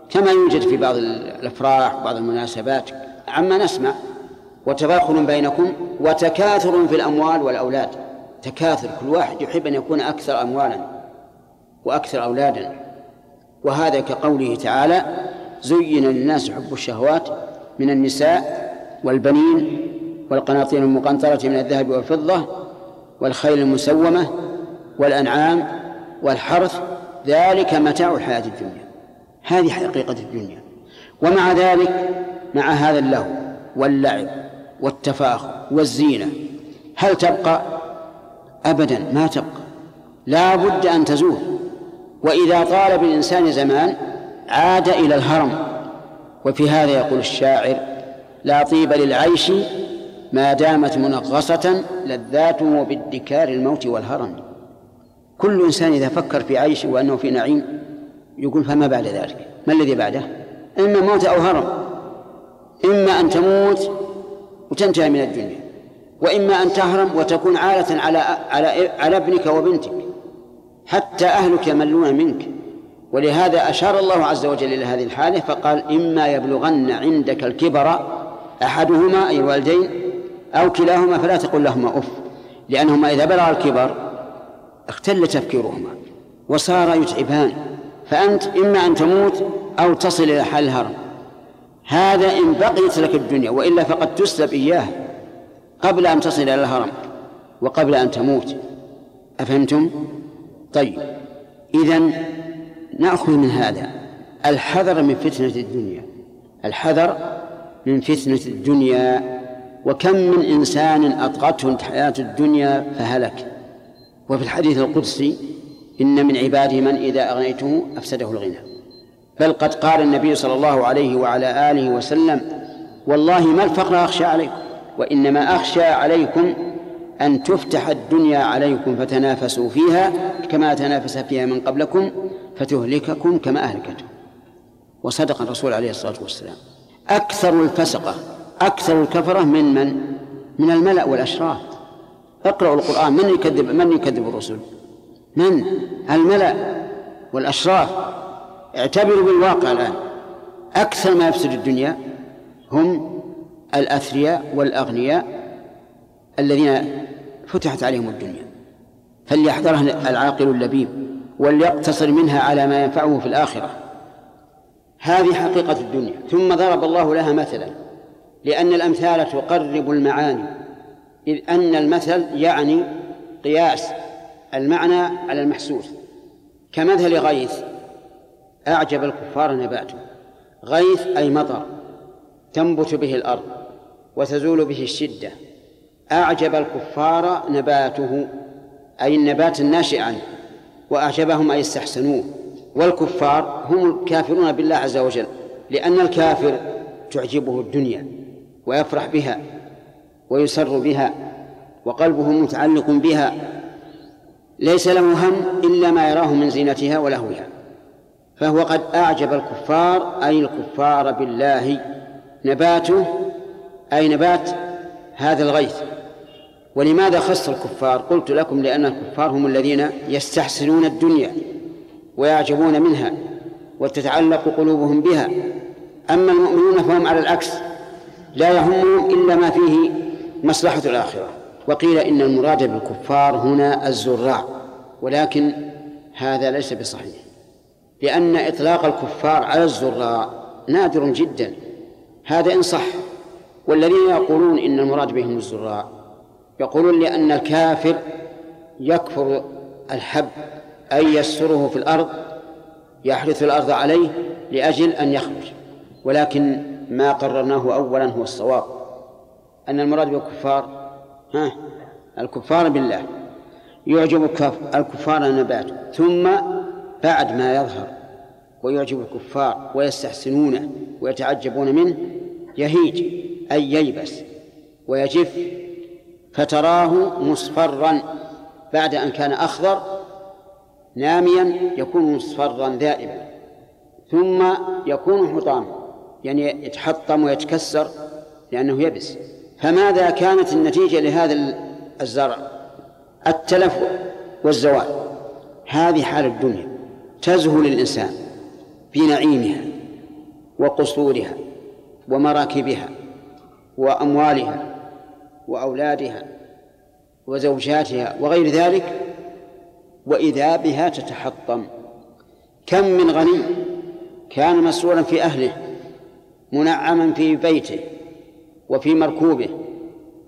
كما يوجد في بعض الأفراح وبعض المناسبات عما نسمع. وتفاخر بينكم وتكاثر في الأموال والأولاد. تكاثر كل واحد يحب أن يكون أكثر أموالا. وأكثر أولادا. وهذا كقوله تعالى زين للناس حب الشهوات من النساء والبنين والقناطير المقنطرة من الذهب والفضة والخيل المسومة والأنعام والحرث. ذلك متاع الحياة الدنيا. هذه حقيقة الدنيا. ومع ذلك مع هذا اللهو واللعب والتفاخر والزينة هل تبقى؟ أبدا ما تبقى. لا بد أن تزول. وإذا طال بالإنسان زمان عاد إلى الهرم. وفي هذا يقول الشاعر لا طيب للعيش ما دامت منغصة لذاته بادكار الموت والهرم. كل إنسان إذا فكر في عيشه وأنه في نعيم يقول فما بعد ذلك؟ ما الذي بعده؟ إما موت أو هرم. إما أن تموت وتنتهي من الدنيا. وإما أن تهرم وتكون عالة على على على ابنك وبنتك. حتى أهلك يملون منك. ولهذا أشار الله عز وجل إلى هذه الحالة فقال إما يبلغن عندك الكبر أحدهما أي الوالدين أو كلاهما فلا تقل لهما أف لأنهما إذا بلغ الكبر اختل تفكيرهما وصار يتعبان. فأنت إما أن تموت أو تصل إلى حال الهرم. هذا إن بقيت لك الدنيا وإلا فقد تسلب إياه قبل أن تصل إلى الهرم وقبل أن تموت. أفهمتم؟ طيب إذا نأخذ من هذا الحذر من فتنة الدنيا. الحذر من فتنة الدنيا وكم من إنسان أطغته حياة الدنيا فهلك. وفي الحديث القدسي إن من عبادي من إذا أغنيته أفسده الغنى. بل قد قال النبي صلى الله عليه وعلى آله وسلم والله ما الفقر أخشى عليكم وإنما أخشى عليكم أن تفتح الدنيا عليكم فتنافسوا فيها كما تنافس فيها من قبلكم فتهلككم كما أهلكتهم وصدق الرسول عليه الصلاة والسلام أكثر الفسقة أكثر الكفرة من من؟ من الملأ والأشراف اقرأوا القرآن من يكذب من يكذب الرسل؟ من؟ الملأ والأشراف اعتبروا بالواقع الآن أكثر ما يفسد الدنيا هم الأثرياء والأغنياء الذين فتحت عليهم الدنيا. فليحذرها العاقل اللبيب وليقتصر منها على ما ينفعه في الآخرة. هذه حقيقة الدنيا. ثم ضرب الله لها مثلا لأن الأمثال تقرب المعاني. إذ أن المثل يعني قياس المعنى على المحسوس. كمثل غيث أعجب الكفار نباته. غيث أي مطر تنبت به الأرض وتزول به الشدة. أعجب الكفار نباته أي النبات الناشئ عنه وأعجبهم أي استحسنوه. والكفار هم الكافرون بالله عز وجل لأن الكافر تعجبه الدنيا ويفرح بها ويسر بها وقلبه متعلق بها. ليس له هم إلا ما يراه من زينتها ولهوها. فهو قد أعجب الكفار أي الكفار بالله نباته أي نبات هذا الغيث. ولماذا خص الكفار؟ قلت لكم لأن الكفار هم الذين يستحسنون الدنيا ويعجبون منها وتتعلق قلوبهم بها. أما المؤمنون فهم على العكس لا يهمهم إلا ما فيه مصلحة الآخرة. وقيل إن المراد بالكفار هنا الزراع ولكن هذا ليس بصحيح. لأن إطلاق الكفار على الزراع نادر جدا. هذا إن صح. والذين يقولون إن المراد بهم الزراع يقولون لأن الكافر يكفر الحب أي يسره في الأرض يحرث الأرض عليه لأجل أن يخرج. ولكن ما قررناه أولا هو الصواب. أن المراد بالكفار ها الكفار بالله. يعجب الكفار النبات ثم بعد ما يظهر ويعجب الكفار ويستحسنونه ويتعجبون منه يهيج أي ييبس ويجف فتراه مصفرا بعد أن كان أخضر ناميا يكون مصفرا ذائبا ثم يكون حطاما يعني يتحطم ويتكسر لأنه يبس. فماذا كانت النتيجة لهذا الزرع؟ التلف والزوال. هذه حال الدنيا تزهو للإنسان بنعيمها وقصورها ومراكبها وأموالها. وأولادها وزوجاتها وغير ذلك وإذا بها تتحطم. كم من غني كان مسرورا في أهله منعما في بيته وفي مركوبه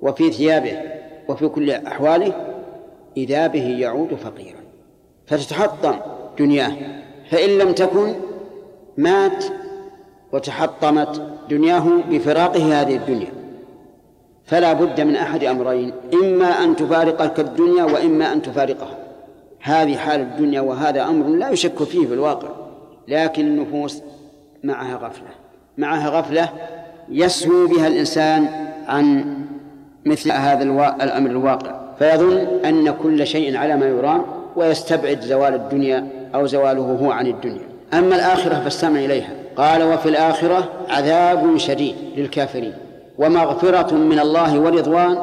وفي ثيابه وفي كل أحواله إذا به يعود فقيرا. فتتحطم دنياه. فإن لم تكن مات وتحطمت دنياه بفراقه هذه الدنيا. فلا بد من أحد أمرين إما أن تفارقك الدنيا وإما أن تفارقها. هذه حال الدنيا وهذا أمر لا يشك فيه في الواقع لكن النفوس معها غفلة معها غفلة يسهو بها الإنسان عن مثل هذا الأمر الواقع. فيظن أن كل شيء على ما يرام ويستبعد زوال الدنيا أو زواله هو عن الدنيا. أما الآخرة فاستمع إليها. قال وفي الآخرة عذاب شديد للكافرين. ومغفرة من الله ورضوان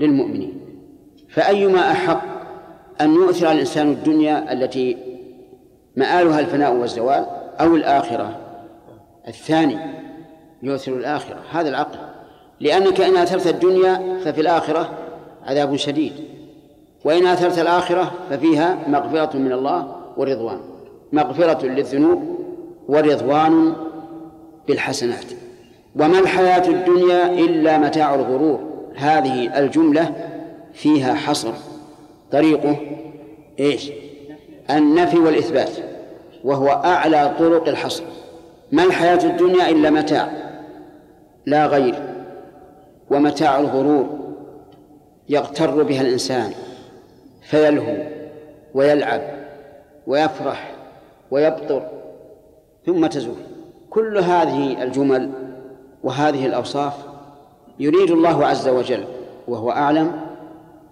للمؤمنين. فأيما أحق أن يؤثر الإنسان الدنيا التي مآلها الفناء والزوال أو الآخرة؟ الثاني يؤثر الآخرة هذا العقل. لأنك إن أثرت الدنيا ففي الآخرة عذاب شديد وإن أثرت الآخرة ففيها مغفرة من الله ورضوان. مغفرة للذنوب ورضوان بالحسنات. وما الحياة الدنيا إلا متاع الغرور؟ هذه الجملة فيها حصر. طريقه إيش؟ النفي والإثبات وهو أعلى طرق الحصر. ما الحياة الدنيا إلا متاع؟ لا غير. ومتاع الغرور يغتر بها الإنسان فيلهو ويلعب ويفرح ويبطر ثم تزول. كل هذه الجمل وهذه الأوصاف يريد الله عز وجل وهو أعلم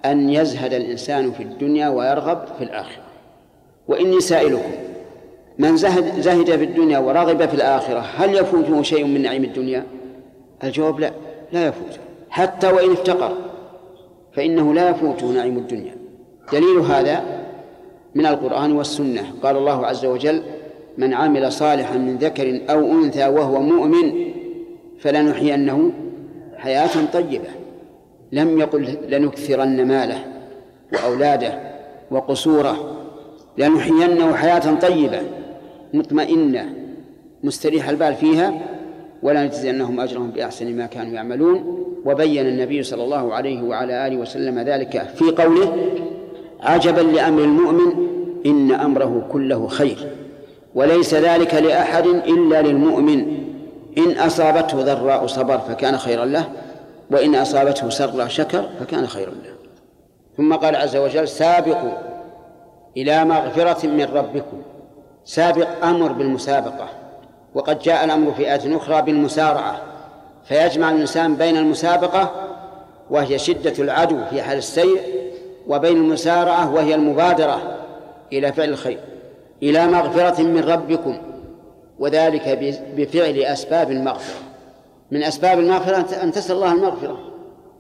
أن يزهد الإنسان في الدنيا ويرغب في الآخرة. وإني سائلكم من زهد, زهد في الدنيا ورغب في الآخرة هل يفوته شيء من نعيم الدنيا؟ الجواب لا لا يفوته حتى وإن افتقر فإنه لا يفوته نعيم الدنيا. دليل هذا من القرآن والسنة. قال الله عز وجل من عمل صالحا من ذكر أو أنثى وهو مؤمن فلنحيينه حياة طيبة. لم يقل لنكثرن ماله وأولاده وقصوره. لنحيينه حياة طيبة مطمئنة مستريح البال فيها ولا نجزينهم أجرهم بأحسن ما كانوا يعملون. وبين النبي صلى الله عليه وعلى آله وسلم ذلك في قوله عجبا لأمر المؤمن إن أمره كله خير وليس ذلك لأحد إلا للمؤمن. إن أصابته ضراء صبر فكان خيرا له وإن أصابته سر شكر فكان خيرا له. ثم قال عز وجل سابقوا إلى مغفرة من ربكم. سابق أمر بالمسابقة وقد جاء الأمر في آية أخرى بالمسارعة. فيجمع الإنسان بين المسابقة وهي شدة العدو في حال السير وبين المسارعة وهي المبادرة إلى فعل الخير. إلى مغفرة من ربكم. وذلك بفعل أسباب المغفرة. من أسباب المغفرة أن تسأل الله المغفرة.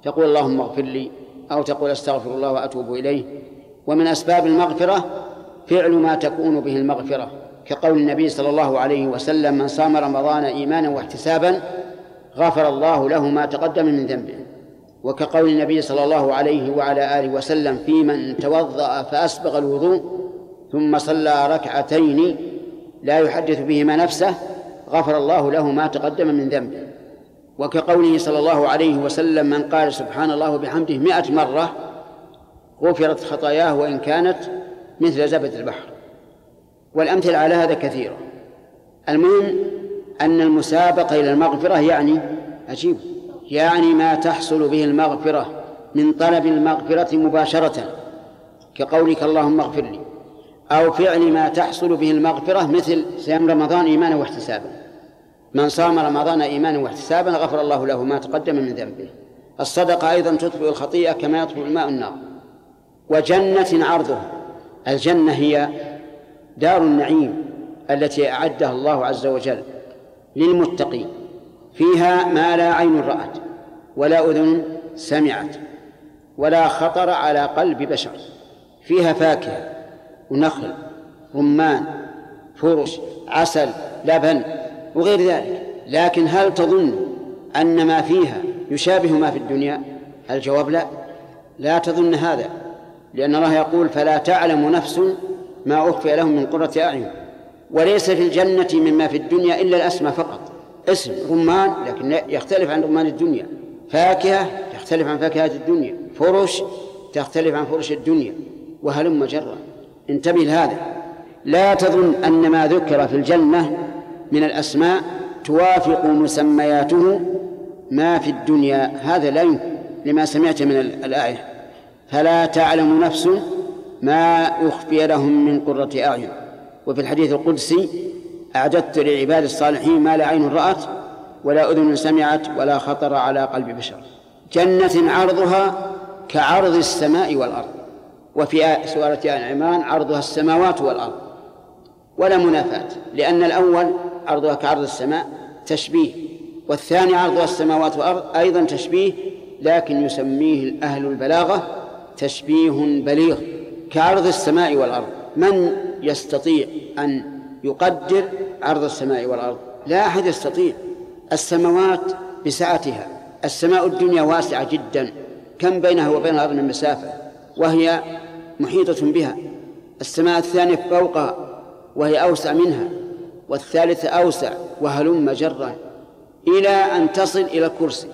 تقول اللهم اغفر لي أو تقول أستغفر الله وأتوب إليه. ومن أسباب المغفرة فعل ما تكون به المغفرة. كقول النبي صلى الله عليه وسلم من صام رمضان إيمانا واحتسابا غفر الله له ما تقدم من ذنبه. وكقول النبي صلى الله عليه وعلى آله وسلم في من توضأ فأسبغ الوضوء ثم صلى ركعتين لا يحدث بهما نفسه غفر الله له ما تقدم من ذنبه. وكقوله صلى الله عليه وسلم من قال سبحان الله وبحمده مئة مرة غفرت خطاياه وإن كانت مثل زبد البحر. والأمثلة على هذا كثيرة. المهم أن المسابقة إلى المغفرة يعني عجيب يعني ما تحصل به المغفرة من طلب المغفرة مباشرة. كقولك اللهم اغفر لي. أو فعل ما تحصل به المغفرة مثل صيام رمضان إيمانا واحتسابا. من صام رمضان إيمانا واحتسابا غفر الله له ما تقدم من ذنبه. الصدقة أيضا تطفئ الخطيئة كما يطفئ الماء النار. وجنة عرضها. الجنة هي دار النعيم التي أعدها الله عز وجل للمتقين. فيها ما لا عين رأت ولا أذن سمعت ولا خطر على قلب بشر. فيها فاكهة. ونخل رمان فرش عسل لبن وغير ذلك. لكن هل تظن أن ما فيها يشابه ما في الدنيا؟ الجواب لا. لا تظن هذا لأن الله يقول فلا تعلم نفس ما أخفي لهم من قرة أعين. وليس في الجنة مما في الدنيا إلا الأسمى فقط. اسم رمان لكن يختلف عن رمان الدنيا. فاكهة تختلف عن فاكهة الدنيا. فرش تختلف عن فرش الدنيا. وهلم جرا. انتبه لهذا. لا تظن أن ما ذكر في الجنة من الأسماء توافق مسمياته ما في الدنيا. هذا لا يمكن لما سمعت من الآية. فلا تعلم نفس ما أخفي لهم من قرة أعين. وفي الحديث القدسي أعددت لعباد الصالحين ما لا عين رأت ولا أذن سمعت ولا خطر على قلب بشر. جنة عرضها كعرض السماء والأرض. وفي سورة آل عمران عرضها السماوات والأرض. ولا منافاة لأن الأول عرضها كعرض السماء تشبيه والثاني عرضها السماوات والأرض أيضا تشبيه لكن يسميه أهل البلاغة تشبيه بليغ كعرض السماء والأرض. من يستطيع أن يقدر عرض السماء والأرض؟ لا أحد يستطيع. السماوات بسعتها. السماء الدنيا واسعة جدا. كم بينها وبين الأرض من مسافة؟ وهي محيطة بها. السماء الثانية فوقها وهي أوسع منها والثالثة أوسع وهلم جرا. إلى أن تصل إلى الكرسي.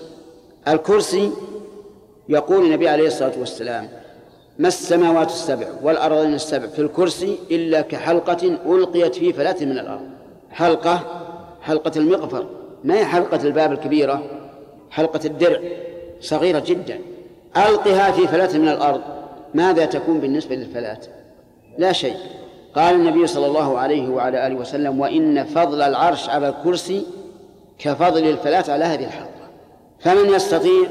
الكرسي يقول النبي عليه الصلاة والسلام ما السماوات السبع والأرضين السبع في الكرسي إلا كحلقة ألقيت في فلاة من الأرض. حلقة حلقة المغفر ما هي حلقة الباب الكبيرة؟ حلقة الدرع صغيرة جدا. ألقها في فلاة من الأرض. ماذا تكون بالنسبة للفلاة لا شيء. قال النبي صلى الله عليه وعلى آله وسلم وإن فضل العرش على الكرسي كفضل الفلاة على هذه الحلقة فمن يستطيع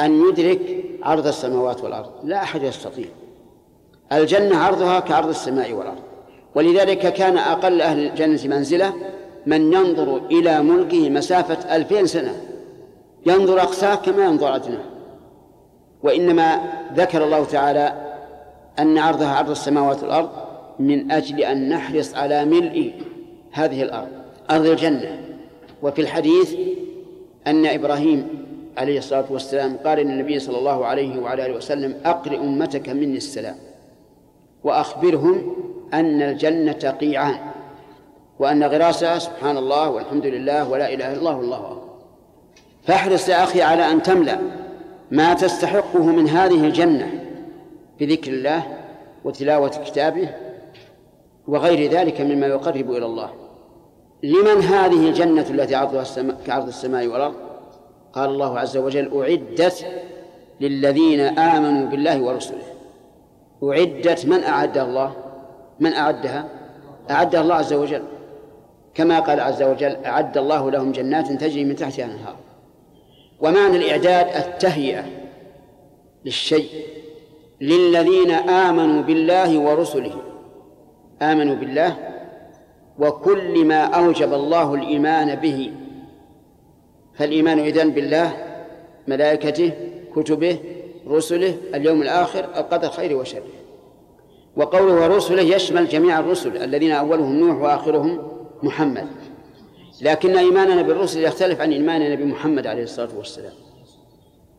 أن يدرك عرض السماوات والأرض؟ لا أحد يستطيع. الجنة عرضها كعرض السماء والأرض. ولذلك كان أقل أهل الجنة منزلة من ينظر إلى ملكه مسافة ألفين سنة. ينظر أقصاه كما ينظر أدناه. وإنما ذكر الله تعالى أن عرضها عرض السماوات والأرض من أجل أن نحرص على ملء هذه الأرض أرض الجنة. وفي الحديث أن إبراهيم عليه الصلاة والسلام قال للنبي صلى الله عليه وعلى آله وسلم أقرئ أمتك مني السلام وأخبرهم أن الجنة قيعان وأن غراسها سبحان الله والحمد لله ولا إله إلا الله والله أكبر. فاحرص يا أخي على أن تملأ. ما تستحقه من هذه الجنة بذكر الله وتلاوة كتابه وغير ذلك مما يقرب إلى الله. لمن هذه الجنة التي عرضها السماء كعرض السماء والأرض؟ قال الله عز وجل أعدت للذين آمنوا بالله ورسله. أعدت من أعد الله؟ من أعدها؟ أعدها الله عز وجل. كما قال عز وجل أعد الله لهم جنات تجري من تحتها الأنهار. ومعنى الإعداد التهيئة للشيء للذين آمنوا بالله ورسله. آمنوا بالله وكل ما أوجب الله الإيمان به. فالإيمان إذن بالله ملائكته كتبه رسله اليوم الآخر القدر خير وشر وقوله رسله يشمل جميع الرسل الذين أولهم نوح وآخرهم محمد. لكن إيماننا بالرسل يختلف عن إيماننا بمحمد عليه الصلاة والسلام.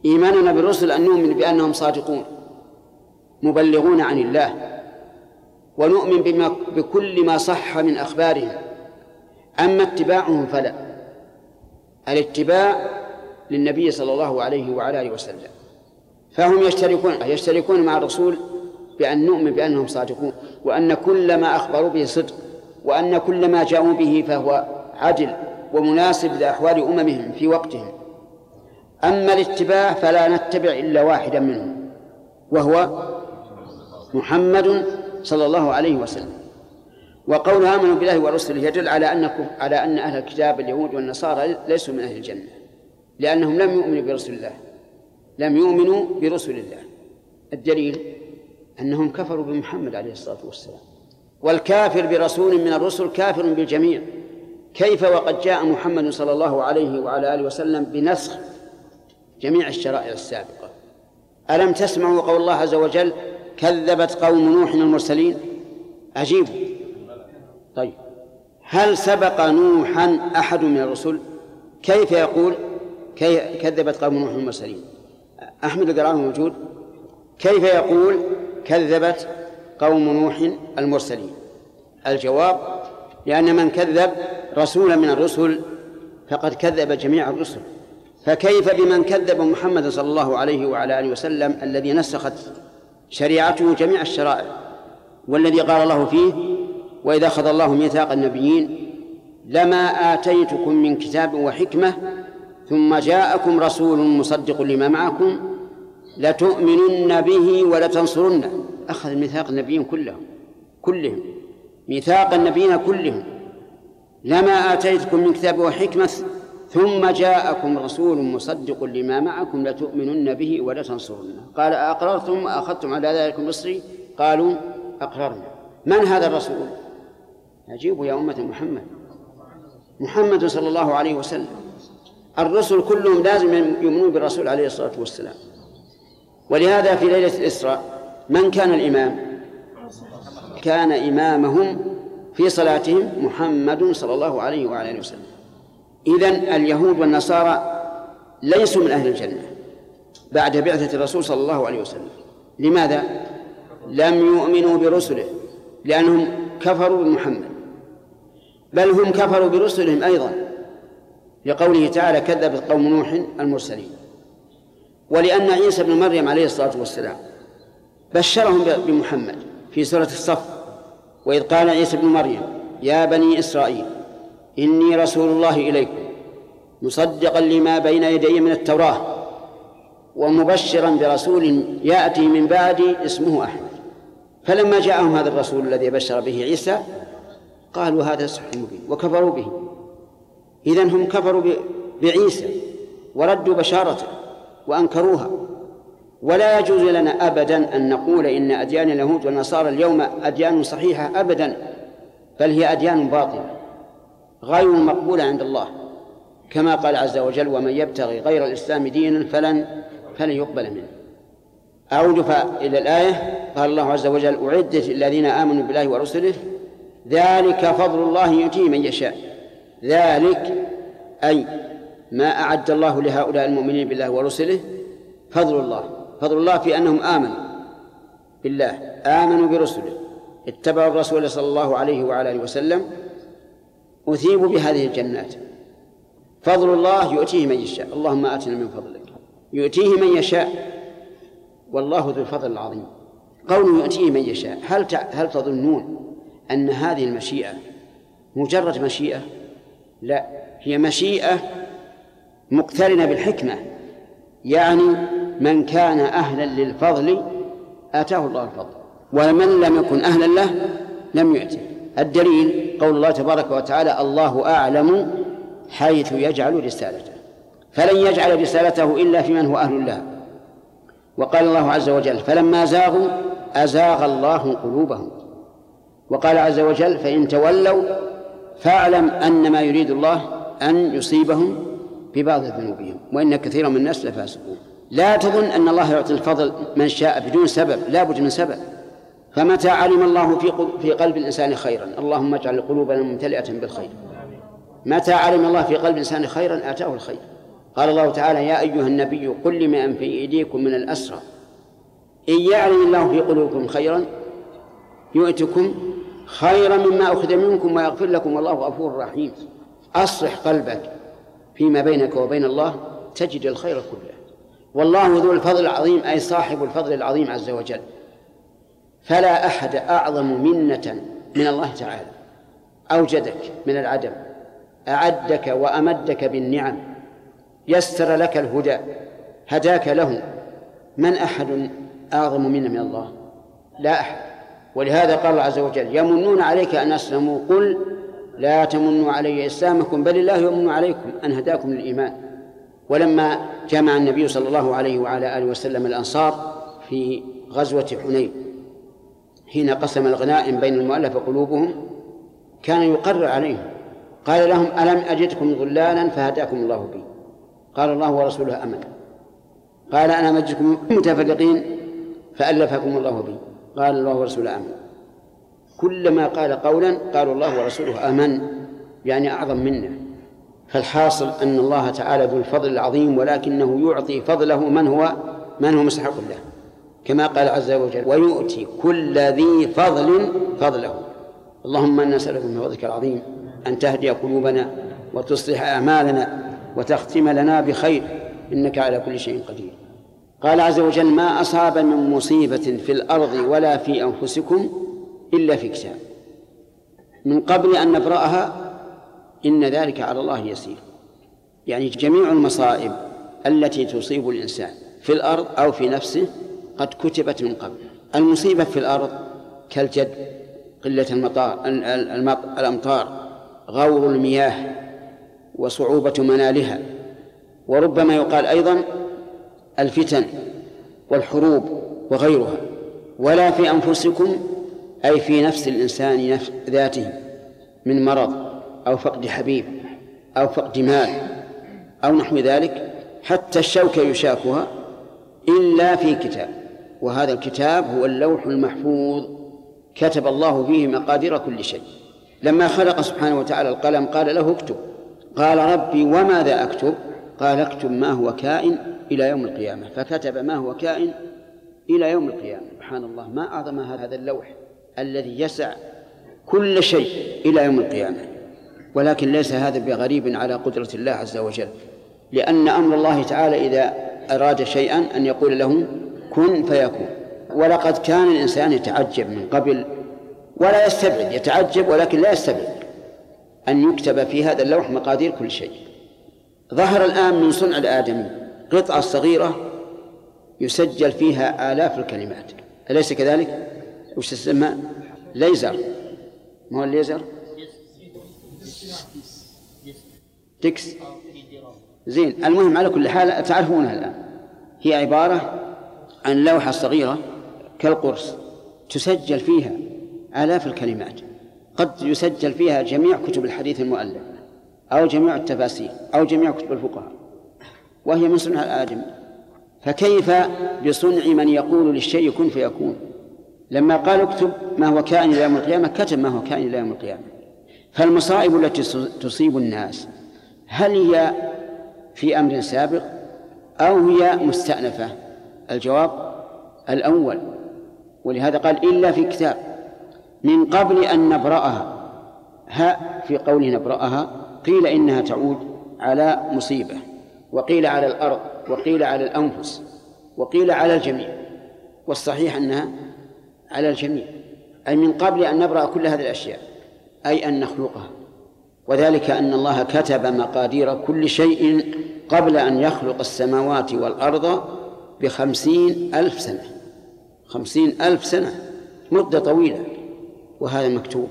إيماننا بالرسل أن نؤمن بأنهم صادقون مبلغون عن الله ونؤمن بما بكل ما صح من أخبارهم. أما اتباعهم فلا الاتباع للنبي صلى الله عليه وعلى آله وسلم. فهم يشتركون يشتركون مع الرسول بأن نؤمن بأنهم صادقون وأن كل ما أخبروا به صدق وأن كل ما جاءوا به فهو عدل ومناسب لأحوال أممهم في وقتهم. أما الاتباع فلا نتبع إلا واحدا منهم وهو محمد صلى الله عليه وسلم. وقول آمنوا بالله ورسله يدل على أن على أن أهل الكتاب اليهود والنصارى ليسوا من أهل الجنة لأنهم لم يؤمنوا برسول الله لم يؤمنوا برسل الله. الدليل أنهم كفروا بمحمد عليه الصلاة والسلام والكافر برسول من الرسل كافر بالجميع. كيف وقد جاء محمد صلى الله عليه وعلى آله وسلم بنسخ جميع الشرائع السابقة؟ ألم تسمعوا قول الله عز وجل كذبت قوم نوح المرسلين؟ عجيب طيب. هل سبق نوحا أحد من الرسل؟ كيف يقول كيف كذبت قوم نوح المرسلين؟ أحمد القرآن موجود. كيف يقول كذبت قوم نوح المرسلين؟ الجواب لأن من كذب رسولا من الرسل فقد كذب جميع الرسل. فكيف بمن كذب محمد صلى الله عليه وعلى آله وسلم الذي نسخت شريعته جميع الشرائع والذي قال الله فيه وإذا أخذ الله ميثاق النبيين لما آتيتكم من كتاب وحكمة ثم جاءكم رسول مصدق لما معكم لتؤمنن به ولتنصرنه. أخذ ميثاق النبيين كلهم كلهم. ميثاق النبيين كلهم. لما آتيتكم من كتاب وحكمة ثم جاءكم رسول مصدق لما معكم لتؤمنن به ولتنصرنه. قال أقررتم أخذتم على ذلك مصري قالوا أقررنا. من هذا الرسول؟ أجيبوا يا أمة محمد. محمد صلى الله عليه وسلم. الرسل كلهم لازم يؤمنون بالرسول عليه الصلاة والسلام. ولهذا في ليلة الإسراء من كان الإمام؟ كان إمامهم في صلاتهم محمد صلى الله عليه وعلى آله وسلم. إذن اليهود والنصارى ليسوا من أهل الجنة بعد بعثة الرسول صلى الله عليه وسلم. لماذا؟ لم يؤمنوا برسله لأنهم كفروا بمحمد. بل هم كفروا برسلهم أيضا لقوله تعالى كذبت قوم نوح المرسلين ولأن عيسى بن مريم عليه الصلاة والسلام بشرهم بمحمد. في سورة الصف وإذ قال عيسى بن مريم يا بني إسرائيل إني رسول الله إليكم مصدقا لما بين يدي من التوراة ومبشرا برسول يأتي من بعدي اسمه أحمد. فلما جاءهم هذا الرسول الذي بشر به عيسى قالوا هذا سحر مبين وكفروا به. إذا هم كفروا بعيسى وردوا بشارته وأنكروها. ولا يجوز لنا أبدا أن نقول إن أديان اليهود والنصارى اليوم أديان صحيحة أبدا بل هي أديان باطلة غير مقبولة عند الله. كما قال عز وجل ومن يبتغي غير الإسلام دينا فلن فلن يقبل منه. أعود إلى الآية. قال الله عز وجل أعدت للذين آمنوا بالله ورسله ذلك فضل الله يؤتيه من يشاء. ذلك أي ما أعد الله لهؤلاء المؤمنين بالله ورسله فضل الله. فضل الله في أنهم آمنوا بالله آمنوا برسله اتبعوا الرسول صلى الله عليه وعلى آله وسلم أثيبوا بهذه الجنات. فضل الله يؤتيه من يشاء. اللهم آتنا من فضلك. يؤتيه من يشاء. والله ذو الفضل العظيم. قوله يؤتيه من يشاء هل هل تظنون أن هذه المشيئة مجرد مشيئة؟ لا. هي مشيئة مقترنة بالحكمة يعني من كان أهلا للفضل آتاه الله الفضل ومن لم يكن أهلا له لم يؤته. الدليل قول الله تبارك وتعالى الله أعلم حيث يجعل رسالته فلن يجعل رسالته إلا في من هو أهل الله وقال الله عز وجل فلما زاغوا أزاغ الله قلوبهم. وقال عز وجل فإن تولوا فاعلم أن ما يريد الله أن يصيبهم ببعض ذنوبهم وإن كثيرا من الناس لفاسقون. لا تظن أن الله يعطي الفضل من شاء بدون سبب لا بد من سبب. فمتى علم الله في في قلب الإنسان خيرا؟ اللهم اجعل قلوبنا ممتلئة بالخير. متى علم الله في قلب الإنسان خيرا؟ آتاه الخير. قال الله تعالى يا أيها النبي قل لمن في أيديكم من الأسرى. إن يعلم الله في قلوبكم خيرا يؤتكم خيرا مما أخذ منكم ويغفر لكم والله غفور رحيم. أصلح قلبك فيما بينك وبين الله تجد الخير كله. والله ذو الفضل العظيم أي صاحب الفضل العظيم عز وجل. فلا أحد أعظم منة من الله تعالى. أوجدك من العدم أعدك وأمدك بالنعم. يسر لك الهدى هداك له. من أحد أعظم منا من الله؟ لا أحد. ولهذا قال الله عز وجل يمنون عليك أن أسلموا. قل لا تمنوا علي إسلامكم بل الله يمن عليكم أن هداكم للإيمان. ولما جمع النبي صلى الله عليه وعلى آله وسلم الأنصار في غزوة حنين حين قسم الغنائم بين المؤلف قلوبهم كان يقرر عليهم قال لهم ألم أجدكم ضلالا فهداكم الله بي؟ قال الله ورسوله أمن. قال أنا أجدكم متفرقين فألفكم الله بي؟ قال الله ورسوله أمن. كلما قال قولا قالوا الله ورسوله أمن. يعني أعظم منا فالحاصل أن الله تعالى ذو الفضل العظيم ولكنه يعطي فضله من هو من هو مستحق له كما قال عز وجل ويؤتي كل ذي فضل فضله. اللهم إنا نسألك من فضلك العظيم أن تهدي قلوبنا وتصلح أعمالنا وتختم لنا بخير إنك على كل شيء قدير. قال عز وجل ما أصاب من مصيبة في الأرض ولا في أنفسكم إلا في كتاب. من قبل أن نبرأها إن ذلك على الله يسير. يعني جميع المصائب التي تصيب الإنسان في الأرض أو في نفسه قد كتبت من قبل. المصيبة في الأرض كالجد قلة المطار الأمطار غور المياه وصعوبة منالها. وربما يقال أيضا الفتن والحروب وغيرها. ولا في أنفسكم أي في نفس الإنسان ذاته من مرض. أو فقد حبيب أو فقد مال أو نحو ذلك حتى الشوكة يشاكها إلا في كتاب. وهذا الكتاب هو اللوح المحفوظ كتب الله فيه مقادير كل شيء. لما خلق سبحانه وتعالى القلم قال له اكتب. قال ربي وماذا أكتب؟ قال اكتب ما هو كائن إلى يوم القيامة. فكتب ما هو كائن إلى يوم القيامة. سبحان الله ما أعظم هذا اللوح الذي يسع كل شيء إلى يوم القيامة. ولكن ليس هذا بغريب على قدرة الله عز وجل لأن أمر الله تعالى إذا أراد شيئا أن يقول له كن فيكون ولقد كان الإنسان يتعجب من قبل ولا يستبعد يتعجب ولكن لا يستبعد أن يكتب في هذا اللوح مقادير كل شيء ظهر الآن من صنع الآدمي قطعة صغيرة يسجل فيها آلاف الكلمات أليس كذلك؟ وش تسمى؟ ليزر ما هو الليزر؟ تكس. زين المهم على كل حال تعرفونها الآن. هي عبارة عن لوحة صغيرة كالقرص تسجل فيها آلاف الكلمات. قد يسجل فيها جميع كتب الحديث المؤلف أو جميع التفاسير أو جميع كتب الفقهاء. وهي من صنع الآدم فكيف بصنع من يقول للشيء كن فيكون؟ لما قال اكتب ما هو كائن إلى يوم القيامة كتب ما هو كائن إلى يوم القيامة. فالمصائب التي تصيب الناس. هل هي في أمر سابق أو هي مستأنفة؟ الجواب الأول ولهذا قال إلا في كتاب من قبل أن نبرأها. ها في قوله نبرأها قيل إنها تعود على مصيبة وقيل على الأرض وقيل على الأنفس وقيل على الجميع والصحيح أنها على الجميع. أي من قبل أن نبرأ كل هذه الأشياء أي أن نخلقها. وذلك أن الله كتب مقادير كل شيء قبل أن يخلق السماوات والأرض بخمسين ألف سنة. خمسين ألف سنة. مدة طويلة. وهذا مكتوب.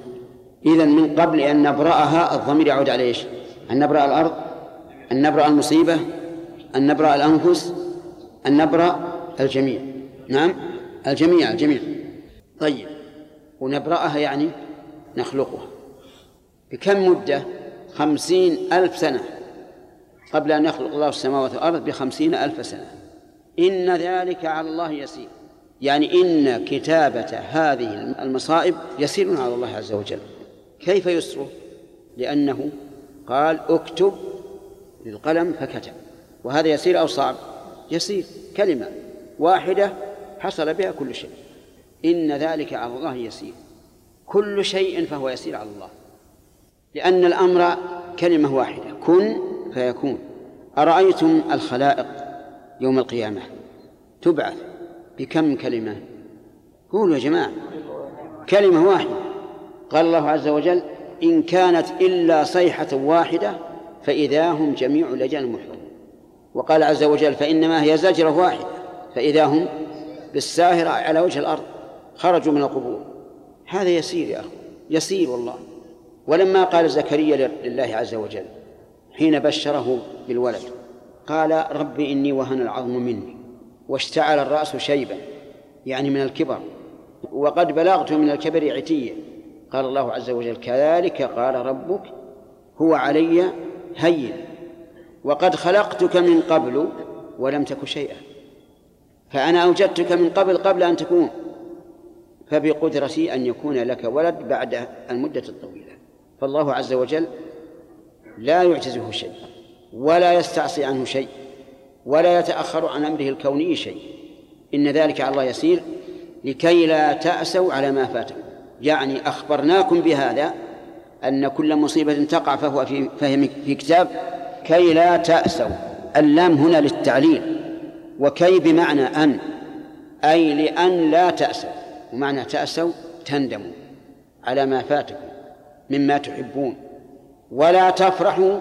إذا من قبل أن نبرأها الضمير يعود على إيش؟ أن نبرأ الأرض أن نبرأ المصيبة أن نبرأ الأنفس أن نبرأ الجميع. نعم؟ الجميع الجميع. طيب. ونبرأها يعني نخلقها. بكم مدة؟ خمسين ألف سنة. قبل أن يخلق الله السماوات والأرض بخمسين ألف سنة. إن ذلك على الله يسير. يعني إن كتابة هذه المصائب يسير على الله عز وجل. كيف يسره لأنه قال اكتب للقلم فكتب. وهذا يسير أو صعب؟ يسير. كلمة واحدة حصل بها كل شيء. إن ذلك على الله يسير. كل شيء فهو يسير على الله. لأن الأمر كلمة واحدة كن فيكون. أرأيتم الخلائق يوم القيامة؟ تبعث بكم كلمة؟ قولوا يا جماعة. كلمة واحدة. قال الله عز وجل إن كانت إلا صيحة واحدة فإذا هم جميع لجان محضرون وقال عز وجل فإنما هي زجرة واحدة فإذا هم بالساهرة على وجه الأرض خرجوا من القبور. هذا يسير يا أخي يسير والله. ولما قال زكريا لله عز وجل حين بشره بالولد قال رب إني وهن العظم مني واشتعل الرأس شيبا يعني من الكبر وقد بلغت من الكبر عتيا. قال الله عز وجل كذلك قال ربك هو علي هين وقد خلقتك من قبل ولم تك شيئا فأنا أوجدتك من قبل قبل أن تكون فبقدرتي أن يكون لك ولد بعد المدة الطويلة. فالله عز وجل لا يعجزه شيء ولا يستعصي عنه شيء ولا يتأخر عن أمره الكوني شيء. إن ذلك على الله يسير. لكي لا تأسوا على ما فاتكم. يعني أخبرناكم بهذا أن كل مصيبة تقع فهو في فهم في كتاب. كي لا تأسوا. اللام هنا للتعليل. وكي بمعنى أن أي لأن لا تأسوا. ومعنى تأسوا تندموا على ما فاتكم. مما تحبون ولا تفرحوا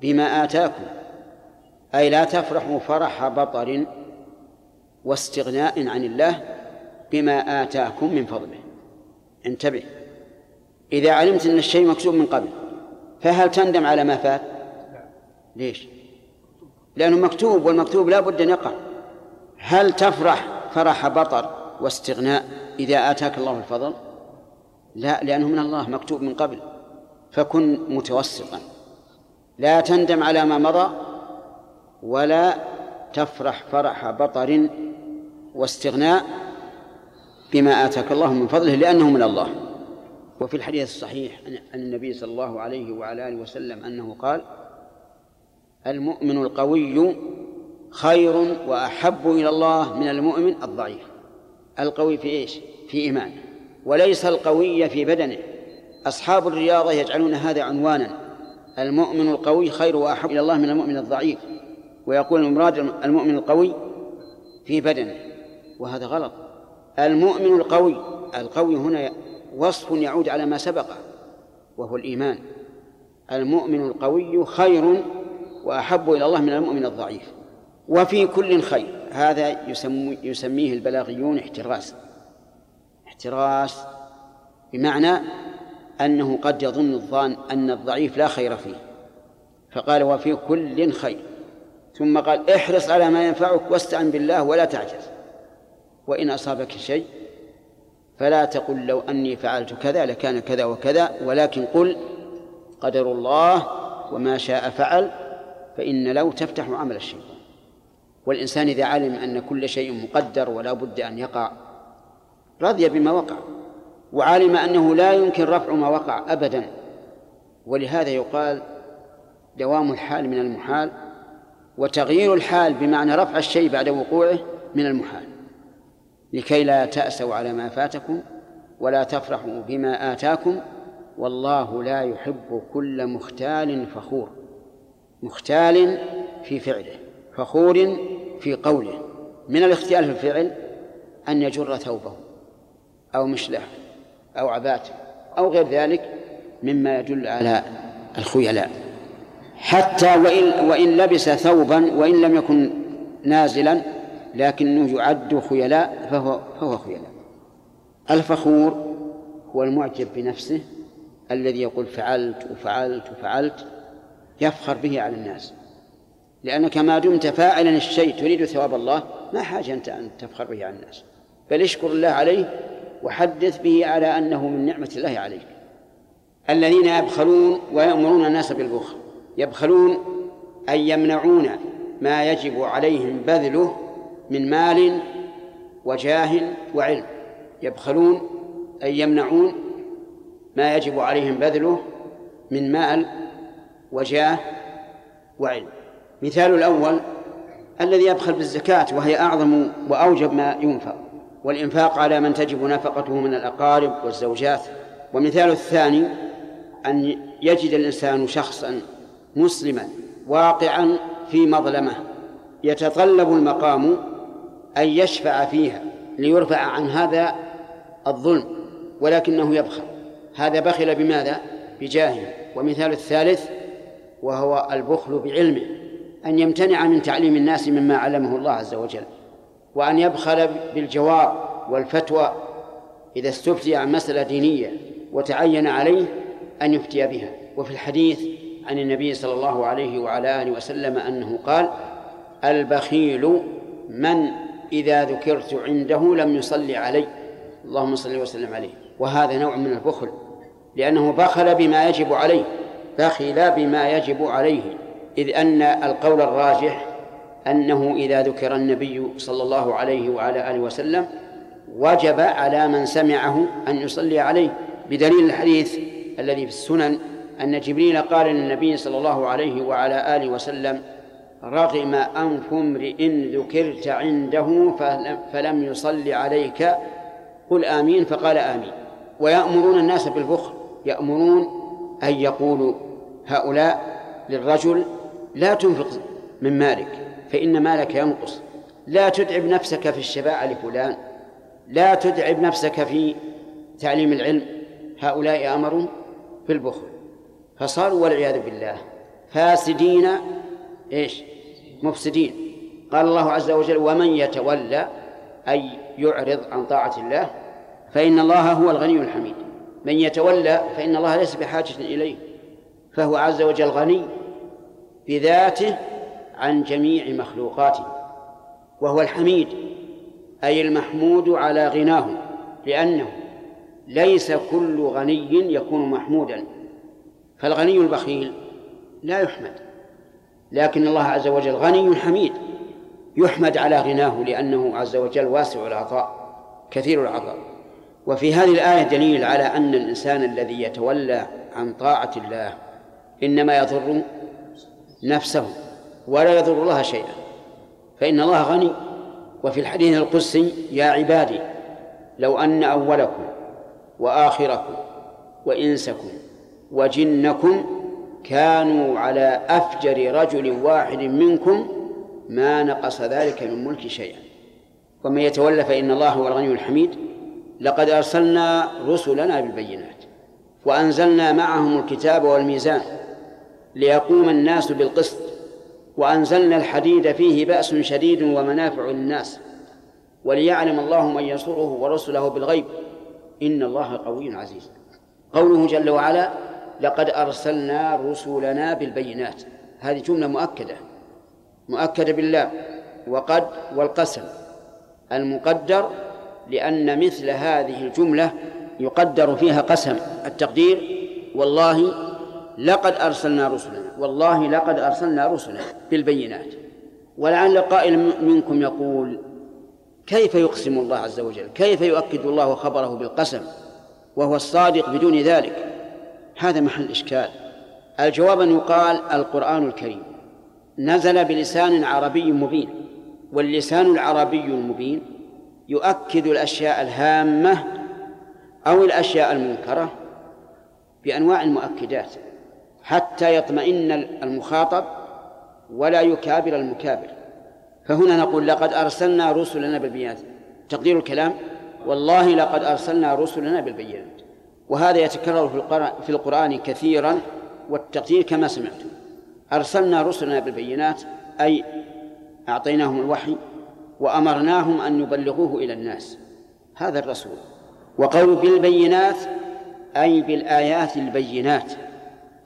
بما آتاكم أي لا تفرحوا فرح بطر واستغناء عن الله بما آتاكم من فضله. انتبه إذا علمت أن الشيء مكتوب من قبل فهل تندم على ما فات؟ ليش؟ لأنه مكتوب والمكتوب لا بد أن يقع. هل تفرح فرح بطر واستغناء إذا آتاك الله الفضل؟ لا لأنه من الله مكتوب من قبل. فكن متوسطا. لا تندم على ما مضى ولا تفرح فرح بطر واستغناء بما آتاك الله من فضله لأنه من الله. وفي الحديث الصحيح عن النبي صلى الله عليه وعلى آله وسلم أنه قال المؤمن القوي خير وأحب إلى الله من المؤمن الضعيف. القوي في إيش؟ في إيمانه وليس القوي في بدنه. أصحاب الرياضة يجعلون هذا عنوانا. المؤمن القوي خير وأحب إلى الله من المؤمن الضعيف. ويقول المراد المؤمن القوي في بدنه. وهذا غلط. المؤمن القوي القوي هنا وصف يعود على ما سبق وهو الإيمان. المؤمن القوي خير وأحب إلى الله من المؤمن الضعيف. وفي كل خير. هذا يسمي يسميه البلاغيون احتراس. احتراس بمعنى أنه قد يظن الظان أن الضعيف لا خير فيه. فقال وفي كل خير. ثم قال احرص على ما ينفعك واستعن بالله ولا تعجز. وإن أصابك شيء فلا تقل لو أني فعلت كذا لكان كذا وكذا ولكن قل قدر الله وما شاء فعل فإن لو تفتح عمل الشيطان. والإنسان إذا علم أن كل شيء مقدر ولا بد أن يقع رضي بما وقع وعلم أنه لا يمكن رفع ما وقع أبدا. ولهذا يقال دوام الحال من المحال وتغيير الحال بمعنى رفع الشيء بعد وقوعه من المحال. لكي لا تأسوا على ما فاتكم ولا تفرحوا بما آتاكم والله لا يحب كل مختال فخور. مختال في فعله فخور في قوله. من الاختيال في الفعل أن يجر ثوبه. أو مشلح أو عباته أو غير ذلك مما يدل على الخيلاء. حتى وإن وإن لبس ثوبا وإن لم يكن نازلا لكنه يعد خيلاء فهو فهو خيلاء. الفخور هو المعجب بنفسه الذي يقول فعلت وفعلت وفعلت يفخر به على الناس. لأنك ما دمت فاعلا الشيء تريد ثواب الله ما حاجة أنت أن تفخر به على الناس. بل اشكر الله عليه وحدث به على أنه من نعمة الله عليك الذين يبخلون ويأمرون الناس بالبخل يبخلون أي يمنعون ما يجب عليهم بذله من مال وجاه وعلم. يبخلون أي يمنعون ما يجب عليهم بذله من مال وجاه وعلم. مثال الأول الذي يبخل بالزكاة وهي أعظم وأوجب ما ينفق. والإنفاق على من تجب نفقته من الأقارب والزوجات. ومثال الثاني أن يجد الإنسان شخصا مسلما واقعا في مظلمة يتطلب المقام أن يشفع فيها ليرفع عن هذا الظلم ولكنه يبخل. هذا بخل بماذا؟ بجاهه. ومثال الثالث وهو البخل بعلمه أن يمتنع من تعليم الناس مما علمه الله عز وجل. وأن يبخل بالجواب والفتوى إذا استفتي عن مسألة دينية وتعين عليه أن يفتي بها. وفي الحديث عن النبي صلى الله عليه وعلى آله وسلم أنه قال البخيل من إذا ذكرت عنده لم يصلي علي اللهم صل وسلم عليه. وهذا نوع من البخل لأنه بخل بما يجب عليه بخل بما يجب عليه إذ أن القول الراجح أنه إذا ذكر النبي صلى الله عليه وعلى آله وسلم وجب على من سمعه أن يصلي عليه بدليل الحديث الذي في السنن أن جبريل قال للنبي صلى الله عليه وعلى آله وسلم رغم أنف امرئ ذكرت عنده فلم يصلي عليك قل آمين فقال آمين. ويأمرون الناس بالبخل يأمرون أن يقولوا هؤلاء للرجل لا تنفق من مالك فإن مالك ينقص. لا تتعب نفسك في الشفاعة لفلان. لا تتعب نفسك في تعليم العلم. هؤلاء أمروا بالبخل فصاروا والعياذ بالله. فاسدين إيش؟ مفسدين. قال الله عز وجل ومن يتولى أي يعرض عن طاعة الله فإن الله هو الغني الحميد. من يتولى فإن الله ليس بحاجة إليه فهو عز وجل غني بذاته عن جميع مخلوقاته وهو الحميد أي المحمود على غناه لأنه ليس كل غني يكون محمودا فالغني البخيل لا يحمد لكن الله عز وجل غني حميد يحمد على غناه لأنه عز وجل واسع العطاء كثير العطاء. وفي هذه الآية دليل على أن الإنسان الذي يتولى عن طاعة الله إنما يضر نفسه. ولا يضر الله شيئا. فإن الله غني. وفي الحديث القدسي يا عبادي لو أن أولكم وآخركم وإنسكم وجنكم كانوا على أفجر رجل واحد منكم ما نقص ذلك من ملك شيئا. ومن يتولى فإن الله هو الغني الحميد. لقد أرسلنا رسلنا بالبينات وأنزلنا معهم الكتاب والميزان ليقوم الناس بالقسط. وأنزلنا الحديد فيه بأس شديد ومنافع للناس وليعلم الله من ينصره ورسله بالغيب. إن الله قوي عزيز. قوله جل وعلا لقد أرسلنا رسلنا بالبينات. هذه جملة مؤكدة. مؤكدة بالله. وقد والقسم. المقدر لأن مثل هذه الجملة يقدر فيها قسم التقدير. والله لقد أرسلنا رسلنا. والله لقد أرسلنا رسلنا بالبينات. ولعل قائل منكم يقول كيف يقسم الله عز وجل؟ كيف يؤكد الله خبره بالقسم وهو الصادق بدون ذلك؟ هذا محل إشكال. الجواب أن يقال القرآن الكريم نزل بلسان عربي مبين واللسان العربي المبين يؤكد الأشياء الهامة أو الأشياء المنكرة بأنواع المؤكدات. حتى يطمئن المخاطب ولا يكابر المكابر. فهنا نقول لقد أرسلنا رسلنا بالبينات. تقدير الكلام؟ والله لقد أرسلنا رسلنا بالبينات. وهذا يتكرر في القرآن كثيرا والتقدير كما سمعتم. أرسلنا رسلنا بالبينات أي أعطيناهم الوحي وأمرناهم أن يبلغوه إلى الناس. هذا الرسول. وقول بالبينات أي بالآيات البينات.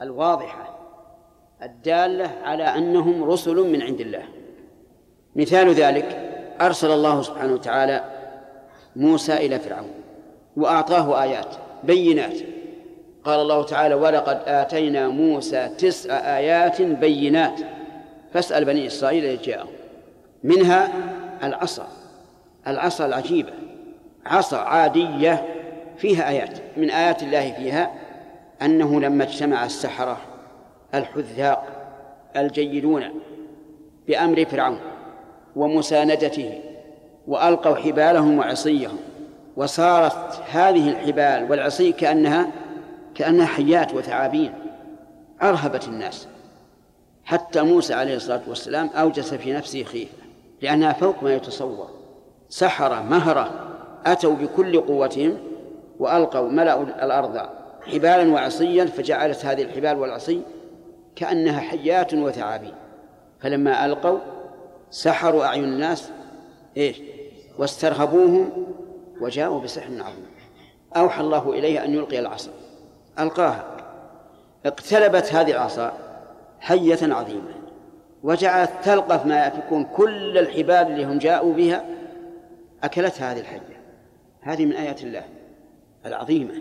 الواضحة الدالة على أنهم رسل من عند الله. مثال ذلك أرسل الله سبحانه وتعالى موسى إلى فرعون وأعطاه آيات بينات. قال الله تعالى ولقد آتينا موسى تسع آيات بينات. فاسأل بني إسرائيل إذ جاءهم. منها العصا العصا العجيبة عصا عادية فيها آيات من آيات الله فيها أنه لما اجتمع السحرة الحذاق الجيدون بأمر فرعون ومساندته وألقوا حبالهم وعصيهم وصارت هذه الحبال والعصي كأنها كأنها حيات وثعابين أرهبت الناس. حتى موسى عليه الصلاة والسلام أوجس في نفسه خيفة لأنها فوق ما يتصور. سحرة مهرة أتوا بكل قوتهم وألقوا ملأوا الأرض حبالا وعصيا فجعلت هذه الحبال والعصي كأنها حيات وثعابين. فلما ألقوا سحروا أعين الناس إيش؟ واسترهبوهم وجاءوا بسحر عظيم. أوحى الله إليه أن يلقي العصا. ألقاها. اقتلبت هذه العصا حية عظيمة. وجعلت تلقف ما يكون كل الحبال اللي هم جاءوا بها. أكلتها هذه الحية. هذه من آيات الله العظيمة.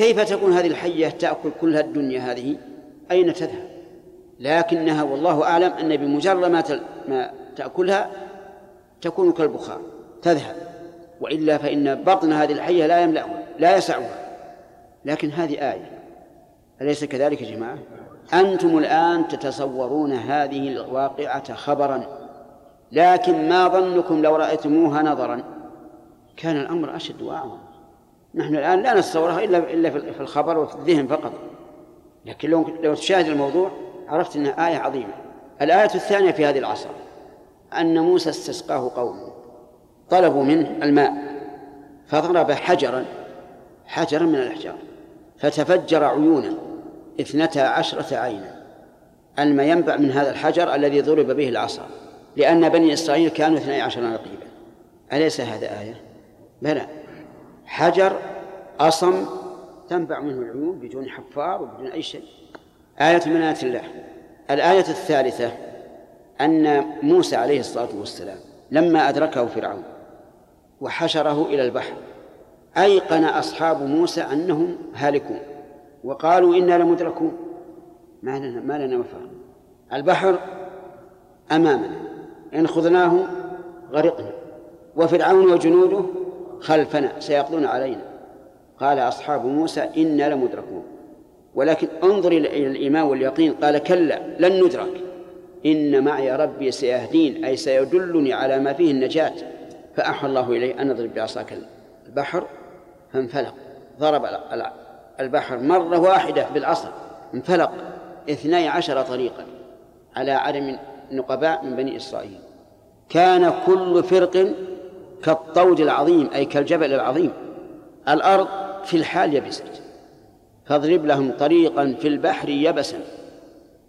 كيف تكون هذه الحية تأكل كل الدنيا هذه؟ أين تذهب؟ لكنها والله أعلم أن بمجرد ما, ما تأكلها تكون كالبخار تذهب. وإلا فإن بطن هذه الحية لا يملأها لا يسعها. لكن هذه آية. أليس كذلك يا جماعة؟ أنتم الآن تتصورون هذه الواقعة خبرا. لكن ما ظنكم لو رأيتموها نظرا؟ كان الأمر أشد وأعظم نحن الآن لا نتصورها إلا إلا في الخبر وفي الذهن فقط. لكن لو لو تشاهد الموضوع عرفت أنها آية عظيمة. الآية الثانية في هذه العصر أن موسى استسقاه قومه طلبوا منه الماء فضرب حجرا حجرا من الأحجار فتفجر عيونا اثنتا عشرة عينا. الماء ينبع من هذا الحجر الذي ضرب به العصا لأن بني إسرائيل كانوا اثني عشر نقيبا أليس هذا آية؟ بلى. حجر أصم تنبع منه العيون بدون حفار وبدون أي شيء. آية من آيات الله. الآية الثالثة أن موسى عليه الصلاة والسلام لما أدركه فرعون وحشره إلى البحر أيقن أصحاب موسى أنهم هالكون وقالوا إنا لمدركون. ما لنا ما لنا مفر البحر أمامنا إن خذناه غرقنا. وفرعون وجنوده خلفنا سيقضون علينا. قال أصحاب موسى إنا لمدركون. ولكن انظر إلى الإيمان واليقين قال كلا لن ندرك. إن معي ربي سيهدين أي سيدلني على ما فيه النجاة. فأحى الله إليه أن اضرب بعصاك البحر فانفلق. ضرب البحر مرة واحدة بالعصا انفلق اثني عشر طريقا على عدم نقباء من بني إسرائيل. كان كل فرق كالطود العظيم أي كالجبل العظيم. الأرض في الحال يبست. فاضرب لهم طريقا في البحر يبسا.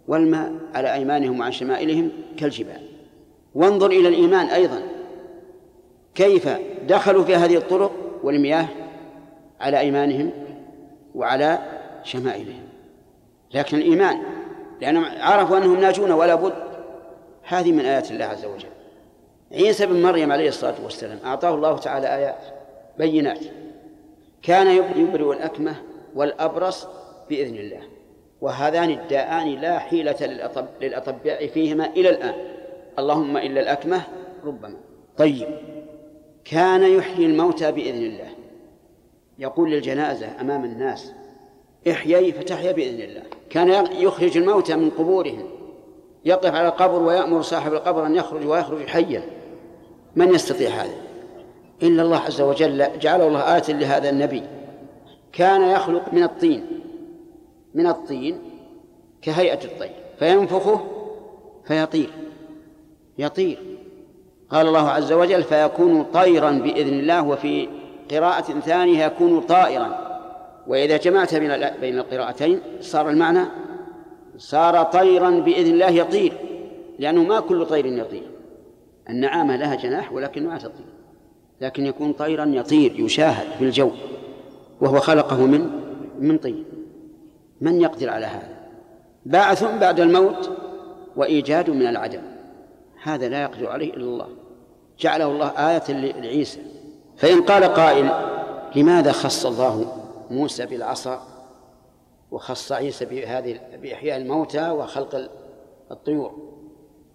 والماء على أيمانهم وعن شمائلهم كالجبال. وانظر إلى الإيمان أيضا. كيف دخلوا في هذه الطرق والمياه على أيمانهم وعلى شمائلهم. لكن الإيمان لأنهم عرفوا أنهم ناجون ولا بد. هذه من آيات الله عز وجل. عيسى بن مريم عليه الصلاة والسلام أعطاه الله تعالى آيات بينات. كان يبرئ الأكمة والأبرص بإذن الله. وهذان الداءان لا حيلة للأطباء فيهما إلى الآن. اللهم إلا الأكمة ربما. طيب. كان يحيي الموتى بإذن الله. يقول للجنازة أمام الناس إحيي فتحيا بإذن الله. كان يخرج الموتى من قبورهم. يقف على القبر ويأمر صاحب القبر أن يخرج ويخرج حيا. من يستطيع هذا؟ إلا الله عز وجل جعله الله آية لهذا النبي. كان يخلق من الطين. من الطين كهيئة الطير. فينفخه فيطير. يطير. قال الله عز وجل فيكون طيرا بإذن الله وفي قراءة ثانية يكون طائرا. وإذا جمعت بين بين القراءتين صار المعنى صار طيرا بإذن الله يطير لأنه ما كل طير يطير. النعامة لها جناح ولكن ما تطير. لكن يكون طيرا يطير يشاهد في الجو وهو خلقه من من طين. من يقدر على هذا؟ بعث بعد الموت وإيجاد من العدم. هذا لا يقدر عليه إلا الله. جعله الله آية لعيسى. فإن قال قائل لماذا خص الله موسى بالعصا وخص عيسى بهذه بإحياء الموتى وخلق الطيور؟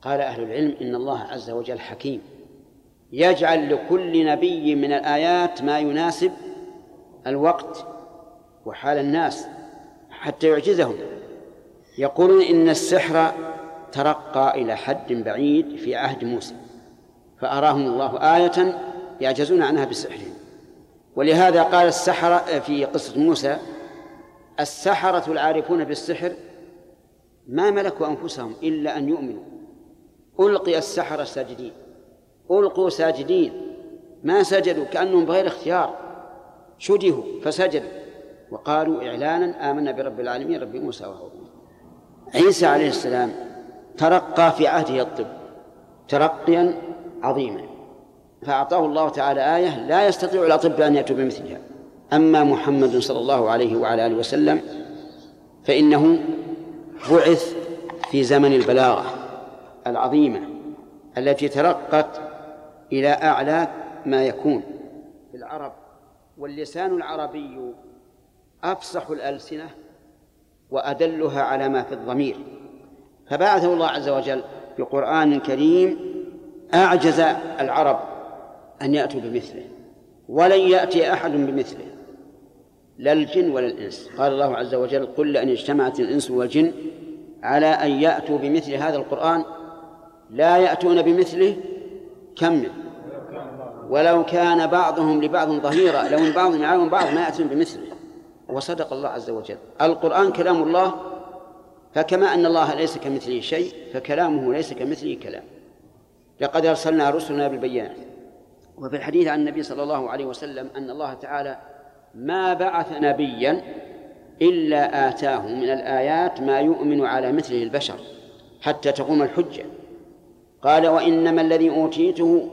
قال أهل العلم إن الله عز وجل حكيم. يجعل لكل نبي من الآيات ما يناسب الوقت وحال الناس حتى يعجزهم. يقولون إن السحر ترقى إلى حد بعيد في عهد موسى فأراهم الله آية يعجزون عنها بسحرهم. ولهذا قال السحرة في قصة موسى السحرة العارفون بالسحر ما ملكوا أنفسهم إلا أن يؤمنوا. ألقي السحرة ساجدين. ألقوا ساجدين. ما سجدوا كأنهم بغير اختيار. شدهوا فسجدوا. وقالوا إعلانا آمنا برب العالمين رب موسى وهارون. عيسى عليه السلام ترقى في عهده الطب ترقيا عظيما. فأعطاه الله تعالى آية لا يستطيع الأطباء أن يأتوا بمثلها. أما محمد صلى الله عليه وعلى آله وسلم فإنه بعث في زمن البلاغة. العظيمة التي ترقت إلى أعلى ما يكون. في العرب واللسان العربي أفصح الألسنة وأدلها على ما في الضمير. فبعثه الله عز وجل بقرآن كريم أعجز العرب أن يأتوا بمثله ولن يأتي أحد بمثله لا الجن ولا الإنس. قال الله عز وجل قل لأن اجتمعت الإنس والجن على أن يأتوا بمثل هذا القرآن لا يأتون بمثله كمل ولو كان بعضهم لبعض ظهيرا لو إن بعضهم يعاون بعض ما يأتون بمثله. وصدق الله عز وجل. القرآن كلام الله فكما أن الله ليس كمثله شيء فكلامه ليس كمثله كلام. لقد أرسلنا رسلنا بالبينات وفي الحديث عن النبي صلى الله عليه وسلم أن الله تعالى ما بعث نبيا إلا آتاه من الآيات ما يؤمن على مثله البشر حتى تقوم الحجة. قال وإنما الذي أوتيته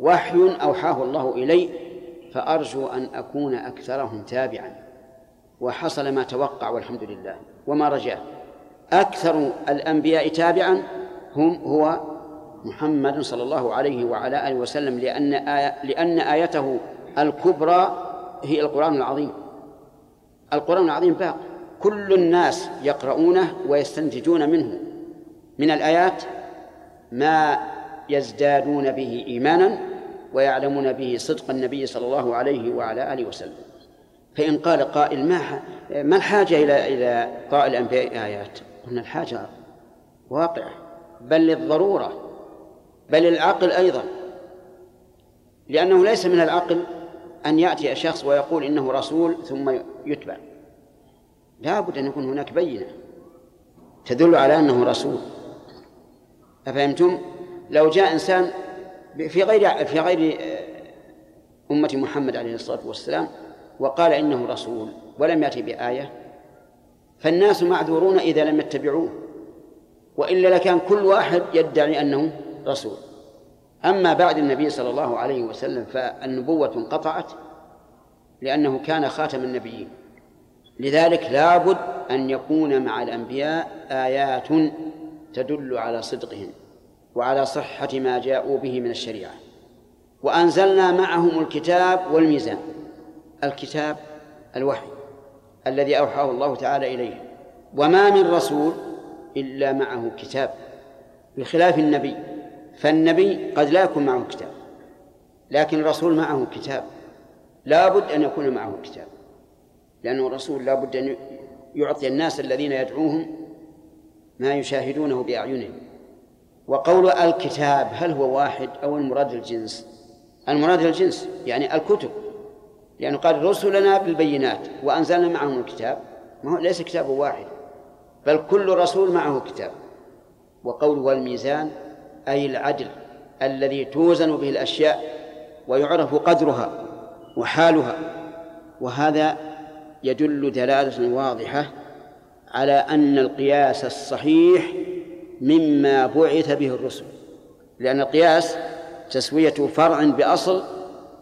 وحي أوحاه الله إلي فأرجو أن أكون أكثرهم تابعا. وحصل ما توقع والحمد لله. وما رجاه أكثر الأنبياء تابعا هم هو محمد صلى الله عليه وعلى آله وسلم لأن آية لأن آيته الكبرى هي القرآن العظيم. القرآن العظيم باق. كل الناس يقرؤونه ويستنتجون منه. من الآيات ما يزدادون به إيمانا ويعلمون به صدق النبي صلى الله عليه وعلى آله وسلم. فإن قال قائل ما ما الحاجة إلى إلى قائل الأنبياء آيات؟ قلنا الحاجة واقعة بل للضرورة بل العقل أيضا. لأنه ليس من العقل أن يأتي شخص ويقول إنه رسول ثم يتبع. لا بد أن يكون هناك بينة تدل على أنه رسول. أفهمتم؟ لو جاء إنسان في غير في غير أمة محمد عليه الصلاة والسلام وقال إنه رسول ولم يأتي بآية فالناس معذورون إذا لم يتبعوه وإلا لكان كل واحد يدعي أنه رسول أما بعد النبي صلى الله عليه وسلم فالنبوة انقطعت لأنه كان خاتم النبيين لذلك لابد أن يكون مع الأنبياء آيات تدل على صدقهم وعلى صحة ما جاءوا به من الشريعة. وأنزلنا معهم الكتاب والميزان الكتاب الوحي الذي أوحاه الله تعالى إليه. وما من رسول إلا معه كتاب بخلاف النبي. فالنبي قد لا يكون معه كتاب لكن الرسول معه كتاب. لا بد أن يكون معه كتاب لأنه الرسول لا بد أن يعطي الناس الذين يدعوهم ما يشاهدونه بأعينهم. وقول الكتاب هل هو واحد أو المراد الجنس؟ المراد الجنس يعني الكتب. لأنه قال رسلنا بالبينات وأنزلنا معهم الكتاب. ما هو ليس كتاب واحد بل كل رسول معه كتاب. وقول والميزان أي العدل الذي توزن به الأشياء ويعرف قدرها وحالها. وهذا يدل دلالة واضحة على أن القياس الصحيح مما بعث به الرسل لأن القياس تسوية فرع بأصل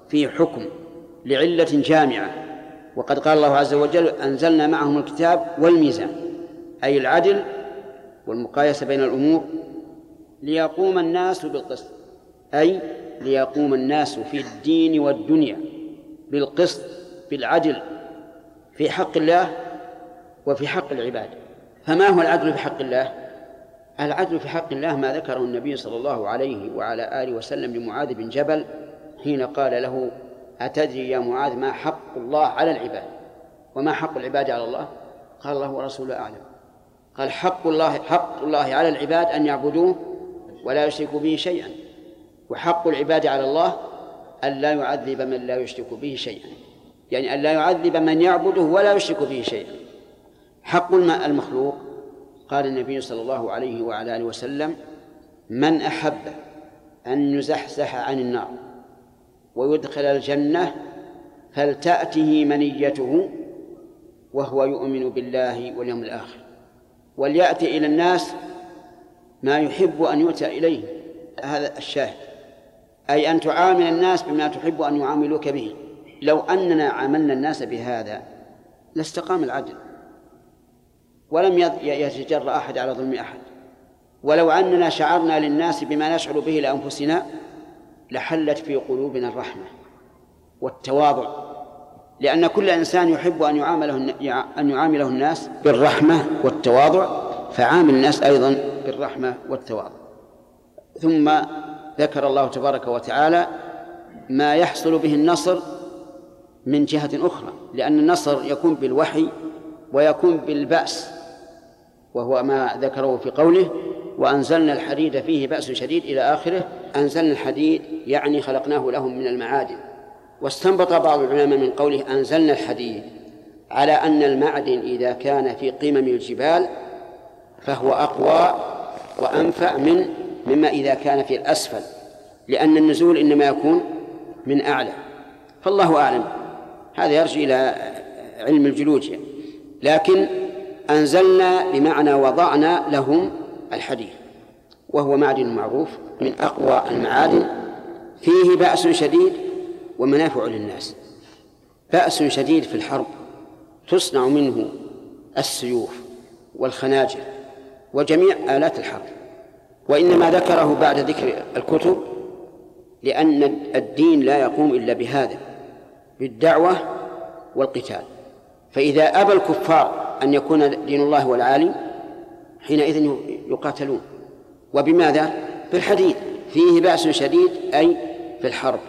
في حكم لعلة جامعة. وقد قال الله عز وجل أنزلنا معهم الكتاب والميزان أي العدل والمقايسة بين الأمور ليقوم الناس بالقسط أي ليقوم الناس في الدين والدنيا بالقسط بالعدل. في حق الله وفي حق العباد. فما هو العدل في حق الله؟ العدل في حق الله ما ذكره النبي صلى الله عليه وعلى آله وسلم لمعاذ بن جبل حين قال له أتدري يا معاذ ما حق الله على العباد؟ وما حق العباد على الله؟ قال الله ورسوله أعلم. قال حق الله حق الله على العباد أن يعبدوه ولا يشركوا به شيئا وحق العباد على الله أن لا يعذب من لا يشرك به شيئا. يعني أن لا يعذب من يعبده ولا يشرك به شيئا. حق المخلوق. قال النبي صلى الله عليه وعلى آله وسلم من أحب أن يزحزح عن النار ويدخل الجنة فلتأته منيته وهو يؤمن بالله واليوم الآخر. وليأتي إلى الناس ما يحب أن يؤتى إليه. هذا الشاهد. أي أن تعامل الناس بما تحب أن يعاملوك به. لو أننا عاملنا الناس بهذا لاستقام العدل. ولم يتجرأ أحد على ظلم أحد. ولو أننا شعرنا للناس بما نشعر به لأنفسنا لحلت في قلوبنا الرحمة والتواضع. لأن كل إنسان يحب أن يعامله أن يعامله الناس بالرحمة والتواضع فعامل الناس أيضا بالرحمة والتواضع. ثم ذكر الله تبارك وتعالى ما يحصل به النصر من جهة أخرى لأن النصر يكون بالوحي ويكون بالبأس. وهو ما ذكره في قوله وأنزلنا الحديد فيه بأس شديد إلى آخره. أنزلنا الحديد يعني خلقناه لهم من المعادن. واستنبط بعض العلماء من قوله أنزلنا الحديد على أن المعدن إذا كان في قمم الجبال فهو أقوى وأنفع من مما إذا كان في الأسفل لأن النزول إنما يكون من أعلى. فالله أعلم. هذا يرجع إلى علم الجيولوجيا لكن أنزلنا بمعنى وضعنا لهم الحديد وهو معدن معروف من أقوى المعادن فيه بأس شديد ومنافع للناس. بأس شديد في الحرب تصنع منه السيوف والخناجر وجميع آلات الحرب. وإنما ذكره بعد ذكر الكتب لأن الدين لا يقوم إلا بهذا بالدعوة والقتال. فإذا أبى الكفار أن يكون دين الله هو العالي حينئذ يقاتلون. وبماذا؟ بالحديد فيه بأس شديد أي في الحرب.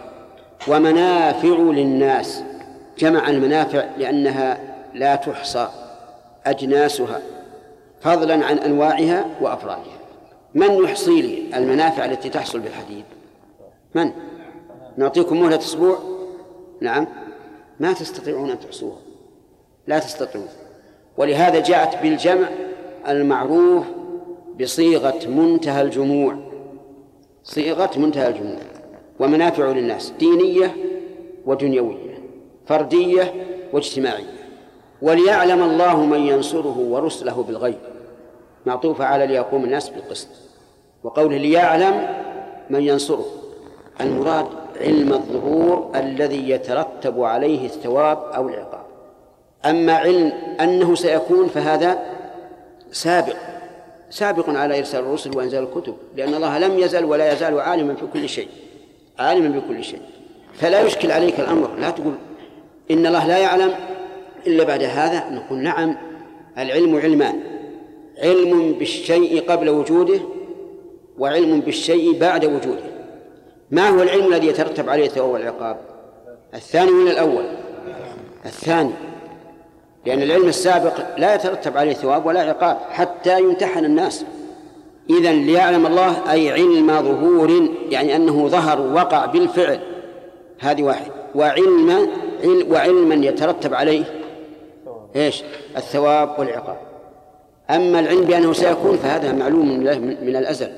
ومنافع للناس جمع المنافع لأنها لا تحصى أجناسها فضلا عن أنواعها وأفرادها. من يحصي لي المنافع التي تحصل بالحديد من؟ نعطيكم مهلة أسبوع؟ نعم. ما تستطيعون أن تحصوها. لا تستطيعون. ولهذا جاءت بالجمع المعروف بصيغة منتهى الجموع. صيغة منتهى الجموع. ومنافع للناس دينية ودنيوية فردية واجتماعية. وليعلم الله من ينصره ورسله بالغيب. معطوفة على ليقوم الناس بالقسط. وقوله ليعلم من ينصره. المراد علم الظهور الذي يترتب عليه الثواب أو العقاب. أما علم أنه سيكون فهذا سابق سابق على إرسال الرسل وإنزال الكتب لأن الله لم يزل ولا يزال عالما في كل شيء عالما بكل شيء. فلا يشكل عليك الأمر لا تقول إن الله لا يعلم إلا بعد هذا نقول نعم العلم علمان علم بالشيء قبل وجوده وعلم بالشيء بعد وجوده. ما هو العلم الذي يترتب عليه الثواب والعقاب؟ الثاني من الأول الثاني. لأن العلم السابق لا يترتب عليه ثواب ولا عقاب حتى يمتحن الناس. إذا ليعلم الله أي علم ظهور يعني أنه ظهر وقع بالفعل. هذه واحد. وعلم وعلما يترتب عليه إيش؟ الثواب والعقاب. أما العلم بأنه سيكون فهذا معلوم من الأزل.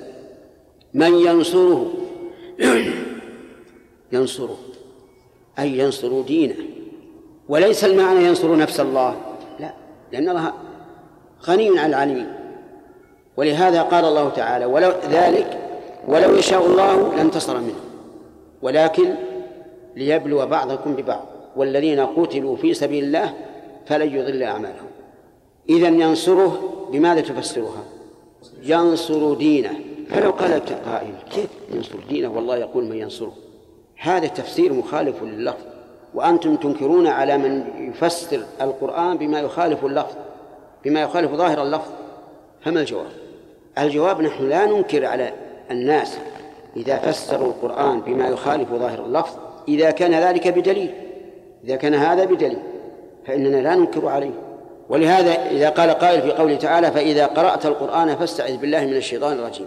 من ينصره؟ ينصره. أي ينصر دينه. وليس المعنى ينصر نفس الله. لا لأن الله غني عن العالمين. ولهذا قال الله تعالى ولو ذلك ولو يشاء الله لانتصر منه. ولكن ليبلو بعضكم ببعض. والذين قتلوا في سبيل الله فلن يضل أعمالهم. إذا ينصره بماذا تفسرها؟ ينصر دينه. فلو قال قائل كيف ينصر دينه؟ والله يقول من ينصره. هذا تفسير مخالف لللفظ. وأنتم تنكرون على من يفسر القرآن بما يخالف اللفظ بما يخالف ظاهر اللفظ. فما الجواب؟ الجواب نحن لا ننكر على الناس إذا فسروا القرآن بما يخالف ظاهر اللفظ إذا كان ذلك بدليل. إذا كان هذا بدليل فإننا لا ننكر عليه. ولهذا إذا قال قائل في قوله تعالى فإذا قرأت القرآن فاستعذ بالله من الشيطان الرجيم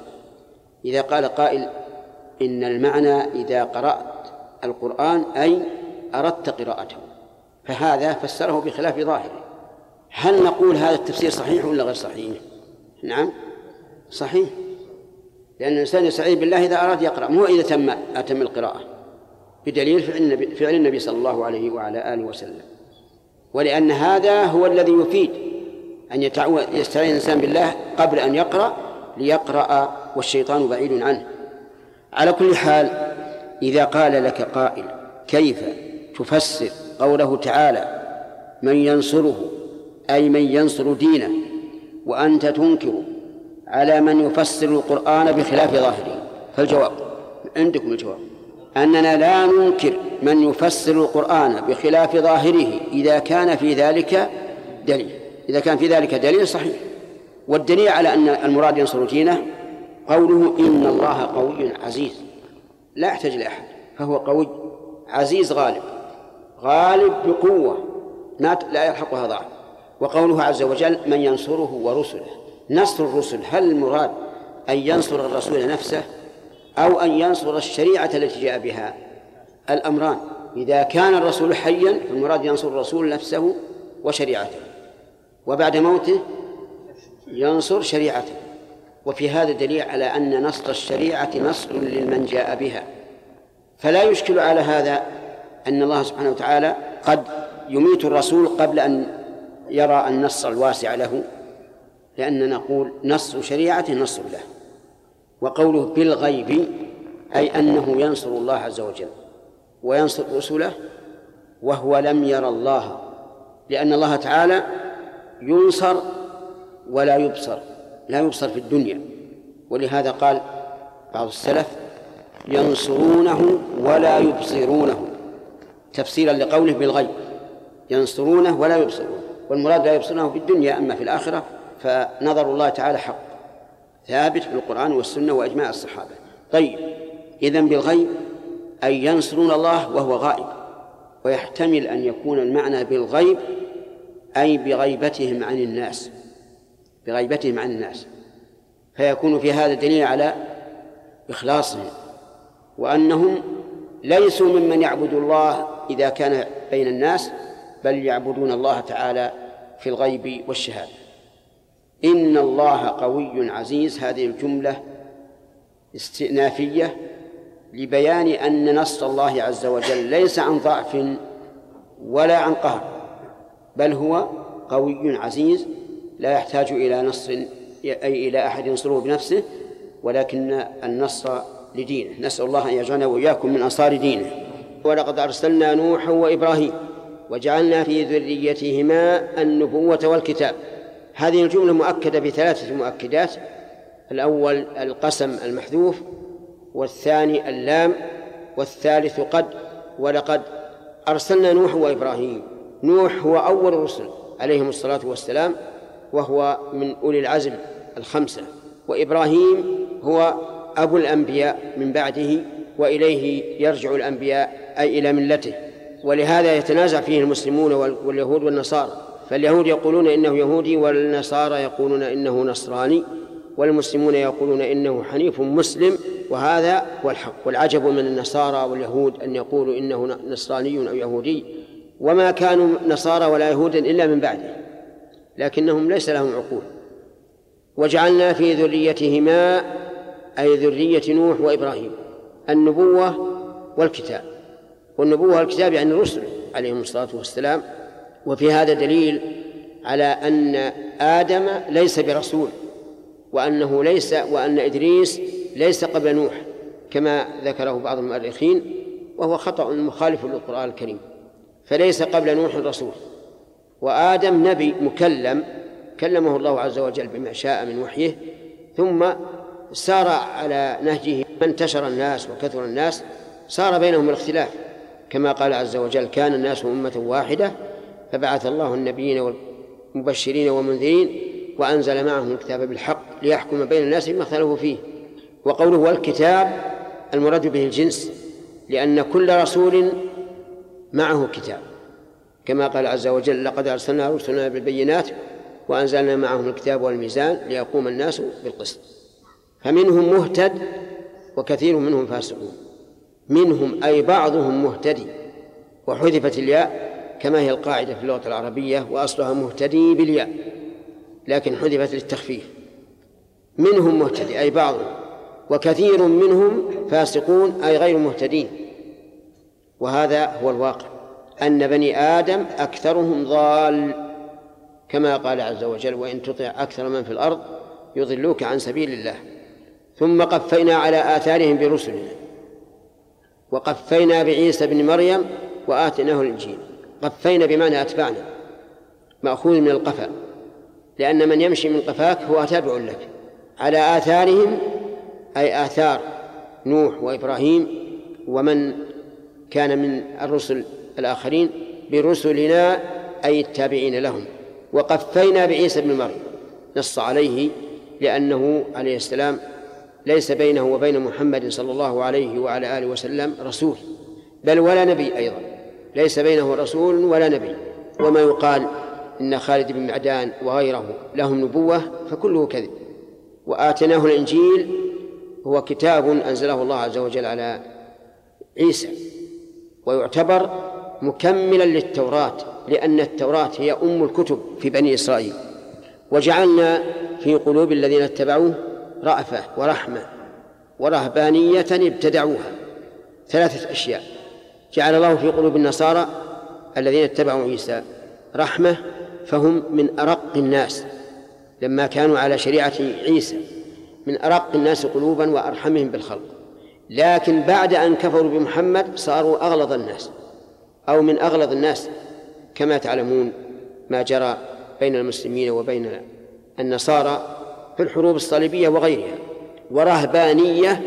إذا قال قائل إن المعنى إذا قرأت القرآن أي أردت قراءته فهذا فسره بخلاف ظاهره. هل نقول هذا التفسير صحيح ولا غير صحيح؟ نعم صحيح. لأن الإنسان يستعيذ بالله إذا أراد يقرأ مو إذا تم أتم القراءة. بدليل فعل النبي, فعل النبي صلى الله عليه وعلى آله وسلم. ولأن هذا هو الذي يفيد أن يستعين الإنسان بالله قبل أن يقرأ ليقرأ والشيطان بعيد عنه. على كل حال إذا قال لك قائل كيف تفسر قوله تعالى من ينصره أي من ينصر دينه وأنت تنكر على من يفسر القرآن بخلاف ظاهره. فالجواب عندكم الجواب أننا لا ننكر من يفسر القرآن بخلاف ظاهره إذا كان في ذلك دليل. إذا كان في ذلك دليل صحيح. والدليل على أن المراد ينصر دينه قوله إن الله قوي عزيز. لا يحتاج لأحد فهو قوي عزيز غالب. غالب بقوة. ما لا يلحقها ضعف. وقوله عز وجل من ينصره ورسله. نصر الرسل هل المراد أن ينصر الرسول نفسه أو أن ينصر الشريعة التي جاء بها؟ الأمران. إذا كان الرسول حيا فالمراد ينصر الرسول نفسه وشريعته. وبعد موته ينصر شريعته. وفي هذا دليل على أن نصر الشريعة نصر لمن جاء بها. فلا يشكل على هذا أن الله سبحانه وتعالى قد يميت الرسول قبل أن يرى النص الواسع له لأننا نقول نص شريعته نصر له وقوله بالغيب أي أنه ينصر الله عز وجل وينصر رسله وهو لم ير الله لأن الله تعالى ينصر ولا يبصر لا يبصر في الدنيا. ولهذا قال بعض السلف ينصرونه ولا يبصرونه. تفسيرا لقوله بالغيب. ينصرونه ولا يبصرونه والمراد لا يبصرونه في الدنيا أما في الآخرة فنظر الله تعالى حق. ثابت في القرآن والسنة وإجماع الصحابة. طيب إذن بالغيب أي ينصرون الله وهو غائب. ويحتمل أن يكون المعنى بالغيب أي بغيبتهم عن الناس. بغيبتهم عن الناس. فيكون في هذا دليل على إخلاصهم. وأنهم ليسوا ممن يعبد الله إذا كان بين الناس بل يعبدون الله تعالى في الغيب والشهادة. إن الله قوي عزيز. هذه الجملة استئنافية لبيان أن نصر الله عز وجل ليس عن ضعف ولا عن قهر بل هو قوي عزيز. لا يحتاج إلى نصر أي إلى أحد ينصره بنفسه ولكن النصر لدينه. نسأل الله أن يجعلنا وإياكم من أنصار دينه. ولقد أرسلنا نوحا وإبراهيم وجعلنا في ذريتهما النبوة والكتاب. هذه الجملة مؤكدة بثلاثة مؤكدات. الأول القسم المحذوف والثاني اللام والثالث قد. ولقد أرسلنا نوح وإبراهيم. نوح هو أول الرسل عليهم الصلاة والسلام وهو من أولي العزم الخمسة. وإبراهيم هو أبو الأنبياء من بعده وإليه يرجع الأنبياء أي إلى ملته. ولهذا يتنازع فيه المسلمون واليهود والنصارى. فاليهود يقولون إنه يهودي والنصارى يقولون إنه نصراني والمسلمون يقولون إنه حنيف مسلم. وهذا هو الحق. والعجب من النصارى واليهود أن يقولوا إنه نصراني أو يهودي. وما كانوا نصارى ولا يهودا إلا من بعده. لكنهم ليس لهم عقول. وجعلنا في ذريتهما أي ذرية نوح وإبراهيم النبوة والكتاب. والنبوة والكتاب يعني الرسل عليهم الصلاة والسلام وفي هذا دليل على أن آدم ليس برسول وأنه ليس وأن إدريس ليس قبل نوح كما ذكره بعض المؤرخين وهو خطأ مخالف للقرآن الكريم فليس قبل نوح رسول. وآدم نبي مكلم كلمه الله عز وجل بما شاء من وحيه ثم سار على نهجه انتشر الناس وكثر الناس صار بينهم الاختلاف. كما قال عز وجل كان الناس أمة واحدة فبعث الله النبيين والمبشرين والمنذرين وأنزل معهم الكتاب بالحق ليحكم بين الناس بما اختلفوا فيه. وقوله والكتاب المراد به الجنس لأن كل رسول معه كتاب. كما قال عز وجل لقد أرسلنا رسلنا بالبينات وأنزلنا معهم الكتاب والميزان ليقوم الناس بالقسط فمنهم مهتد وكثير منهم فاسقون. منهم أي بعضهم مهتدي. وحذفت الياء كما هي القاعدة في اللغة العربية وأصلها مهتدي بالياء لكن حذفت للتخفيف. منهم مهتدي أي بعضهم وكثير منهم فاسقون أي غير مهتدين. وهذا هو الواقع أن بني آدم أكثرهم ضال. كما قال عز وجل وإن تطع أكثر من في الأرض يضلوك عن سبيل الله. ثم قفينا على آثارهم برسلنا وقفينا بعيسى بن مريم وآتيناه الإنجيل. قفينا بمعنى أتبعنا. مأخوذ من القفا. لأن من يمشي من قفاك هو تابع لك. على آثارهم أي آثار نوح وإبراهيم ومن كان من الرسل الآخرين برسلنا أي التابعين لهم. وقفينا بعيسى بن مريم. نص عليه لأنه عليه السلام ليس بينه وبين محمد صلى الله عليه وعلى آله وسلم رسول بل ولا نبي أيضا. ليس بينه رسول ولا نبي. وما يقال إن خالد بن معدان وغيره لهم نبوة فكله كذب. وآتيناه الإنجيل هو كتاب أنزله الله عز وجل على عيسى. ويعتبر مكملا للتوراة لأن التوراة هي أم الكتب في بني إسرائيل. وجعلنا في قلوب الذين اتبعوه رأفة ورحمة ورهبانية ابتدعوها. ثلاثة أشياء. جعل الله في قلوب النصارى الذين اتبعوا عيسى رحمة فهم من أرق الناس. لما كانوا على شريعة عيسى من أرق الناس قلوبا وأرحمهم بالخلق. لكن بعد أن كفروا بمحمد صاروا أغلظ الناس. أو من أغلظ الناس كما تعلمون ما جرى بين المسلمين وبين النصارى في الحروب الصليبية وغيرها ورهبانية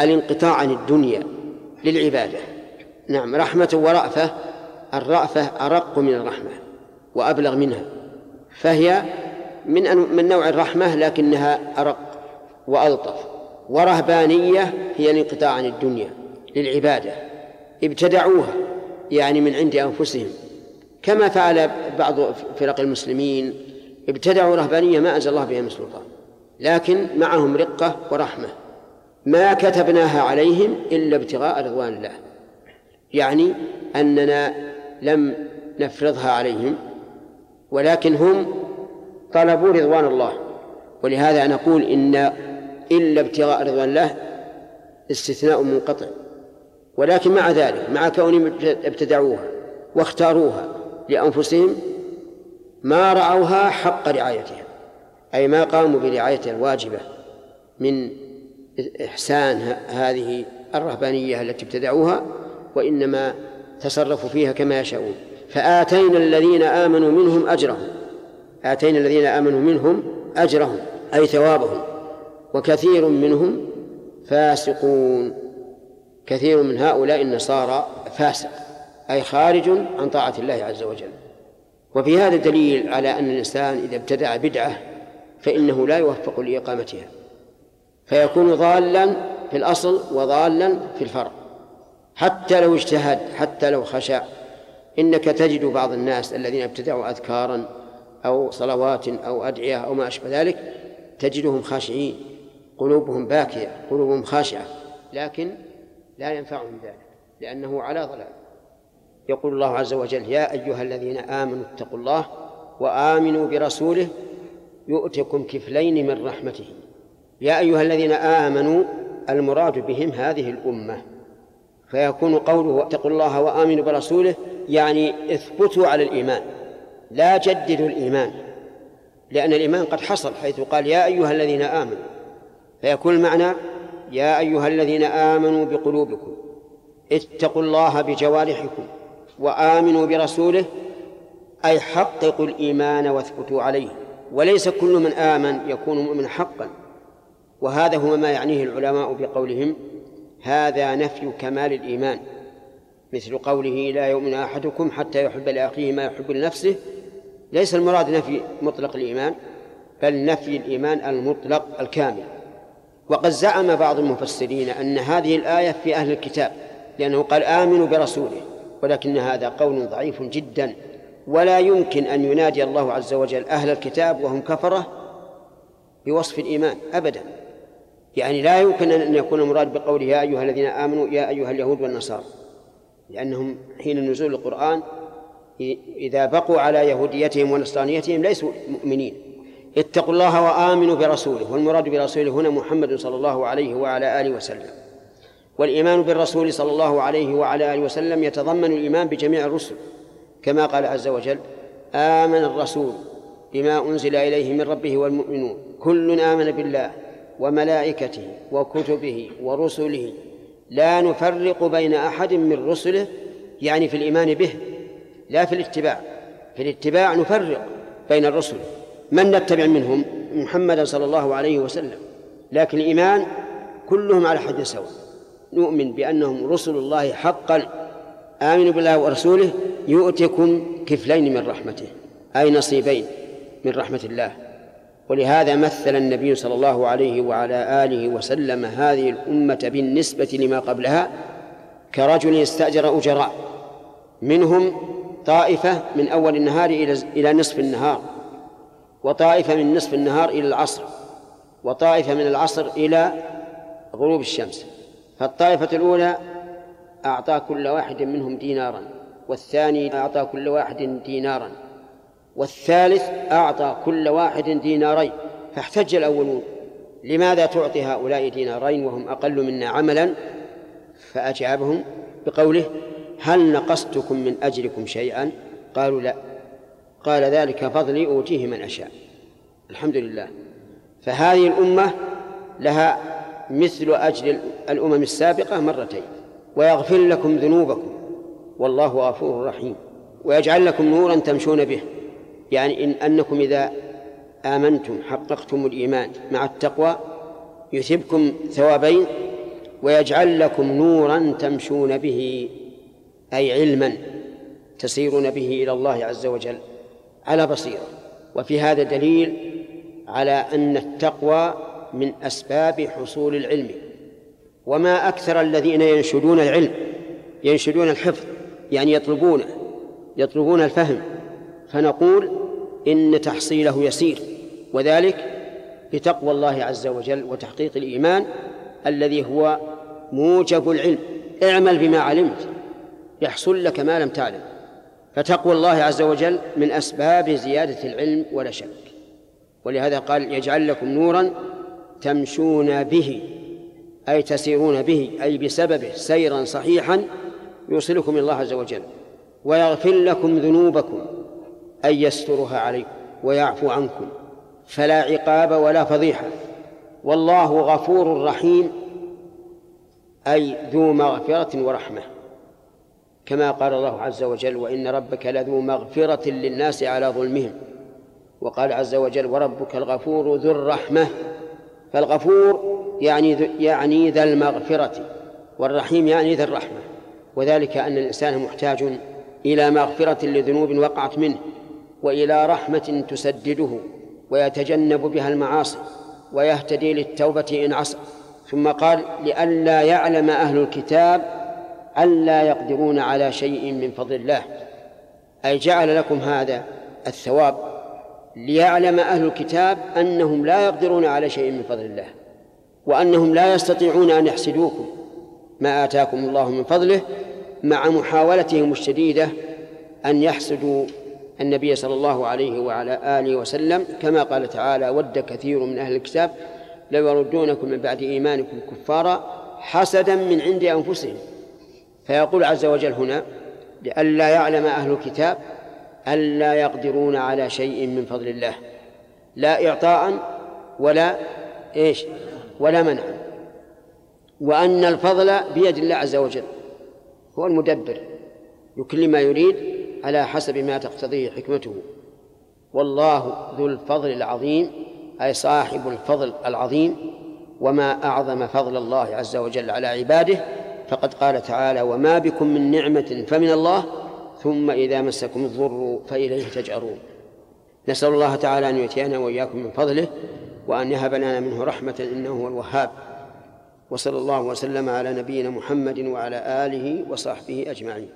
الانقطاع عن الدنيا للعبادة. نعم رحمة ورأفة الرأفة أرق من الرحمة وأبلغ منها. فهي من من نوع الرحمة لكنها أرق وألطف. ورهبانية هي الانقطاع عن الدنيا للعبادة. ابتدعوها يعني من عند أنفسهم. كما فعل بعض فرق المسلمين ابتدعوا رهبانية ما أنزل الله بها من سلطان. لكن معهم رقة ورحمة. ما كتبناها عليهم إلا ابتغاء رضوان الله. يعني أننا لم نفرضها عليهم ولكن هم طلبوا رضوان الله. ولهذا نقول إن إلا ابتغاء رضوان الله استثناء منقطع. ولكن مع ذلك مع كونهم ابتدعوها واختاروها لأنفسهم ما رعوها حق رعايتها. أي ما قاموا برعايتها الواجبة من إحسان هذه الرهبانية التي ابتدعوها وإنما تصرفوا فيها كما يشاءون. فآتينا الذين آمنوا منهم أجرهم. آتينا الذين آمنوا منهم أجرهم أي ثوابهم. وكثير منهم فاسقون. كثير من هؤلاء النصارى فاسق أي خارج عن طاعة الله عز وجل. وفي هذا دليل على أن الإنسان إذا ابتدع بدعة فإنه لا يوفق لإقامتها فيكون ضالا في الأصل وضالا في الفرع. حتى لو اجتهد حتى لو خشع إنك تجد بعض الناس الذين ابتدعوا أذكارا أو صلوات أو أدعية أو ما أشبه ذلك تجدهم خاشعين قلوبهم باكية قلوبهم خاشعة لكن لا ينفعهم ذلك لأنه على ضلال. يقول الله عز وجل يا أيها الذين آمنوا اتقوا الله وآمنوا برسوله يؤتكم كفلين من رحمته. يا أيها الذين آمنوا المراد بهم هذه الأمة. فيكون قوله اتقوا الله وآمنوا برسوله يعني اثبتوا على الإيمان. لا جددوا الإيمان لأن الإيمان قد حصل حيث قال يا أيها الذين آمنوا. فيكون المعنى يا أيها الذين آمنوا بقلوبكم اتقوا الله بجوارحكم وآمنوا برسوله أي حققوا الإيمان واثبتوا عليه. وليس كل من آمن يكون مؤمنا حقا. وهذا هو ما يعنيه العلماء بقولهم هذا نفي كمال الإيمان مثل قوله لا يؤمن أحدكم حتى يحب لأخيه ما يحب لنفسه. ليس المراد نفي مطلق الإيمان بل نفي الإيمان المطلق الكامل. وقد زعم بعض المفسرين أن هذه الآية في أهل الكتاب لأنه قال آمنوا برسوله ولكن هذا قول ضعيف جدا. ولا يمكن أن ينادي الله عز وجل أهل الكتاب وهم كفرة بوصف الإيمان أبدا. يعني لا يمكن أن يكون المراد بقوله يا أيها الذين آمنوا يا أيها اليهود والنصارى لأنهم حين نزول القرآن إذا بقوا على يهوديتهم ونصرانيتهم ليسوا مؤمنين. اتقوا الله وآمنوا برسوله والمراد برسوله هنا محمد صلى الله عليه وعلى آله وسلم. والإيمان بالرسول صلى الله عليه وعلى آله وسلم يتضمن الإيمان بجميع الرسل. كما قال عز وجل آمن الرسول بما أنزل إليه من ربه والمؤمنون. كل آمن بالله وملائكته وكتبه ورسله. لا نفرق بين أحد من رسله يعني في الإيمان به لا في الاتباع. في الاتباع نفرق بين الرسل. من نتبع منهم؟ محمدا صلى الله عليه وسلم. لكن الإيمان كلهم على حد سواء. نؤمن بأنهم رسل الله حقا. آمنوا بالله ورسوله يؤتكم كفلين من رحمته أي نصيبين من رحمة الله. ولهذا مثل النبي صلى الله عليه وعلى آله وسلم هذه الأمة بالنسبة لما قبلها كرجل استأجر أجراء منهم طائفة من أول النهار إلى نصف النهار وطائفة من نصف النهار إلى العصر وطائفة من العصر إلى غروب الشمس. فالطائفة الأولى أعطى كل واحد منهم دينارا والثاني أعطى كل واحد دينارا والثالث أعطى كل واحد دينارين فاحتج الأولون. لماذا تعطي هؤلاء دينارين وهم أقل منا عملا؟ فأجابهم بقوله هل نقصتكم من أجركم شيئا؟ قالوا لا. قال ذلك فضلي أوتيه من أشاء. الحمد لله. فهذه الأمة لها مثل أجر الأمم السابقة مرتين. ويغفر لكم ذنوبكم. والله غفور رحيم. ويجعل لكم نورا تمشون به. يعني إن أنكم إذا آمنتم حققتم الإيمان مع التقوى يثبكم ثوابين ويجعل لكم نورا تمشون به أي علما تسيرون به إلى الله عز وجل على بصيرة. وفي هذا دليل على أن التقوى من أسباب حصول العلم. وما أكثر الذين ينشدون العلم ينشدون الحفظ يعني يطلبونه يطلبون الفهم. فنقول إن تحصيله يسير وذلك بتقوى الله عز وجل وتحقيق الإيمان الذي هو موجب العلم. اعمل بما علمت يحصل لك ما لم تعلم. فتقوى الله عز وجل من أسباب زيادة العلم ولا شك. ولهذا قال يجعل لكم نورا تمشون به. أي تسيرون به أي بسببه سيرا صحيحا يوصلكم إلى الله عز وجل ويغفر لكم ذنوبكم أي يسترها عليكم ويعفو عنكم فلا عقاب ولا فضيحة. والله غفور رحيم أي ذو مغفرة ورحمة. كما قال الله عز وجل وإن ربك لذو مغفرة للناس على ظلمهم وقال عز وجل وربك الغفور ذو الرحمة فالغفور يعني يعني ذا المغفرة والرحيم يعني ذا الرحمة. وذلك أن الإنسان محتاج إلى مغفرة لذنوب وقعت منه وإلى رحمة تسدده ويتجنب بها المعاصي ويهتدي للتوبة إن عصى. ثم قال لئلا يعلم أهل الكتاب ألا يقدرون على شيء من فضل الله. أي جعل لكم هذا الثواب؟ ليعلم أهل الكتاب أنهم لا يقدرون على شيء من فضل الله وأنهم لا يستطيعون أن يحسدوكم ما آتاكم الله من فضله مع محاولتهم الشديدة أن يحسدوا النبي صلى الله عليه وعلى آله وسلم. كما قال تعالى ود كثير من أهل الكتاب لو يردونكم من بعد إيمانكم كفارا حسدا من عند أنفسهم فيقول عز وجل هنا لئلا يعلم أهل الكتاب ألا يقدرون على شيء من فضل الله. لا إعطاء ولا إيش؟ ولا منع. وأن الفضل بيد الله عز وجل. هو المدبر. يكل ما يريد على حسب ما تقتضيه حكمته. والله ذو الفضل العظيم أي صاحب الفضل العظيم. وما أعظم فضل الله عز وجل على عباده. فقد قال تعالى وما بكم من نعمة فمن الله ثم إذا مسكم الضر فإليه تجأرون. نسأل الله تعالى أن يؤتينا وإياكم من فضله وأن يهب لنا منه رحمة إنه هو الوهاب. وصلى الله وسلم على نبينا محمد وعلى آله وصحبه أجمعين.